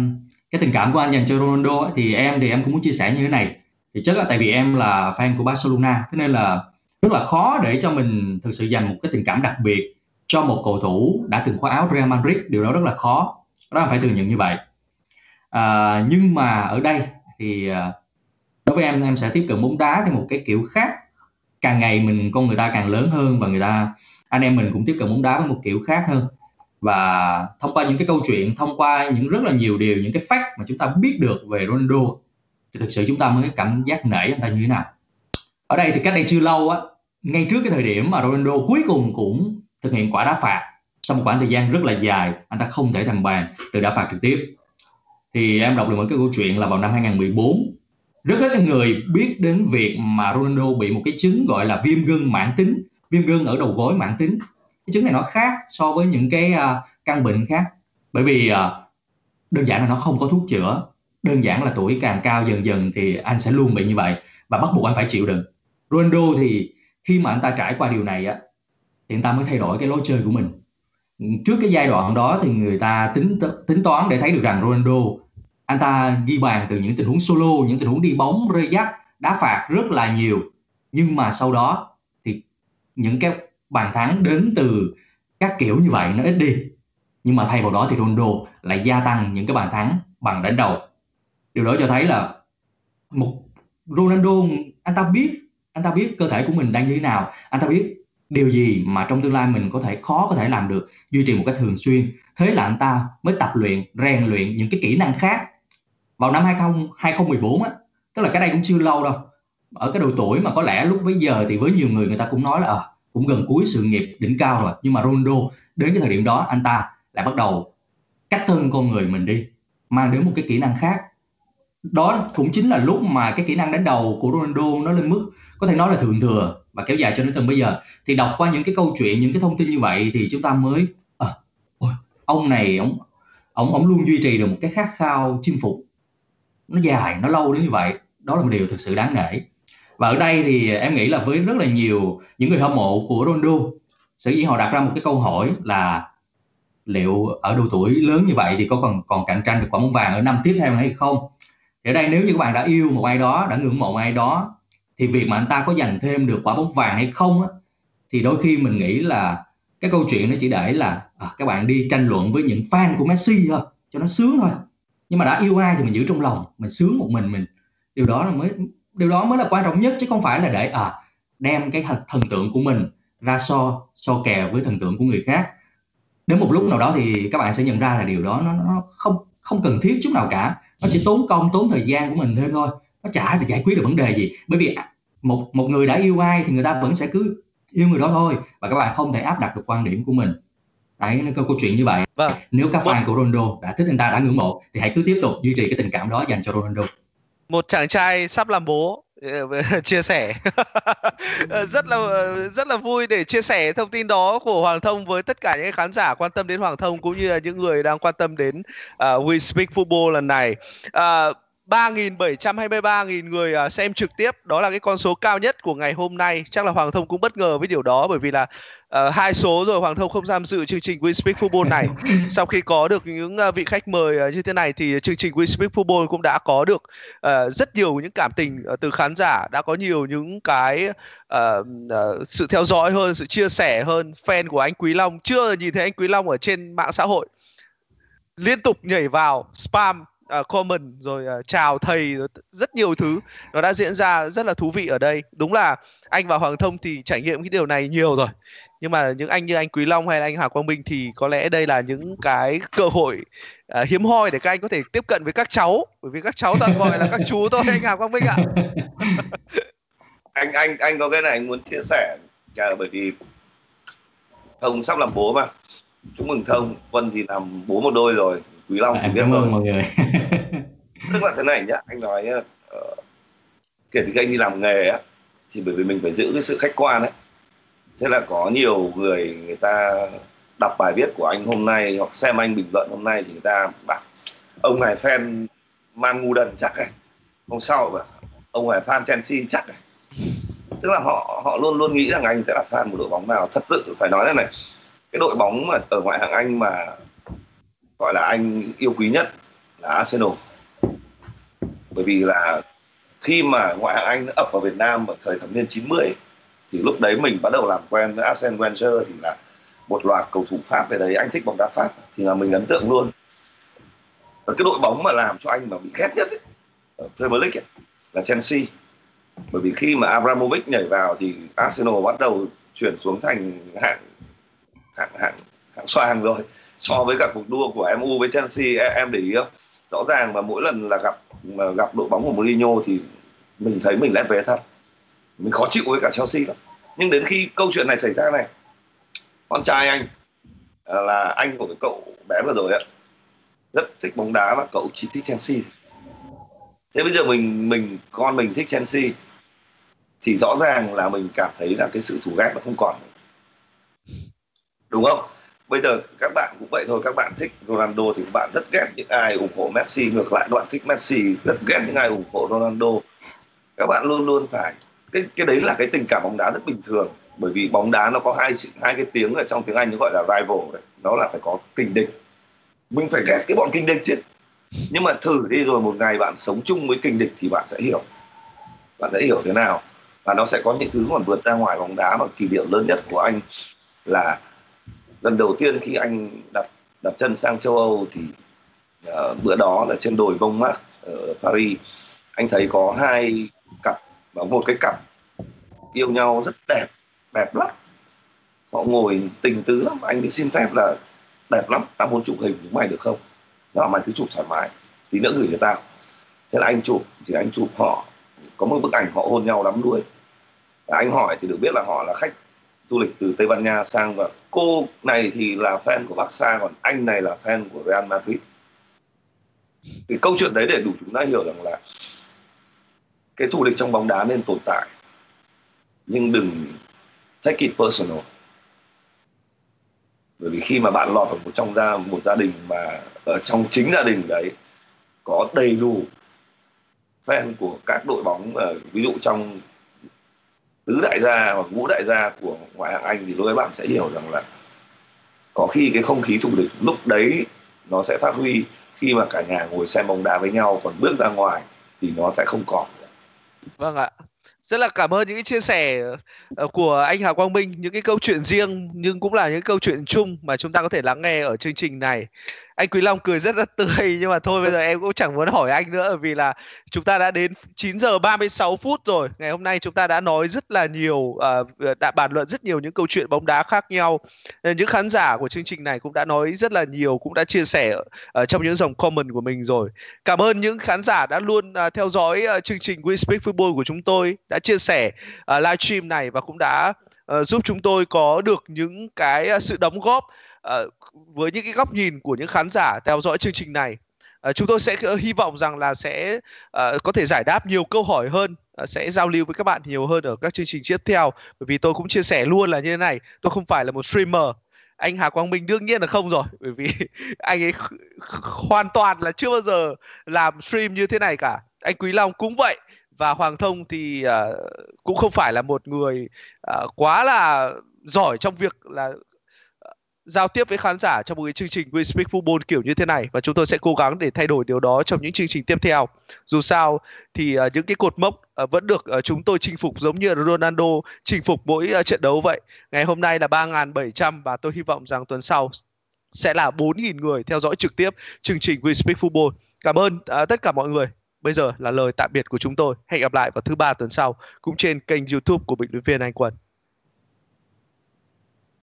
cái tình cảm của anh dành cho Ronaldo ấy, thì em thì em cũng muốn chia sẻ như thế này. Thì chắc là tại vì em là fan của Barcelona, thế nên là rất là khó để cho mình thực sự dành một cái tình cảm đặc biệt cho một cầu thủ đã từng khoác áo Real Madrid. Điều đó rất là khó. Đó là phải thừa nhận như vậy. À, nhưng mà ở đây thì à, đối với em em sẽ tiếp cận bóng đá theo một cái kiểu khác. Càng ngày mình con người ta càng lớn hơn và người ta anh em mình cũng tiếp cận bóng đá với một kiểu khác hơn. Và thông qua những cái câu chuyện, thông qua những rất là nhiều điều, những cái fact mà chúng ta biết được về Ronaldo, thì thực sự chúng ta mới cảm giác nể anh ta như thế nào. Ở đây thì cách đây chưa lâu á, ngay trước cái thời điểm mà Ronaldo cuối cùng cũng thực hiện quả đá phạt sau một khoảng thời gian rất là dài, anh ta không thể thành bàn từ đá phạt trực tiếp. Thì em đọc được một cái câu chuyện là vào năm 2014 rất ít người biết đến việc mà Ronaldo bị một cái chứng gọi là viêm gân mãn tính viêm gân ở đầu gối mãn tính. Cái chứng này nó khác so với những cái uh, căn bệnh khác. Bởi vì uh, đơn giản là nó không có thuốc chữa. Đơn giản là tuổi càng cao dần dần thì anh sẽ luôn bị như vậy và bắt buộc anh phải chịu đựng. Ronaldo thì khi mà anh ta trải qua điều này á thì anh ta mới thay đổi cái lối chơi của mình. Trước cái giai đoạn đó thì người ta tính tính toán để thấy được rằng Ronaldo anh ta ghi bàn từ những tình huống solo những tình huống đi bóng rơi dắt đá phạt rất là nhiều. Nhưng mà sau đó những cái bàn thắng đến từ các kiểu như vậy nó ít đi. Nhưng mà thay vào đó thì Ronaldo lại gia tăng những cái bàn thắng bằng đánh đầu. Điều đó cho thấy là một Ronaldo anh ta biết anh ta biết cơ thể của mình đang như thế nào anh ta biết điều gì mà trong tương lai mình có thể khó có thể làm được duy trì một cách thường xuyên. Thế là anh ta mới tập luyện rèn luyện những cái kỹ năng khác. Vào năm 20, 2014 á tức là cái đây cũng chưa lâu đâu ở cái độ tuổi mà có lẽ lúc bấy giờ thì với nhiều người người ta cũng nói là à, cũng gần cuối sự nghiệp đỉnh cao rồi. Nhưng mà Ronaldo đến cái thời điểm đó anh ta lại bắt đầu cách thân con người mình đi mang đến một cái kỹ năng khác. Đó cũng chính là lúc mà cái kỹ năng đánh đầu của Ronaldo nó lên mức có thể nói là thượng thừa và kéo dài cho đến tận bây giờ. Thì đọc qua những cái câu chuyện những cái thông tin như vậy thì chúng ta mới à, ôi, ông này ông ông ông luôn duy trì được một cái khát khao chinh phục. Nó dài nó lâu đến như vậy. Đó là một điều thực sự đáng nể và ở đây thì em nghĩ là với rất là nhiều những người hâm mộ của Ronaldo sở dĩ họ đặt ra một cái câu hỏi là liệu ở độ tuổi lớn như vậy thì có còn còn cạnh tranh được quả bóng vàng ở năm tiếp theo hay không? Thì ở đây nếu như các bạn đã yêu một ai đó đã ngưỡng mộ ai đó thì việc mà anh ta có giành thêm được quả bóng vàng hay không á, thì đôi khi mình nghĩ là cái câu chuyện nó chỉ để là à, các bạn đi tranh luận với những fan của Messi thôi cho nó sướng thôi. Nhưng mà đã yêu ai thì mình giữ trong lòng mình sướng một mình mình. Điều đó là mới điều đó mới là quan trọng nhất chứ không phải là để à đem cái thần tượng của mình ra so so kè với thần tượng của người khác. Đến một lúc nào đó thì các bạn sẽ nhận ra là điều đó nó, nó không không cần thiết chút nào cả. Nó chỉ tốn công tốn thời gian của mình thêm thôi. Nó chả để giải quyết được vấn đề gì. Bởi vì một một người đã yêu ai thì người ta vẫn sẽ cứ yêu người đó thôi. Và các bạn không thể áp đặt được quan điểm của mình. Đấy nó câu chuyện như vậy. Vâng. nếu các fan của Ronaldo đã thích anh ta đã ngưỡng mộ thì hãy cứ tiếp tục duy trì cái tình cảm đó dành cho Ronaldo một chàng trai sắp làm bố ờ, chia sẻ ờ, rất là rất là vui để chia sẻ thông tin đó của Hoàng Thông với tất cả những khán giả quan tâm đến Hoàng Thông cũng như là những người đang quan tâm đến uh, We Speak Football lần này. Uh, 3.723.000 người à, xem trực tiếp. Đó là cái con số cao nhất của ngày hôm nay. Chắc là Hoàng Thông cũng bất ngờ với điều đó bởi vì là uh, hai số rồi Hoàng Thông không tham dự chương trình We Speak Football này. Sau khi có được những uh, vị khách mời uh, như thế này thì chương trình We Speak Football cũng đã có được uh, rất nhiều những cảm tình uh, từ khán giả đã có nhiều những cái uh, uh, sự theo dõi hơn sự chia sẻ hơn. Fan của anh Quý Long chưa nhìn thấy anh Quý Long ở trên mạng xã hội liên tục nhảy vào spam uh, comment rồi uh, chào thầy rồi rất nhiều thứ. Nó đã diễn ra rất là thú vị ở đây. Đúng là anh và Hoàng Thông thì trải nghiệm cái điều này nhiều rồi. Nhưng mà những anh như anh Quý Long hay là anh Hà Quang Minh thì có lẽ đây là những cái cơ hội uh, hiếm hoi để các anh có thể tiếp cận với các cháu. Bởi vì các cháu toàn gọi là các chú thôi anh Hà Quang Minh ạ. Anh anh anh có cái này anh muốn chia sẻ. À, bởi vì thông sắp làm bố mà. Chúc mừng thông. Quân thì làm bố một đôi rồi quý long à, cảm ơn mọi người. Tức là thế này nhá anh nói uh, kể từ khi anh đi làm nghề á thì bởi vì mình phải giữ cái sự khách quan ấy. Thế là có nhiều người người ta đọc bài viết của anh hôm nay hoặc xem anh bình luận hôm nay thì người ta bảo ông này fan man ngu đần chắc này hôm sau bảo ông này fan chelsea chắc này tức là họ họ luôn luôn nghĩ rằng anh sẽ là fan một đội bóng nào. Thật sự phải nói thế này cái đội bóng mà ở ngoại hạng anh mà gọi là anh yêu quý nhất là Arsenal. Bởi vì là khi mà ngoại hạng Anh ập vào Việt Nam vào thời thập niên 90 thì lúc đấy mình bắt đầu làm quen với Arsene Wenger thì là một loạt cầu thủ Pháp về đấy. Anh thích bóng đá Pháp thì là mình ấn tượng luôn. Và cái đội bóng mà làm cho anh mà bị ghét nhất ấy, ở Premier League ấy, là Chelsea. Bởi vì khi mà Abramovich nhảy vào thì Arsenal bắt đầu chuyển xuống thành hạng hạng hạng hạng xoang rồi so với cả cuộc đua của MU với Chelsea, em để ý không? Rõ ràng và mỗi lần là gặp gặp đội bóng của Mourinho thì mình thấy mình lép vế thật. Mình khó chịu với cả Chelsea lắm. Nhưng đến khi câu chuyện này xảy ra này, con trai anh à, là anh của cái cậu bé vừa rồi ạ rất thích bóng đá và cậu chỉ thích Chelsea. Thế bây giờ mình mình, con mình thích Chelsea thì rõ ràng là mình cảm thấy là cái sự thù ghét nó không còn đúng không? Bây giờ các bạn cũng vậy thôi, các bạn thích Ronaldo thì các bạn rất ghét những ai ủng hộ Messi, ngược lại các bạn thích Messi rất ghét những ai ủng hộ Ronaldo. Các bạn luôn luôn phải, cái cái đấy là cái tình cảm bóng đá rất bình thường, bởi vì bóng đá nó có hai hai cái tiếng ở trong tiếng Anh nó gọi là rival đấy đó là phải có kình địch. Mình phải ghét cái bọn kình địch chứ. Nhưng mà thử đi rồi một ngày bạn sống chung với kình địch thì bạn sẽ hiểu. Bạn sẽ hiểu thế nào. Và nó sẽ có những thứ còn vượt ra ngoài bóng đá mà kỳ niệm lớn nhất của anh là lần đầu tiên khi anh đặt đặt chân sang châu Âu thì uh, bữa đó là trên đồi bông mát ở Paris. Anh thấy có hai cặp và một cái cặp yêu nhau rất đẹp đẹp lắm. Họ ngồi tình tứ lắm. Anh mới xin phép là đẹp lắm. Tao muốn chụp hình với mày được không? Nó mày cứ chụp thoải mái. Tí nữa gửi cho tao. Thế là anh chụp thì anh chụp họ. Có một bức ảnh họ hôn nhau lắm đuôi. Và anh hỏi thì được biết là họ là khách du lịch từ Tây Ban Nha sang và cô này thì là fan của Barca, còn anh này là fan của Real Madrid. Thì câu chuyện đấy để đủ chúng ta hiểu rằng là cái thù địch trong bóng đá nên tồn tại, nhưng đừng take it personal. Bởi vì khi mà bạn lọt vào một trong gia, một gia đình mà ở trong chính gia đình đấy có đầy đủ fan của các đội bóng ờ, ví dụ trong tứ đại gia hoặc ngũ đại gia của ngoại hạng Anh thì lúc ấy bạn sẽ hiểu rằng là có khi cái không khí thù địch lúc đấy nó sẽ phát huy. Khi mà cả nhà ngồi xem bóng đá với nhau còn bước ra ngoài thì nó sẽ không còn vâng ạ. Rất là cảm ơn những cái chia sẻ ờ, của anh Hà Quang Minh, những cái câu chuyện riêng nhưng cũng là những câu chuyện chung mà chúng ta có thể lắng nghe ở chương trình này anh Quý Long cười rất là tươi nhưng mà thôi bây giờ em cũng chẳng muốn hỏi anh nữa vì là chúng ta đã đến 9 giờ 36 phút rồi. Ngày hôm nay chúng ta đã nói rất là nhiều uh, đã bàn luận rất nhiều những câu chuyện bóng đá khác nhau. Những khán giả của chương trình này cũng đã nói rất là nhiều cũng đã chia sẻ uh, trong những dòng comment của mình rồi. Cảm ơn những khán giả đã luôn uh, theo dõi uh, chương trình We Speak Football của chúng tôi đã chia sẻ uh, livestream này và cũng đã uh, giúp chúng tôi có được những cái uh, sự đóng góp uh, với những cái góc nhìn của những khán giả theo dõi chương trình này. Uh, chúng tôi sẽ hy vọng rằng là sẽ uh, có thể giải đáp nhiều câu hỏi hơn uh, sẽ giao lưu với các bạn nhiều hơn ở các chương trình tiếp theo. Bởi vì tôi cũng chia sẻ luôn là như thế này tôi không phải là một streamer. Anh Hà Quang Minh đương nhiên là không rồi bởi vì anh ấy hoàn toàn là chưa bao giờ làm stream như thế này cả. Anh Quý Long cũng vậy và Hoàng Thông thì uh, cũng không phải là một người uh, quá là giỏi trong việc là giao tiếp với khán giả trong một cái chương trình We Speak Football kiểu như thế này và chúng tôi sẽ cố gắng để thay đổi điều đó trong những chương trình tiếp theo. Dù sao thì uh, những cái cột mốc uh, vẫn được uh, chúng tôi chinh phục giống như Ronaldo chinh phục mỗi uh, trận đấu vậy. Ngày hôm nay là 3.700 và tôi hy vọng rằng tuần sau sẽ là 4.000 người theo dõi trực tiếp chương trình We Speak Football. Cảm ơn uh, tất cả mọi người. Bây giờ là lời tạm biệt của chúng tôi. Hẹn gặp lại vào thứ ba tuần sau cũng trên kênh YouTube của Bình luận viên Anh Quân.